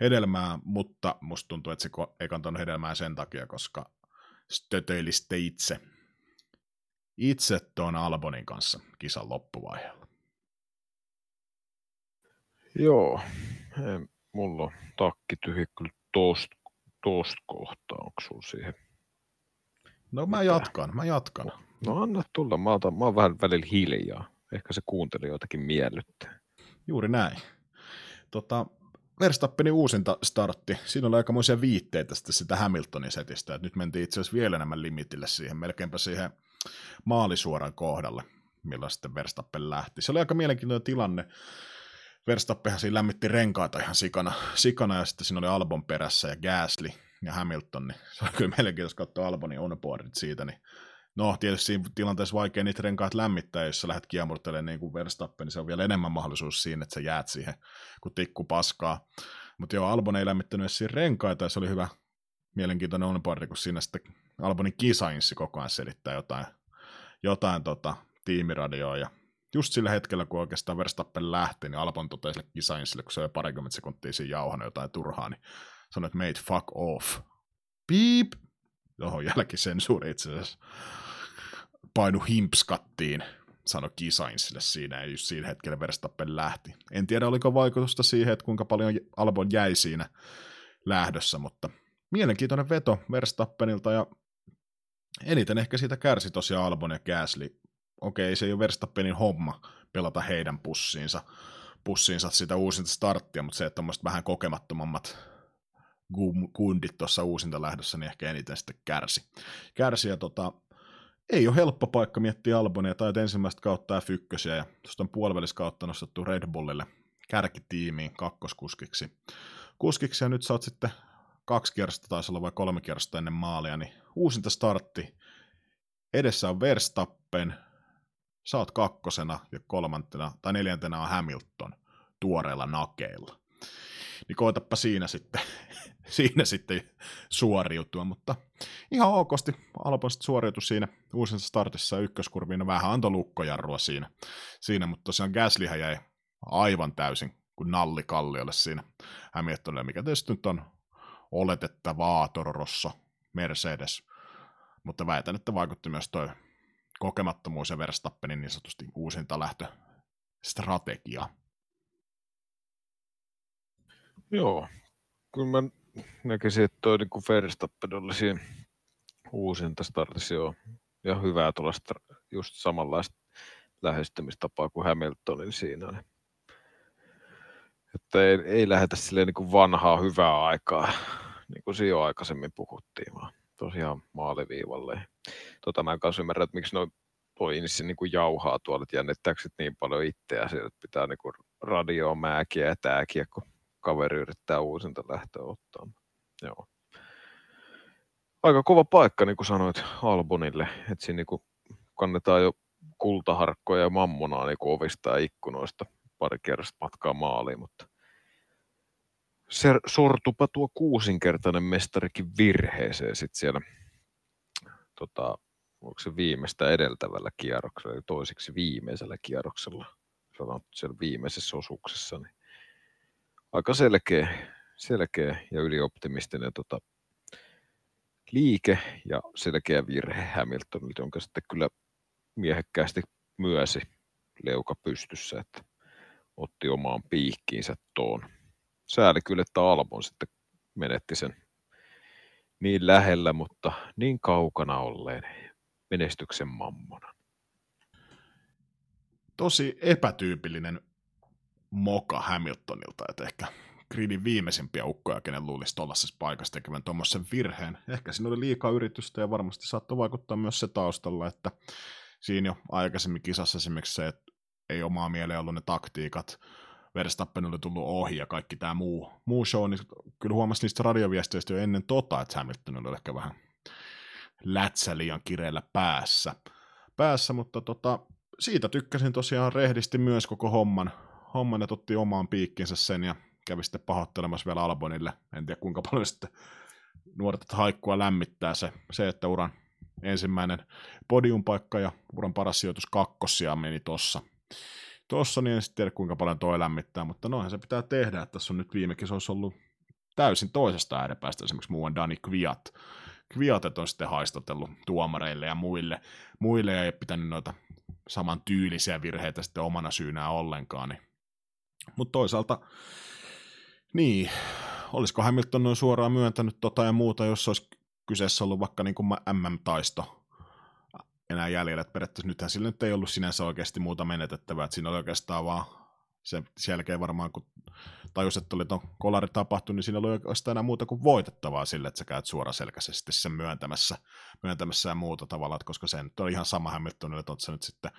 Speaker 1: hedelmää mutta musta tuntuu, että se ei kantanut hedelmää sen takia, koska stötöili sitten itse, itse tuon Albonin kanssa kisan loppuvaiheella.
Speaker 2: Joo, ei, mulla on takki tyhjä kyllä tosta, tosta kohtaa, onko sulla siihen?
Speaker 1: No mä jatkan, mä jatkan.
Speaker 2: No anna tulla, mä, otan, mä oon vähän välillä hiljaa. Ehkä se kuuntelijoitakin miellyttää.
Speaker 1: Juuri näin. Tota, Verstappenin uusinta startti, siinä oli aikamoisia viitteitä sitten sitä Hamiltonin setistä, että nyt mentiin itse asiassa vielä enemmän limitille siihen, melkeinpä siihen maalisuoran kohdalle, millä sitten Verstappen lähti. Se oli aika mielenkiintoinen tilanne. Verstappenhan siinä lämmitti renkaita ihan sikana, sikana ja sitten siinä oli Albon perässä ja Gasly ja Hamilton, niin se oli kyllä mielenkiintoista katsoa Albonin onboardit siitä, niin No, tietysti siinä tilanteessa vaikea niitä renkaat lämmittää, jos sä lähdet kiemurtelemaan niin kuin Verstappen, niin se on vielä enemmän mahdollisuus siinä, että sä jäät siihen, kun tikku paskaa. Mutta joo, Albon ei lämmittänyt edes siinä renkaita, ja se oli hyvä, mielenkiintoinen onboardi, kun siinä sitten Albonin kisainssi koko ajan selittää jotain, jotain tota, tiimiradioa, ja just sillä hetkellä, kun oikeastaan Verstappen lähti, niin Albon totesi sille kisainssille, kun se oli parikymmentä sekuntia siinä jauhana jotain turhaa, niin sanoi, että mate fuck off. Piip! Johon jälkisensuuri itse asiassa painu himpskattiin, sanoi Kisainsille siinä, ja just siinä hetkellä Verstappen lähti. En tiedä, oliko vaikutusta siihen, että kuinka paljon Albon jäi siinä lähdössä, mutta mielenkiintoinen veto Verstappenilta, ja eniten ehkä siitä kärsi tosiaan Albon ja Gasly. Okei, se ei ole Verstappenin homma pelata heidän pussiinsa, pussiinsa sitä uusinta starttia, mutta se, että tuommoiset vähän kokemattomammat kundit tuossa uusinta lähdössä, niin ehkä eniten sitten kärsi. Kärsi ja tota, ei ole helppo paikka miettiä Albonia tai ensimmäistä kautta F1 ja tuosta on puoliväliskautta nostettu Red Bullille kärkitiimiin kakkoskuskiksi. Kuskiksi ja nyt sä oot sitten kaksi kierrosta taisi olla vai kolme kierrosta ennen maalia, niin uusinta startti. Edessä on Verstappen, sä oot kakkosena ja kolmantena tai neljäntenä on Hamilton tuoreilla nakeilla. Niin koetapa siinä sitten, siinä sitten suoriutua, mutta ihan okosti Albon suoriutui siinä uusinta startissa ykköskurviin, vähän antoi lukkojarrua siinä, siinä mutta tosiaan Gaslyhän jäi aivan täysin kuin nalli kalliolle siinä Hamiltonille, mikä tietysti nyt on oletettavaa Tororossa Mercedes, mutta väitän, että vaikutti myös toi kokemattomuus ja Verstappenin niin sanotusti uusinta lähtöstrategia.
Speaker 2: Joo, kyllä mä näkisin, että toi niin Verstappen oli siinä uusinta startissa jo ja hyvää tuollaista just samanlaista lähestymistapaa kuin Hamiltonin siinä. Niin että ei, ei lähdetä silleen niin kuin vanhaa hyvää aikaa, niin kuin siinä jo aikaisemmin puhuttiin, vaan tosiaan maaliviivalle. Tota mä en kanssa ymmärrä, että miksi noin toi Inssi niin kuin jauhaa tuolla, että jännittääkö niin paljon itseä että pitää niin kuin radioa määkiä ja tääkiä, kun kaveri yrittää uusinta lähtöä ottaa. Joo. Aika kova paikka, niin kuin sanoit Albonille, että siinä niin kuin kannetaan jo kultaharkkoja ja mammonaa niin kuin ovista ja ikkunoista pari kerrasta matkaa maaliin, mutta se sortupa tuo kuusinkertainen mestarikin virheeseen sitten siellä, tota, onko se viimeistä edeltävällä kierroksella, eli toiseksi viimeisellä kierroksella, sanotaan siellä viimeisessä osuuksessa, niin aika selkeä, selkeä ja ylioptimistinen tota, liike ja selkeä virhe Hamiltonilta, jonka sitten kyllä miehekkäästi myösi leuka pystyssä, että otti omaan piikkiinsä tuon. Sääli kyllä, että Albon sitten menetti sen niin lähellä, mutta niin kaukana olleen menestyksen mammona.
Speaker 1: Tosi epätyypillinen moka Hamiltonilta, että ehkä gridin viimeisimpiä ukkoja, kenen luulisi tuollaisessa paikassa tekevän tuommoisen virheen. Ehkä siinä oli liikaa yritystä ja varmasti saattoi vaikuttaa myös se taustalla, että siinä jo aikaisemmin kisassa esimerkiksi se, että ei omaa mieleen ollut ne taktiikat, Verstappen oli tullut ohi ja kaikki tämä muu, muu show, niin kyllä huomasi niistä radioviesteistä jo ennen tota, että Hamilton oli ehkä vähän lätsä liian kireellä päässä. päässä mutta tota, siitä tykkäsin tosiaan rehdisti myös koko homman, homman otti omaan piikkinsä sen ja kävi sitten pahoittelemassa vielä Albonille. En tiedä kuinka paljon sitten nuoret haikkua lämmittää se, se että uran ensimmäinen podiumpaikka ja uran paras sijoitus kakkosia meni tossa Tuossa niin en sitten tiedä kuinka paljon toi lämmittää, mutta noinhan se pitää tehdä, että tässä on nyt viime olisi ollut täysin toisesta ääripäästä, esimerkiksi muuan Dani Kviat. Kviatet on sitten haistatellut tuomareille ja muille, muille ja ei pitänyt noita saman tyylisiä virheitä sitten omana syynään ollenkaan. Niin. Mutta toisaalta, niin, olisiko Hamilton noin suoraan myöntänyt tota ja muuta, jos olisi kyseessä ollut vaikka niin MM-taisto enää jäljellä. Että periaatteessa nythän sillä nyt ei ollut sinänsä oikeasti muuta menetettävää, että siinä oli oikeastaan vaan se jälkeen varmaan, kun tajus, että oli tuon kolari tapahtunut, niin siinä oli oikeastaan enää muuta kuin voitettavaa sille, että sä käyt suoraselkäisesti sen myöntämässä, myöntämässä ja muuta tavalla, koska se nyt on ihan sama Hamiltonille, että oot sä nyt sitten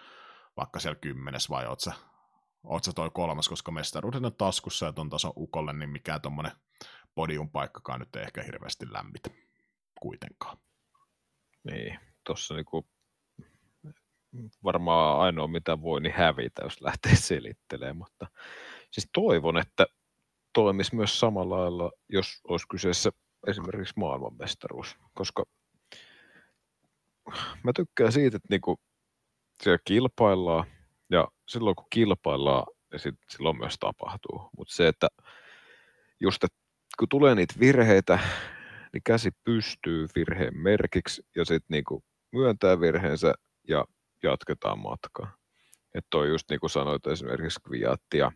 Speaker 1: vaikka siellä kymmenes vai oot sä, oot sä toi kolmas, koska mestaruuden on taskussa ja ton tason ukolle, niin mikään tuommoinen podium paikkakaan nyt ei ehkä hirveästi lämmitä kuitenkaan.
Speaker 2: Niin, tuossa niinku varmaan ainoa mitä voi, niin hävitä, jos lähtee selittelemään, mutta siis toivon, että toimisi myös samalla lailla, jos olisi kyseessä esimerkiksi maailmanmestaruus, koska mä tykkään siitä, että niinku siellä kilpaillaan, ja silloin kun kilpaillaan, niin sit, silloin myös tapahtuu. Mutta se, että just, että kun tulee niitä virheitä, niin käsi pystyy virheen merkiksi, ja sitten niinku myöntää virheensä ja jatketaan matkaa. Että on just niin kuin sanoit esimerkiksi Kviattia,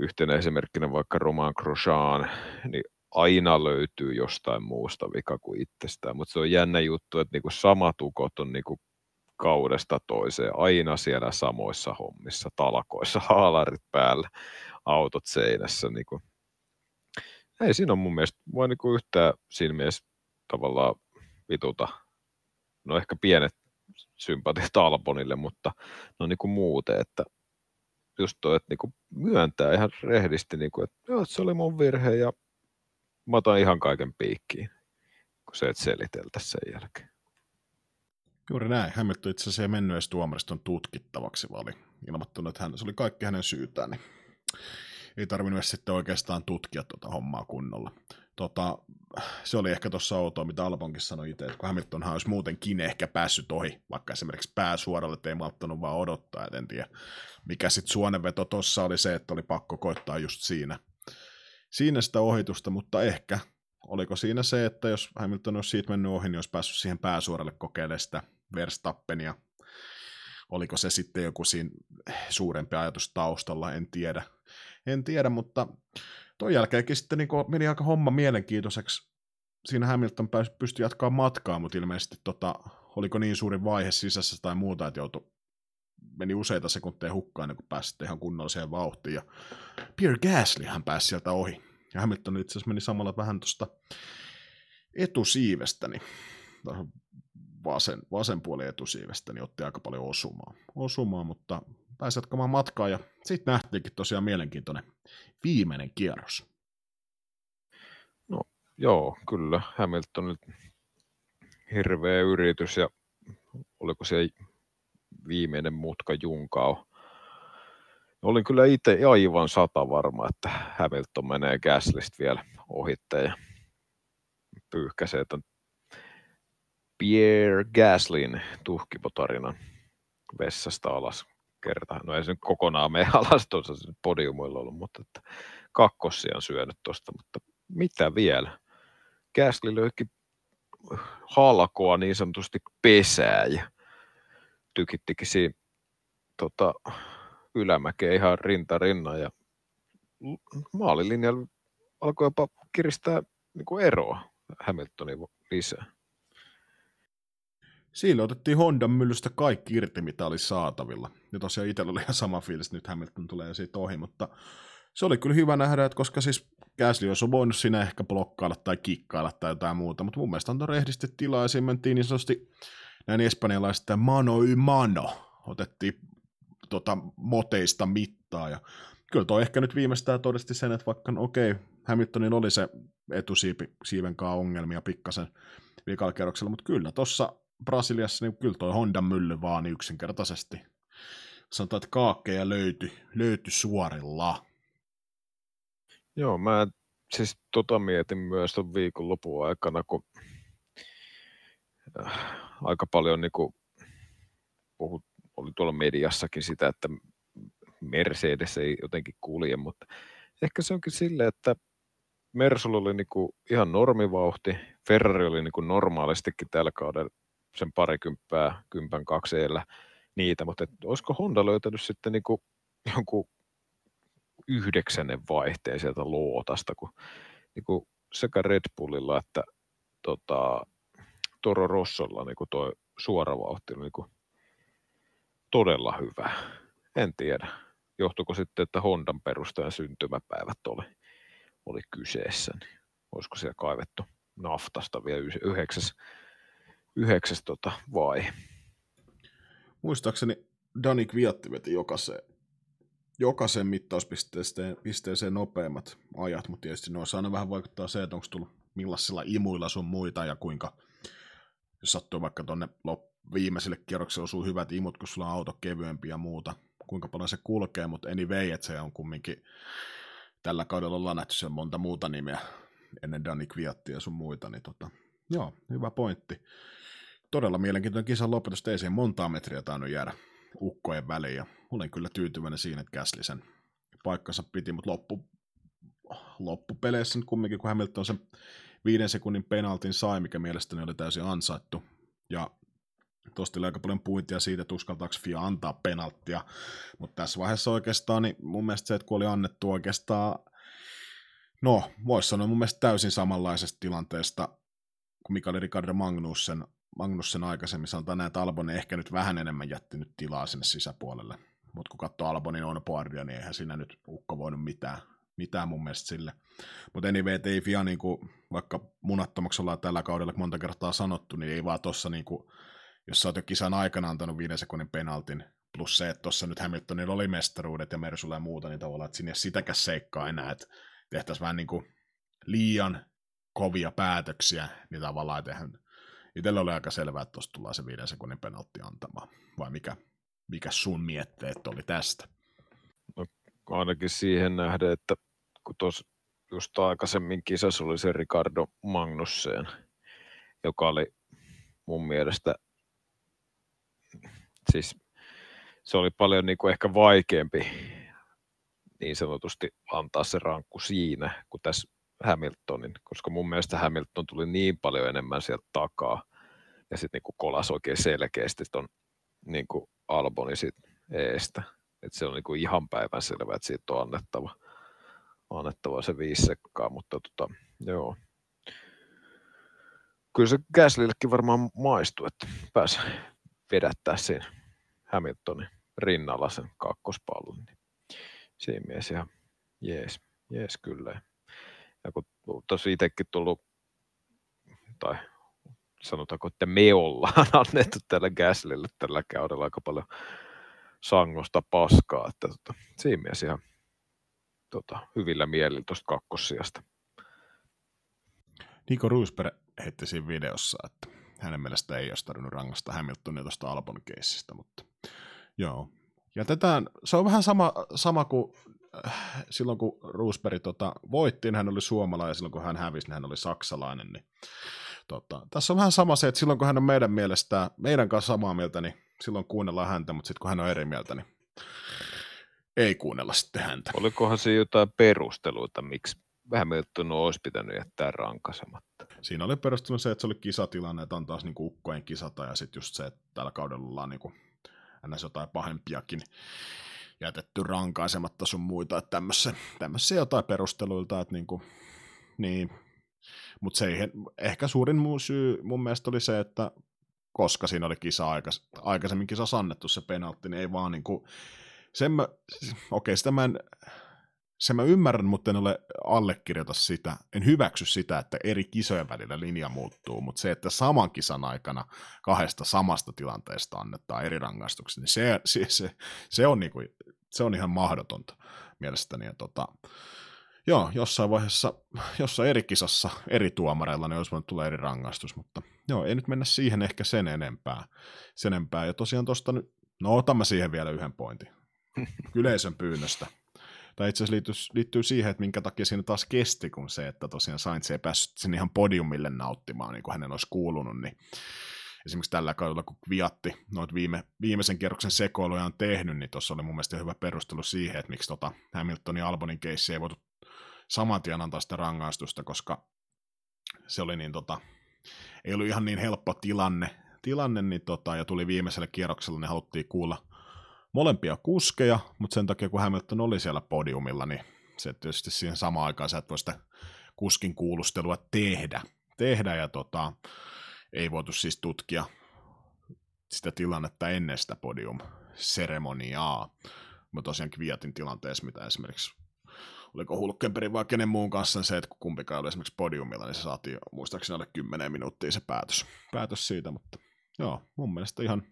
Speaker 2: yhtenä esimerkkinä vaikka Roman Grosjean, niin aina löytyy jostain muusta vika kuin itsestään, mutta se on jännä juttu, että niinku samat ukot on niinku kaudesta toiseen, aina siellä samoissa hommissa, talkoissa, haalarit päällä, autot seinässä. Niin kuin. Ei siinä on mun mielestä, mua niin kuin yhtään siinä mielessä tavallaan vituta. No ehkä pienet sympatiat Albonille, mutta no niin kuin muuten, että just toi, että niin kuin myöntää ihan rehdisti, niin kuin, että joo, se oli mun virhe ja mä otan ihan kaiken piikkiin, kun se et seliteltä sen jälkeen.
Speaker 1: Juuri näin. Hamilton itse asiassa ei mennyt edes tuomariston tutkittavaksi, vaan oli ilmoittanut, että hän, se oli kaikki hänen syytään, niin ei tarvinnut edes sitten oikeastaan tutkia tuota hommaa kunnolla. Tota, se oli ehkä tuossa outoa, mitä Albonkin sanoi itse, että kun Hamiltonhan olisi muutenkin ehkä päässyt ohi, vaikka esimerkiksi pääsuoralle, että ei malttanut vaan odottaa, et en tiedä, mikä sitten suonenveto tuossa oli se, että oli pakko koittaa just siinä, siinä sitä ohitusta, mutta ehkä oliko siinä se, että jos Hamilton olisi siitä mennyt ohi, niin olisi päässyt siihen pääsuoralle kokeilemaan sitä Verstappenia. Oliko se sitten joku siinä suurempi ajatus taustalla, en tiedä. En tiedä, mutta tuon jälkeenkin sitten niin meni aika homma mielenkiintoiseksi. Siinä Hamilton pystyi jatkaa matkaa, mutta ilmeisesti tota, oliko niin suuri vaihe sisässä tai muuta, että joutui meni useita sekunteja hukkaan, niin kun pääsi ihan kunnolliseen vauhtiin. Ja Pierre Gasly hän pääsi sieltä ohi. Ja Hamilton itse asiassa meni samalla vähän tuosta etusiivestä, niin vasen, vasen puoli etusiivestä, niin otti aika paljon osumaa, osumaa mutta pääsi jatkamaan matkaa, ja sitten nähtiinkin tosiaan mielenkiintoinen viimeinen kierros.
Speaker 2: No joo, kyllä, Hamilton hirveä yritys, ja oliko se viimeinen mutka Junkao. Olin kyllä itse aivan sata varma, että Hamilton menee Gaslist vielä ohitte ja pyyhkäsee että Pierre Gaslin tuhkipotarinan vessasta alas kerta. No ei se nyt kokonaan mene alas tuossa podiumilla ollut, mutta että kakkossia on syönyt tuosta, mutta mitä vielä? Gasly löyki halkoa niin sanotusti pesää ja tykittikin siinä tota, ylämäkeä ihan rinta rinnan ja maalilinjalla alkoi jopa kiristää niin kuin eroa Hamiltonin lisää.
Speaker 1: Siinä otettiin Hondan myllystä kaikki irti, mitä oli saatavilla. Ja tosiaan itsellä oli ihan sama fiilis, nyt Hamilton tulee siitä ohi, mutta se oli kyllä hyvä nähdä, että koska siis Gasly olisi voinut sinä ehkä blokkailla tai kikkailla tai jotain muuta, mutta mun mielestä antoi rehdisti tilaa ja mentiin niin sanotusti näin espanjalaiset mano y mano, otettiin tota, moteista mittaa ja kyllä toi ehkä nyt viimeistään todisti sen, että vaikka no okei, okay, Hamiltonin oli se etusiiven ongelmia pikkasen viikalla kerroksella, mutta kyllä tuossa Brasiliassa niin kyllä toi Honda mylly vaan niin yksinkertaisesti. Sanotaan, että kaakkeja löytyi, löytyi suorilla.
Speaker 2: Joo, mä siis tota mietin myös tuon viikonlopun aikana, kun äh, aika paljon niin kuin puhut, oli tuolla mediassakin sitä, että Mercedes ei jotenkin kulje, mutta ehkä se onkin silleen, että Mersulla oli niin kuin ihan normivauhti, Ferrari oli niin kuin normaalistikin tällä kaudella sen parikymppää, kympän kaksi eellä niitä, mutta et, olisiko Honda löytänyt sitten niin kuin jonkun yhdeksännen vaihteen sieltä luotasta, kun niin kuin sekä Red Bullilla että tota, Toro Rossolla niin kuin toi suora vauhti oli niin todella hyvä. En tiedä. Johtuiko sitten, että Hondan perustajan syntymäpäivät oli, oli kyseessä, niin olisiko siellä kaivettu naftasta vielä yhdeksäs, yhdeksäs tota vai?
Speaker 1: Muistaakseni Danik Viatti veti jokaiseen, jokaisen mittauspisteeseen nopeimmat ajat, mutta tietysti noissa aina vähän vaikuttaa se, että onko tullut millaisilla imuilla sun muita ja kuinka, jos sattuu vaikka tuonne viimeiselle kierrokselle osuu hyvät imut, kun sulla on auto kevyempi ja muuta, kuinka paljon se kulkee, mutta anyway, että se on kumminkin tällä kaudella ollaan nähty sen monta muuta nimeä ennen Dani Kviattia ja sun muita, niin tota, joo, hyvä pointti. Todella mielenkiintoinen kisan lopetus, ei siihen montaa metriä tainnut jäädä ukkojen väliin, ja olen kyllä tyytyväinen siinä, että Gasly sen paikkansa piti, mutta loppu, loppupeleissä nyt kumminkin, kun Hamilton sen viiden sekunnin penaltin sai, mikä mielestäni oli täysin ansaittu, ja Tuosta oli aika paljon puintia siitä, että uskaltaako FIA antaa penalttia, mutta tässä vaiheessa oikeastaan, niin mun mielestä se, että kun oli annettu oikeastaan, no voisi sanoa mun mielestä täysin samanlaisesta tilanteesta kuin Mikael Ricardo Magnussen Magnussen aikaisemmin, sanotaan että Albon ehkä nyt vähän enemmän jättänyt tilaa sinne sisäpuolelle. Mutta kun katsoo Albonin on boardia, niin eihän siinä nyt ukko voinut mitään, mitään mun mielestä sille. Mutta anyway, ei FIA, niin kuin, vaikka munattomaksi ollaan tällä kaudella monta kertaa sanottu, niin ei vaan tuossa, niin jos sä oot jo kisan aikana antanut viiden sekunnin penaltin, plus se, että tuossa nyt Hamiltonilla oli mestaruudet ja Mersulla ja muuta, niin tavallaan, että sinne ei sitäkään seikkaa enää, että tehtäisiin vähän niin kuin liian kovia päätöksiä, niin tavallaan, että itsellä oli aika selvää, että tuosta tullaan se viiden sekunnin penaltti antamaan, vai mikä, mikä sun mietteet oli tästä?
Speaker 2: No, ainakin siihen nähden, että kun tuossa just aikaisemmin kisassa oli se Ricardo Magnussen, joka oli mun mielestä, siis se oli paljon niin kuin ehkä vaikeampi niin sanotusti antaa se rankku siinä, kuin tässä Hamiltonin, koska mun mielestä Hamilton tuli niin paljon enemmän sieltä takaa, ja sitten niin kolas oikein selkeästi ton niin kuin Alboni sit eestä. että se on niin kuin ihan päivän selvä, että siitä on annettava, annettava se viisi sekkaa, mutta tota, joo. Kyllä se Gaslillekin varmaan maistuu, että pääsi vedättää siinä Hamiltonin rinnalla sen kakkospallon. Niin siinä mielessä ihan jees, jees kyllä. Ja kun tosi itsekin tullut, tai sanotaanko, että me ollaan annettu tällä Gaslille tällä kaudella aika paljon sangosta paskaa, että tota, siinä mielessä ihan tota, hyvillä mielillä tuosta kakkossiasta.
Speaker 1: Niko Roosberg heitti siinä videossa, että hänen mielestä ei olisi tarvinnut rangasta Hamiltonia tuosta Albon keissistä, mutta joo. Jätetään, se on vähän sama, sama kuin silloin kun Roosberg tota, voitti, niin hän oli suomalainen, ja silloin kun hän hävisi, niin hän oli saksalainen. Niin, tota, tässä on vähän sama se, että silloin kun hän on meidän mielestä, meidän kanssa samaa mieltä, niin silloin kuunnellaan häntä, mutta sitten kun hän on eri mieltä, niin ei kuunnella sitten häntä.
Speaker 2: Olikohan se jotain perusteluita, miksi Hamilton olisi pitänyt jättää rankasematta?
Speaker 1: Siinä oli perustunut se, että se oli kisatilanne, että on taas niinku ukkojen kisata, ja sitten just se, että tällä kaudella ollaan niinku, ns. jotain pahempiakin jätetty rankaisematta sun muita, että tämmöisiä, tämmöisiä jotain perusteluilta, että niinku, niin, mutta se ei, ehkä suurin muu syy mun mielestä oli se, että koska siinä oli kisa aikais, aikaisemmin kisa annettu se penaltti, niin ei vaan niinku, sen mä, okei, sitä mä en, sen mä ymmärrän, mutta en ole allekirjoita sitä, en hyväksy sitä, että eri kisojen välillä linja muuttuu, mutta se, että saman kisan aikana kahdesta samasta tilanteesta annetaan eri rangaistuksia, niin se, se, se, se, on, niinku, se on ihan mahdotonta mielestäni. Ja tota, joo, jossain vaiheessa, jossain eri kisassa eri tuomareilla, niin olisi voinut tulla eri rangaistus, mutta joo, ei nyt mennä siihen ehkä sen enempää. Sen enempää. Ja tosiaan tuosta nyt, no otamme siihen vielä yhden pointin. Yleisön pyynnöstä. Tai itse asiassa liittyy, liittyy siihen, että minkä takia siinä taas kesti, kun se, että tosiaan Sainz ei päässyt sen ihan podiumille nauttimaan, niin kuin hänen olisi kuulunut, niin esimerkiksi tällä kaudella, kun Viatti noit viime, viimeisen kierroksen sekoiluja on tehnyt, niin tuossa oli mun mielestä hyvä perustelu siihen, että miksi tota Hamiltonin ja Albonin keissi ei voitu saman tien antaa sitä rangaistusta, koska se oli niin tota, ei ollut ihan niin helppo tilanne, tilanne niin tota, ja tuli viimeiselle kierrokselle, niin haluttiin kuulla molempia kuskeja, mutta sen takia kun Hamilton oli siellä podiumilla, niin se tietysti siihen samaan aikaan sä et voi sitä kuskin kuulustelua tehdä, tehdä ja tota, ei voitu siis tutkia sitä tilannetta ennen sitä podium-seremoniaa. Mutta tosiaan Kviatin tilanteessa, mitä esimerkiksi oliko Hulkenbergin vai kenen muun kanssa se, että kun kumpikaan oli esimerkiksi podiumilla, niin se saatiin muistaakseni alle 10 minuuttia se päätös, päätös siitä, mutta joo, mun mielestä ihan,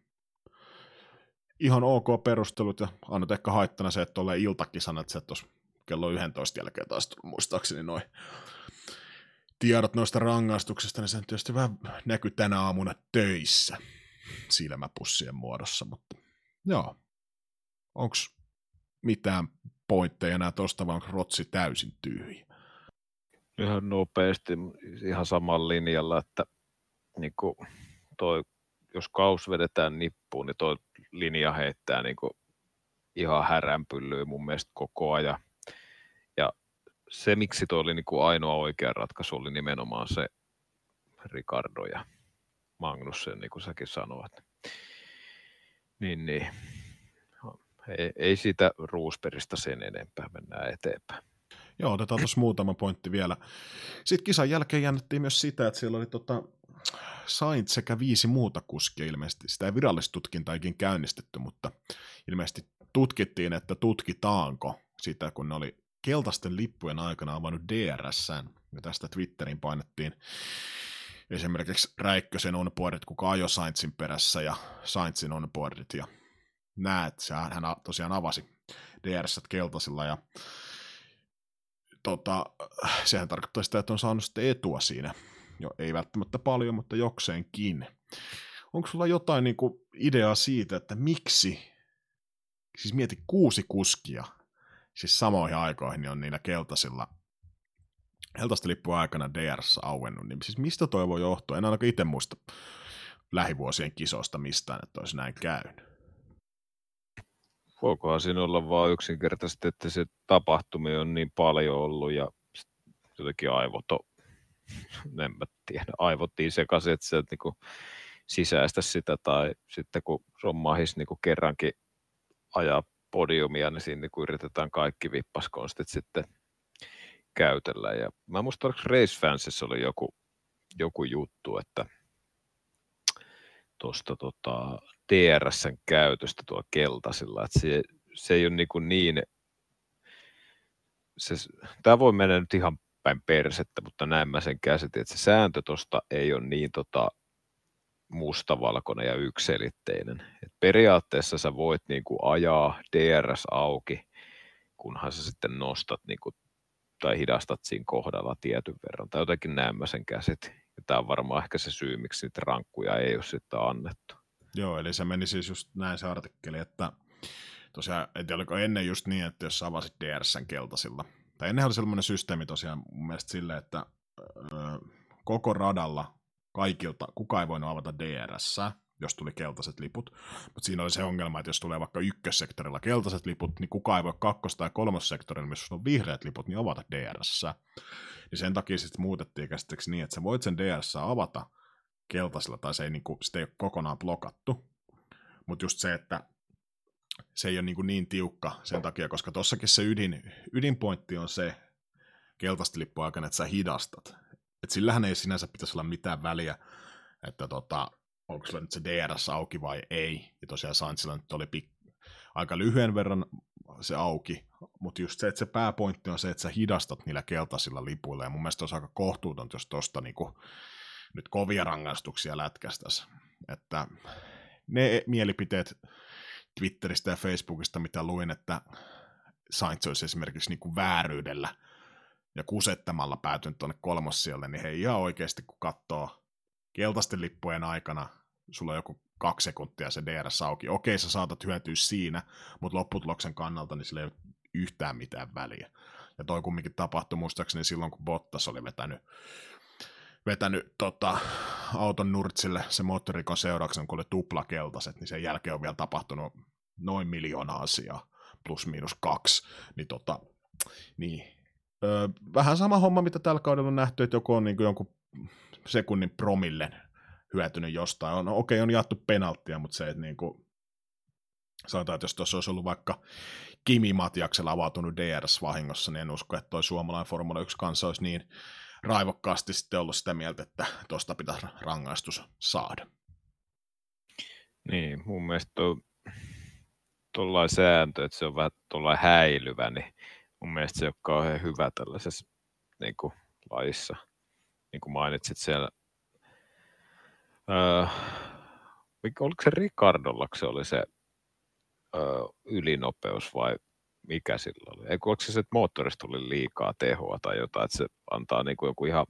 Speaker 1: ihan ok perustelut ja annat ehkä haittana se, että tuolle iltakisan, että se tuossa kello 11 jälkeen taas muistaakseni noin tiedot noista rangaistuksista, niin sen tietysti vähän näkyy tänä aamuna töissä silmäpussien muodossa, mutta joo, onko mitään pointteja enää tosta, vaan rotsi täysin tyhjä?
Speaker 2: Ihan nopeasti, ihan samalla linjalla, että niin kuin toi, jos kaus vedetään nippuun, niin toi linja heittää niin kuin ihan häränpyllyä mun mielestä koko ajan. Se, miksi toi oli niin ainoa oikea ratkaisu, oli nimenomaan se Ricardo ja Magnussen, niin kuin säkin sanoit. Niin, niin ei, ei siitä Roosbergista sen enempää, mennään eteenpäin.
Speaker 1: Joo, otetaan tuossa muutama pointti vielä. Sitten kisan jälkeen jännittiin myös sitä, että siellä oli tota, Sainz sekä viisi muuta kuskia ilmeisesti. Sitä ei ikin käynnistetty, mutta ilmeisesti tutkittiin, että tutkitaanko sitä, kun ne oli keltaisten lippujen aikana avannut DRS, ja tästä Twitterin painettiin esimerkiksi Räikkösen onboardit, kuka ajoi Sainzin perässä ja Sainzin onboardit, ja näet, hän tosiaan avasi DRS keltaisilla, ja tota, sehän tarkoittaa sitä, että on saanut sitten etua siinä. Jo, ei välttämättä paljon, mutta jokseenkin. Onko sulla jotain niin kuin, ideaa siitä, että miksi, siis mieti kuusi kuskia, siis samoihin aikoihin niin on niillä keltaisilla keltaista lippua aikana DRS auennut, niin siis mistä toi voi johtua? En ainakaan itse muista lähivuosien kisosta mistään, että olisi näin käynyt.
Speaker 2: Voikohan siinä olla vaan yksinkertaisesti, että se tapahtumia on niin paljon ollut ja jotenkin aivot on, en mä tiedä, aivottiin sekaisin, että se niinku sisäistä sitä tai sitten kun rommahis niinku kerrankin ajaa podiumia, niin siinä niinku yritetään kaikki vippaskonstit sitten käytellä. Ja mä muistan, että Race Fansissa oli joku, joku juttu, että tuosta tota, TRSn käytöstä tuolla keltaisilla, että se, se ei ole niin, kuin niin se, tämä voi mennä nyt ihan päin persettä, mutta näin mä sen käsitin, että se sääntö tuosta ei ole niin tota, mustavalkoinen ja ykselitteinen. Et periaatteessa sä voit niin kuin ajaa DRS auki, kunhan sä sitten nostat niin kuin, tai hidastat siinä kohdalla tietyn verran. Tai jotenkin näin mä sen käsitin. Ja tämä on varmaan ehkä se syy, miksi niitä rankkuja ei ole sitten annettu.
Speaker 1: Joo, eli se meni siis just näin se artikkeli, että tosiaan, että oliko ennen just niin, että jos avasit DRSn keltaisilla, tai ennen oli sellainen systeemi tosiaan mun mielestä silleen, että öö, koko radalla kaikilta, kuka ei voinut avata DRS, jos tuli keltaiset liput. Mutta siinä oli se ongelma, että jos tulee vaikka ykkössektorilla keltaiset liput, niin kuka ei voi kakkos- tai kolmossektorilla, missä on vihreät liput, niin avata DRS. Niin sen takia sitten muutettiin käsitteeksi niin, että sä voit sen DRS avata keltaisella, tai se ei, niin kuin, sitä ei ole kokonaan blokattu. Mutta just se, että se ei ole niin, niin tiukka sen takia, koska tossakin se ydin, ydinpointti on se keltaista lippua aikana, että sä hidastat. Et sillähän ei sinänsä pitäisi olla mitään väliä, että tota, onko sulla nyt se DRS auki vai ei. Ja tosiaan Sainzilla nyt oli pik- aika lyhyen verran se auki, mutta just se, että se pääpointti on se, että sä hidastat niillä keltaisilla lipuilla, ja mun mielestä olisi aika kohtuutonta, jos tuosta niinku, nyt kovia rangaistuksia lätkästäisi. Että ne mielipiteet Twitteristä ja Facebookista, mitä luin, että Sainz olisi esimerkiksi niin vääryydellä ja kusettamalla päätynyt tuonne kolmossijalle, niin hei ihan oikeasti kun katsoo keltaisten lippujen aikana, sulla on joku kaksi sekuntia se DRS auki. Okei, sä saatat hyötyä siinä, mutta lopputuloksen kannalta niin sillä ei ole yhtään mitään väliä. Ja toi kumminkin tapahtui muistaakseni silloin, kun Bottas oli vetänyt, vetänyt tota, auton nurtsille se moottorikon seurauksena, kun oli tuplakeltaiset, niin sen jälkeen on vielä tapahtunut noin miljoona asiaa, plus miinus kaksi. Niin, tota, niin. Öö, vähän sama homma, mitä tällä kaudella on nähty, että joku on niin jonkun sekunnin promillen hyötynyt jostain. On, okei, okay, on jaettu penalttia, mutta se, että niin kuin, sanotaan, että jos tuossa olisi ollut vaikka Kimi Matiaksella avautunut DRS-vahingossa, niin en usko, että toi suomalainen Formula 1 kanssa olisi niin raivokkaasti sitten ollut sitä mieltä, että tuosta pitäisi rangaistus saada.
Speaker 2: Niin, mun mielestä tuollainen sääntö, että se on vähän tuollainen häilyvä, niin mun mielestä se ole kauhean hyvä tällaisessa niin kuin, laissa. Niin kuin mainitsit siellä Öö, oliko se Ricardolla, se oli se öö, ylinopeus vai mikä sillä oli? Eikö oliko se, että moottorista tuli liikaa tehoa tai jotain, että se antaa niin kuin joku ihan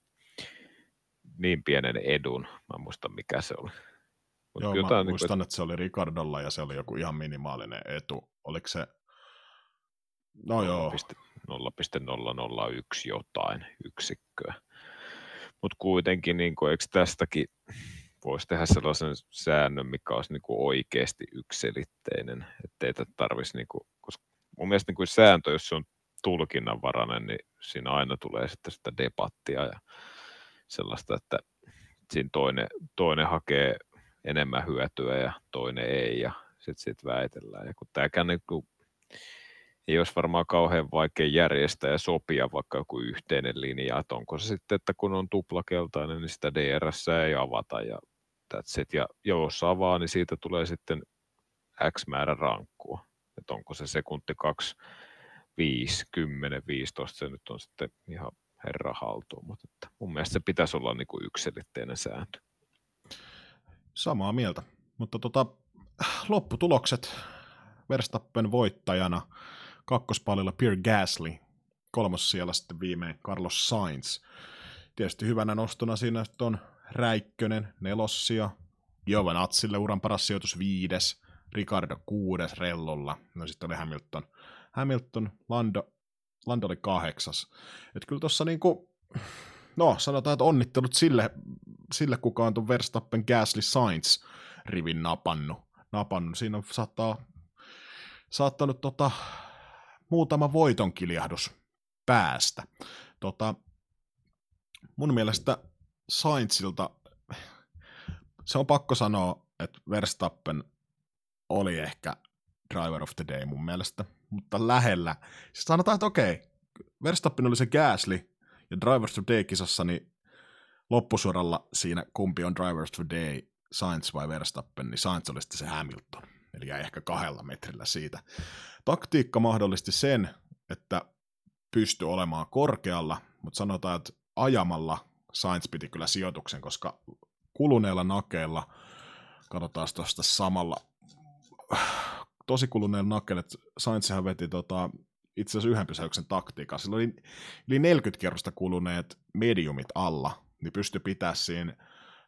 Speaker 2: niin pienen edun. Mä en muista mikä se oli.
Speaker 1: Mut Joo, jotain, mä niin muistan, kuin, että se oli Ricardolla ja se oli joku ihan minimaalinen etu. Oliko se... No 0, joo.
Speaker 2: 0,001 jotain yksikköä. Mutta kuitenkin, niin kuin, eikö tästäkin voisi tehdä sellaisen säännön, mikä olisi niin kuin oikeasti yksilitteinen, ettei tätä tarvitsisi, niin kuin, koska mun mielestä niin kuin sääntö, jos se on tulkinnanvarainen, niin siinä aina tulee sitten sitä debattia ja sellaista, että siinä toinen, toinen hakee enemmän hyötyä ja toinen ei ja sitten sit väitellään. Ja kun tämäkään niin kuin, ei olisi varmaan kauhean vaikea järjestää ja sopia vaikka joku yhteinen linja, että onko se sitten, että kun on tuplakeltainen, niin sitä DRS ei avata ja that's it. Ja jos avaa, niin siitä tulee sitten X määrä rankkua. Että onko se sekunti 2, 5, 10, 15, se nyt on sitten ihan herra haltuun, mutta että mun mielestä se pitäisi olla niin kuin yksilitteinen sääntö.
Speaker 1: Samaa mieltä, mutta tota, lopputulokset Verstappen voittajana kakkospalilla Pierre Gasly, kolmas siellä sitten viimein Carlos Sainz. Tietysti hyvänä nostona siinä on Räikkönen nelossia, Atsille uran paras sijoitus viides, Ricardo kuudes rellolla, no sitten oli Hamilton, Hamilton Lando, Lando oli kahdeksas. Että kyllä tuossa niinku, no sanotaan, että onnittelut sille, sille kuka on tuon Verstappen Gasly Sainz rivin napannut. napannut. Siinä on, saattaa, saattanut tota, muutama voiton kiljahdus päästä. Tota, mun mielestä Sainzilta, se on pakko sanoa, että Verstappen oli ehkä driver of the day mun mielestä, mutta lähellä. Siis sanotaan, että okei, Verstappen oli se Gasly, ja driver of the day-kisassa, niin loppusuoralla siinä kumpi on driver of the day, Sainz vai Verstappen, niin Sainz oli sitten se Hamilton, eli jäi ehkä kahdella metrillä siitä. Taktiikka mahdollisti sen, että pystyi olemaan korkealla, mutta sanotaan, että ajamalla Sainz piti kyllä sijoituksen, koska kuluneella nakeella, katsotaan tuosta samalla, tosi kuluneella nakeella, Sainzhan veti tota, itse asiassa yhden pysäyksen taktiikkaa. Sillä oli yli 40 kerrosta kuluneet mediumit alla, niin pystyi pitää siinä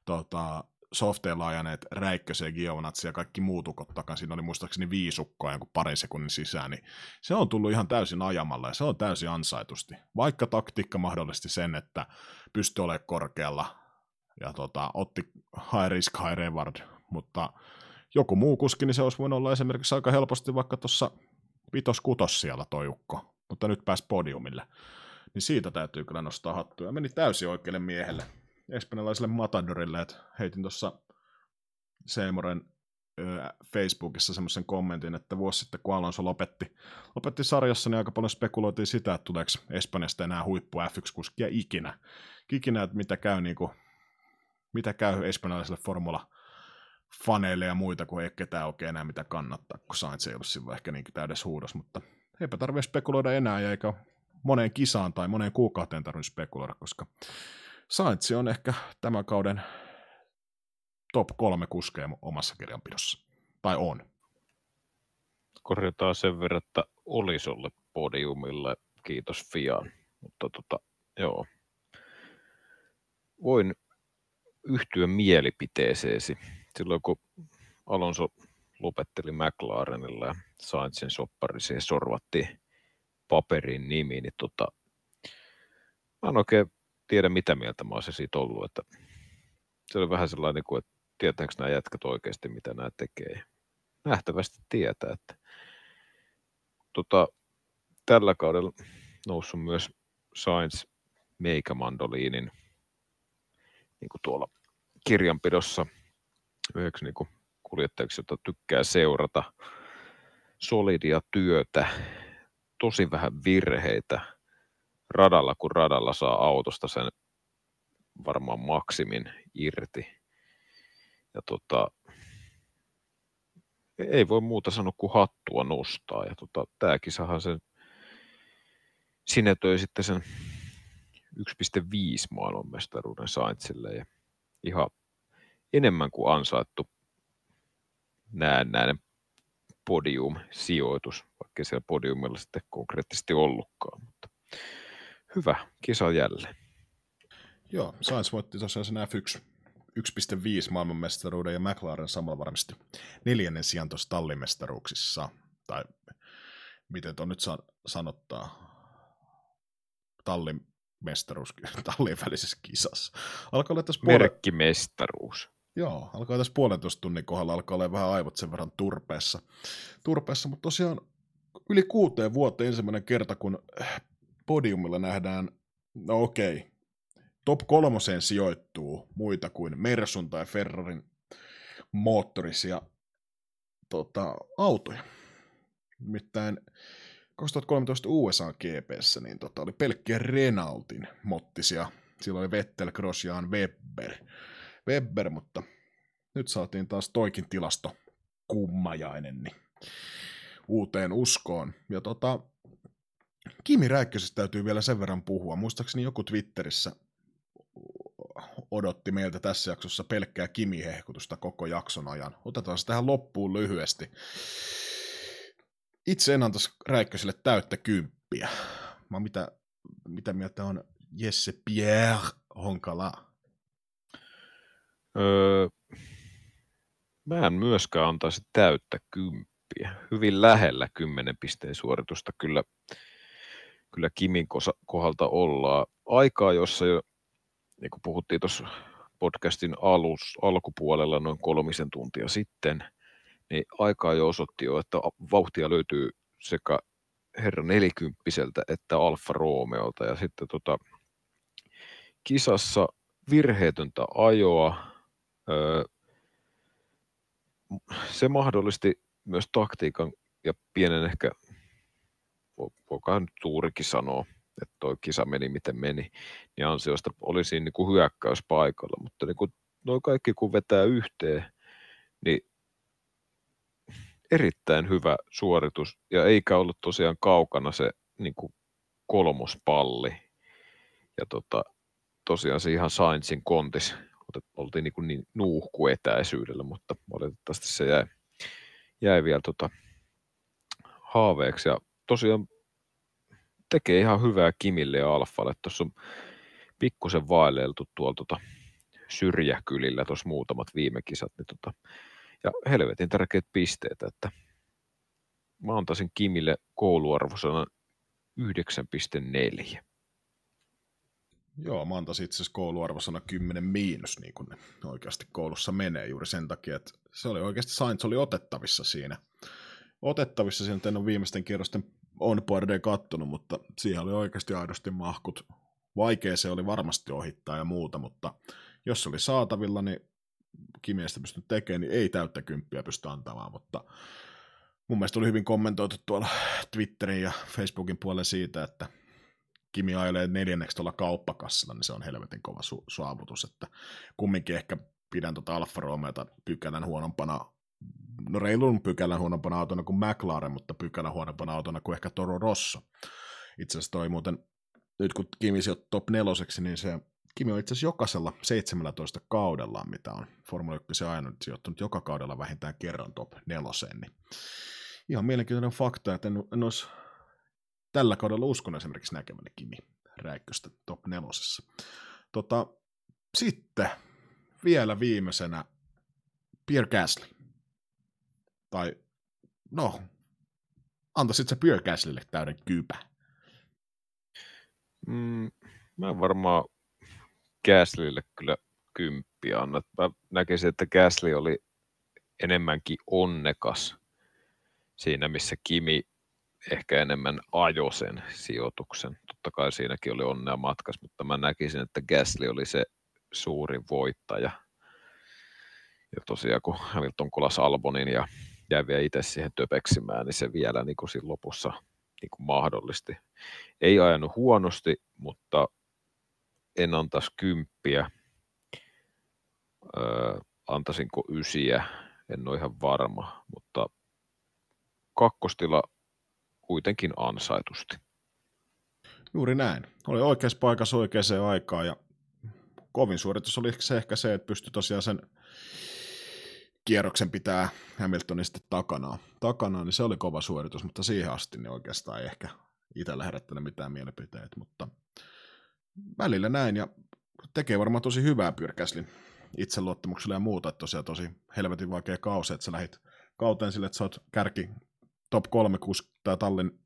Speaker 1: tota, softeilla ajaneet Räikkösen, Giovinazzi ja kaikki muut ukot takana. Siinä oli muistaakseni viisukkoa jonkun parin sekunnin sisään, niin se on tullut ihan täysin ajamalla ja se on täysin ansaitusti. Vaikka taktiikka mahdollisti sen, että pystyi olemaan korkealla ja tota, otti high risk, high reward, mutta joku muu kuski, niin se olisi voinut olla esimerkiksi aika helposti vaikka tuossa vitos kutos siellä toi ukko, mutta nyt pääsi podiumille. Niin siitä täytyy kyllä nostaa hattua. Meni täysin oikealle miehelle espanjalaiselle Matadorille, että heitin tuossa Seemoren Facebookissa semmoisen kommentin, että vuosi sitten kun Alonso lopetti, lopetti sarjassa, niin aika paljon spekuloitiin sitä, että tuleeko Espanjasta enää huippu F1-kuskia ikinä. Ikinä, että mitä käy, niin kuin, mitä käy espanjalaiselle formula faneille ja muita, kun ei ketään oikein enää mitä kannattaa, kun Sainz ei ollut silloin ehkä niin täydessä huudos, mutta eipä tarvitse spekuloida enää, ja eikä moneen kisaan tai moneen kuukauteen tarvitse spekuloida, koska Sainz on ehkä tämän kauden top kolme kuskeja omassa kirjanpidossa. Tai on.
Speaker 2: Korjataan sen verran, että Olisolle podiumille. Kiitos Fian. Mutta tota, joo. Voin yhtyä mielipiteeseesi. Silloin kun Alonso lopetteli McLarenilla ja Sainzin soppari siihen sorvattiin paperin nimi, niin tota, mä en oikein tiedä, mitä mieltä mä olisin siitä ollut. Että se oli vähän sellainen, kuin, että tietääkö nämä jätkät oikeasti, mitä nämä tekee. Nähtävästi tietää, että tota, tällä kaudella noussut myös Science Mandoliinin niin kuin tuolla kirjanpidossa yhdeksi niin kuin kuljettajaksi, jota tykkää seurata. Solidia työtä, tosi vähän virheitä, radalla kuin radalla saa autosta sen varmaan maksimin irti. Ja tota, ei voi muuta sanoa kuin hattua nostaa. Ja tota, tämä kisahan sen sinetöi sitten sen 1,5 maailmanmestaruuden Saintsille ja ihan enemmän kuin ansaittu näennäinen podium-sijoitus, vaikka siellä podiumilla sitten konkreettisesti ollutkaan. Mutta Hyvä, kisa jälleen.
Speaker 1: Joo, Sainz voitti tosiaan sen F1 1.5 maailmanmestaruuden ja McLaren samalla varmasti neljännen sijaan tuossa tallimestaruuksissa. Tai miten tuon nyt sa- sanottaa? Tallin mestaruus, tallin välisessä kisassa. Alkaa olla tässä
Speaker 2: puolen... Merkkimestaruus.
Speaker 1: Joo, alkaa tässä puolentoista tunnin kohdalla alkaa olla vähän aivot sen verran turpeessa. turpeessa mutta tosiaan yli kuuteen vuoteen ensimmäinen kerta, kun podiumilla nähdään, no okei, top kolmoseen sijoittuu muita kuin Mersun tai Ferrarin moottorisia tota, autoja. Nimittäin 2013 USA GPssä niin tota, oli pelkkiä Renaultin mottisia. Silloin oli Vettel, Grosjean, Webber. Webber, mutta nyt saatiin taas toikin tilasto kummajainen niin uuteen uskoon. Ja tota, Kimi Räikkösestä täytyy vielä sen verran puhua. Muistaakseni joku Twitterissä odotti meiltä tässä jaksossa pelkkää Kimi-hehkutusta koko jakson ajan. Otetaan se tähän loppuun lyhyesti. Itse en antaisi Räikköselle täyttä kymppiä. Mä mitä, mitä mieltä on Jesse Pierre Honkala?
Speaker 2: Öö, mä en myöskään antaisi täyttä kymppiä. Hyvin lähellä kymmenen pisteen suoritusta kyllä, kyllä Kimin kohdalta ollaan. Aikaa, jossa jo, niin kuin puhuttiin tuossa podcastin alus, alkupuolella noin kolmisen tuntia sitten, niin aikaa jo osoitti jo, että vauhtia löytyy sekä herra nelikymppiseltä että Alfa Romeolta. Ja sitten tota, kisassa virheetöntä ajoa. Öö, se mahdollisti myös taktiikan ja pienen ehkä, voikaan nyt tuurikin sanoa, että toi kisa meni miten meni, niin ansiosta oli siinä niin kuin hyökkäys paikalla, mutta niin kuin noin kaikki kun vetää yhteen, niin erittäin hyvä suoritus ja eikä ollut tosiaan kaukana se niin kuin kolmospalli. Ja tota, tosiaan se ihan Sainzin kontis, oltiin niin, kuin niin nuuhku etäisyydellä, mutta valitettavasti se jäi, jäi vielä tota haaveeksi. Ja tosiaan tekee ihan hyvää Kimille ja Alfalle. Tuossa on pikkusen vaeleltu tuolla tota syrjäkylillä tuossa muutamat viime kisat, niin tota, ja helvetin tärkeät pisteet, että mä antaisin Kimille kouluarvosana 9,4.
Speaker 1: Joo, mä antaisin itse asiassa kouluarvosana 10 miinus, niin kuin ne oikeasti koulussa menee juuri sen takia, että se oli oikeasti Sainz oli otettavissa siinä. Otettavissa siinä, en ole viimeisten kierrosten onboardia kattonut, mutta siihen oli oikeasti aidosti mahkut. Vaikea se oli varmasti ohittaa ja muuta, mutta jos se oli saatavilla, niin Kimiestä pystynyt tekemään, niin ei täyttä kymppiä pysty antamaan, mutta mun mielestä oli hyvin kommentoitu tuolla Twitterin ja Facebookin puolella siitä, että Kimi ajelee neljänneksi tuolla kauppakassilla, niin se on helvetin kova su- saavutus, että kumminkin ehkä pidän tuota Alfa Romeota pykälän huonompana, no reilun pykälän huonompana autona kuin McLaren, mutta pykälän huonompana autona kuin ehkä Toro Rosso. Itse asiassa toi muuten, nyt kun Kimi sijoittui top neloseksi, niin se Kimi on itse asiassa jokaisella 17 kaudella, mitä on Formula 1 ajanut, sijoittunut joka kaudella vähintään kerran top neloseen. Niin ihan mielenkiintoinen fakta, että en, en olisi tällä kaudella uskon esimerkiksi näkemäni Kimi Räikköstä top nelosessa. Tota, sitten vielä viimeisenä Pierre Gasly. Tai no, antaisit Pierre Gaslylle täyden kyypä?
Speaker 2: Mm, mä varmaan Gaslylle kyllä kymppiä anna. Mä näkisin, että Gasly oli enemmänkin onnekas siinä, missä Kimi ehkä enemmän ajo sen sijoituksen. Totta kai siinäkin oli onnea matkas, mutta mä näkisin, että Gasly oli se suurin voittaja. Ja tosiaan kun Hamilton kolas Albonin ja jäi vielä itse siihen töpeksimään, niin se vielä niin kuin siinä lopussa niin kuin mahdollisti. Ei ajanut huonosti, mutta en antaisi kymppiä. Öö, antaisinko ysiä, en ole ihan varma, mutta kakkostila kuitenkin ansaitusti.
Speaker 1: Juuri näin. Oli oikeassa paikassa oikeaan aikaan ja kovin suoritus oli se ehkä se, että pystyi tosiaan sen kierroksen pitää Hamiltonin sitten takana. takana, niin se oli kova suoritus, mutta siihen asti niin oikeastaan ei ehkä itsellä herättänyt mitään mielipiteitä, mutta välillä näin, ja tekee varmaan tosi hyvää Pyrkäslin itseluottamuksella ja muuta, että tosiaan tosi helvetin vaikea kausi, että sä lähit kauteen sille, että sä oot kärki top 3 kuski, tai tallin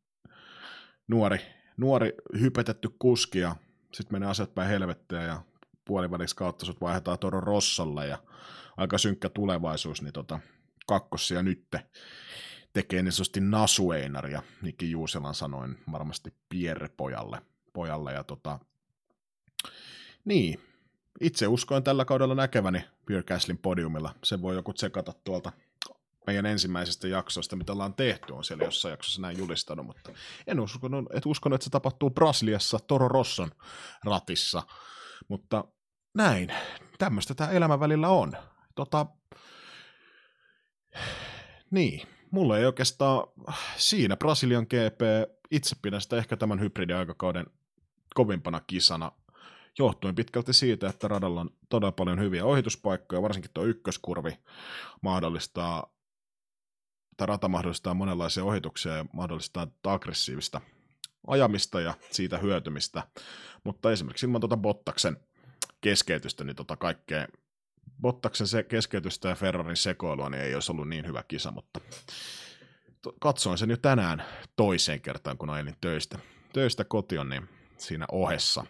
Speaker 1: nuori, nuori hypetetty kuski, ja sitten menee asiat päin helvettiä, ja puoliväliksi kautta sut vaihdetaan Toro Rossalle, ja aika synkkä tulevaisuus, niin tota, kakkossia nytte tekee niin sanotusti Nasueinar, ja Niki Juuselan sanoin varmasti Pierre pojalle, pojalle ja tota, niin, itse uskoin tällä kaudella näkeväni Pierre Gaslin podiumilla. Se voi joku tsekata tuolta meidän ensimmäisestä jaksoista, mitä ollaan tehty, on siellä jossain jaksossa näin julistanut, mutta en uskonut, että uskonut, että se tapahtuu Brasiliassa Toro Rosson ratissa, mutta näin, tämmöistä tämä elämä välillä on. Tota, niin, mulla ei oikeastaan siinä Brasilian GP, itse pidän sitä ehkä tämän hybridiaikakauden kovimpana kisana, johtuen pitkälti siitä, että radalla on todella paljon hyviä ohituspaikkoja, varsinkin tuo ykköskurvi mahdollistaa, tai rata mahdollistaa monenlaisia ohituksia ja mahdollistaa aggressiivista ajamista ja siitä hyötymistä, mutta esimerkiksi ilman tuota Bottaksen keskeytystä, niin tota kaikkea Bottaksen se keskeytystä ja Ferrarin sekoilua, niin ei olisi ollut niin hyvä kisa, mutta katsoin sen jo tänään toiseen kertaan, kun ajelin töistä, töistä kotiin, niin siinä ohessa,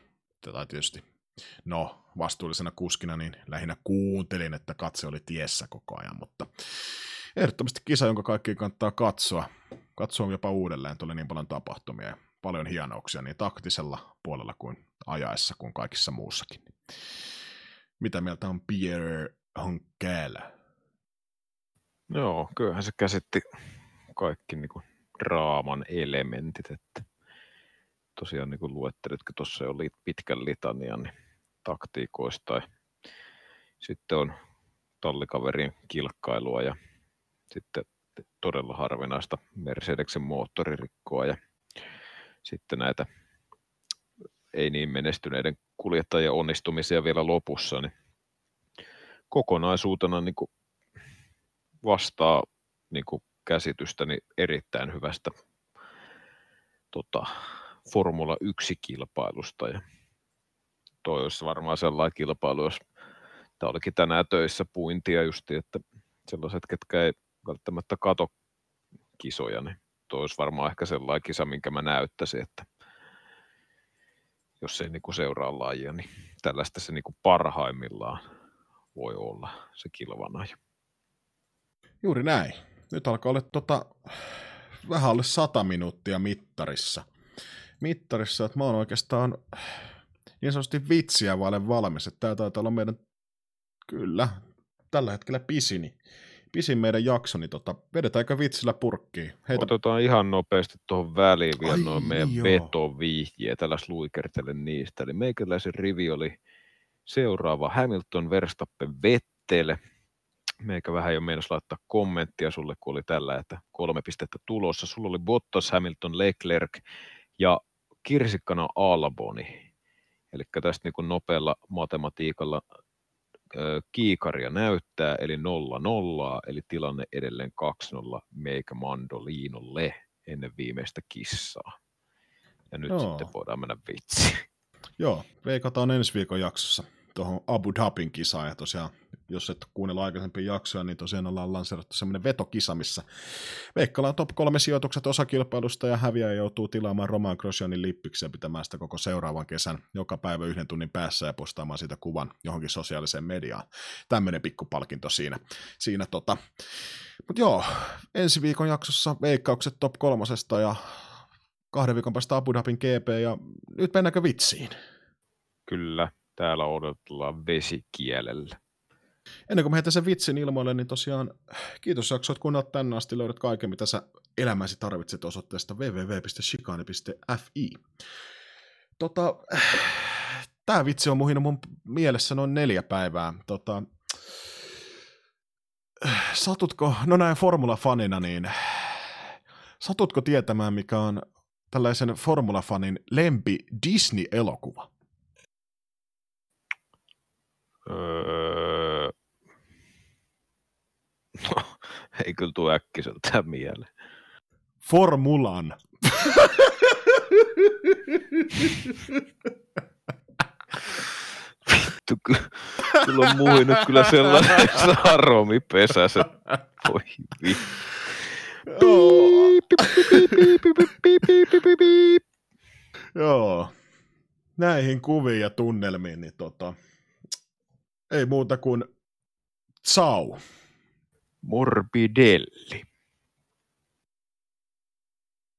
Speaker 1: tai tietysti, no vastuullisena kuskina, niin lähinnä kuuntelin, että katse oli tiessä koko ajan, mutta ehdottomasti kisa, jonka kaikki kannattaa katsoa. Katsoa jopa uudelleen, tuli niin paljon tapahtumia ja paljon hienouksia niin taktisella puolella kuin ajaessa kuin kaikissa muussakin. Mitä mieltä on Pierre Honkäälä?
Speaker 2: Joo, kyllähän se käsitti kaikki niin kuin draaman elementit, että tosiaan niin kuin luettelitkin tuossa jo pitkän litanian niin taktiikoista ja sitten on tallikaverin kilkkailua ja sitten todella harvinaista Mercedeksen moottoririkkoa ja sitten näitä ei niin menestyneiden kuljettajien onnistumisia vielä lopussa, niin kokonaisuutena niin kuin vastaa niin kuin käsitystäni erittäin hyvästä tota, Formula 1-kilpailusta. Ja toi olisi varmaan sellainen kilpailu, jos tämä olikin tänään töissä puintia justi, että sellaiset, ketkä ei välttämättä kato kisoja, niin toi olisi varmaan ehkä sellainen kisa, minkä mä näyttäisin, että jos ei niinku seuraa lajia, niin tällaista se niinku parhaimmillaan voi olla se kilvana.
Speaker 1: Juuri näin. Nyt alkaa olla tota, vähän alle sata minuuttia mittarissa. Mittarissa, että mä oon oikeastaan niin sanotusti vitsiä vaille valmis. Että tää taitaa olla meidän, kyllä, tällä hetkellä pisini pisin meidän jakso, niin tota, vedetäänkö vitsillä purkkiin?
Speaker 2: Heitä... Otetaan ihan nopeasti tuohon väliin vielä noin meidän joo. vetovihjiä, tällais luikertele niistä. Eli meikäläisen rivi oli seuraava Hamilton, Verstappen, Vettel. Meikä vähän jo meinas laittaa kommenttia sulle, kun oli tällä, että kolme pistettä tulossa. Sulla oli Bottas, Hamilton, Leclerc ja kirsikkana Alboni. Eli tästä niin nopealla matematiikalla kiikaria näyttää, eli 0 0 eli tilanne edelleen 2-0 meikä Mandoliinolle ennen viimeistä kissaa. Ja nyt Joo. sitten voidaan mennä vitsiin.
Speaker 1: Joo, veikataan ensi viikon jaksossa tuohon Abu Dhabin kisaan, ja tosiaan, jos et kuunnella aikaisempia jaksoja, niin tosiaan ollaan lanseerattu semmoinen vetokisa, missä veikkaillaan top kolme sijoitukset osakilpailusta, ja häviäjä joutuu tilaamaan Roman Grosjeanin lippiksi ja pitämään sitä koko seuraavan kesän joka päivä yhden tunnin päässä ja postaamaan siitä kuvan johonkin sosiaaliseen mediaan. Tämmöinen pikkupalkinto siinä. siinä tota. Mutta joo, ensi viikon jaksossa veikkaukset top kolmosesta ja kahden viikon päästä Abu Dhabin GP ja nyt mennäänkö vitsiin?
Speaker 2: Kyllä, täällä odotellaan vesikielellä.
Speaker 1: Ennen kuin heitän sen vitsin ilmoille, niin tosiaan kiitos jakso, että kuunnellut tänne asti. Löydät kaiken, mitä sä elämäsi tarvitset osoitteesta www.shikane.fi. Tota, tämä vitsi on muhinut mun mielessä noin neljä päivää. Tota, satutko, no näin formula-fanina, niin satutko tietämään, mikä on tällaisen formula-fanin lempi Disney-elokuva?
Speaker 2: Öö... No, ei kyllä tule äkkiseltä mieleen.
Speaker 1: Formulan.
Speaker 2: Vittu, kyllä on muinut kyllä sellainen saromipesässä. Voi vittu.
Speaker 1: Joo. Näihin kuviin ja tunnelmiin, niin tota, ei muuta kuin ciao.
Speaker 2: Morbidelli.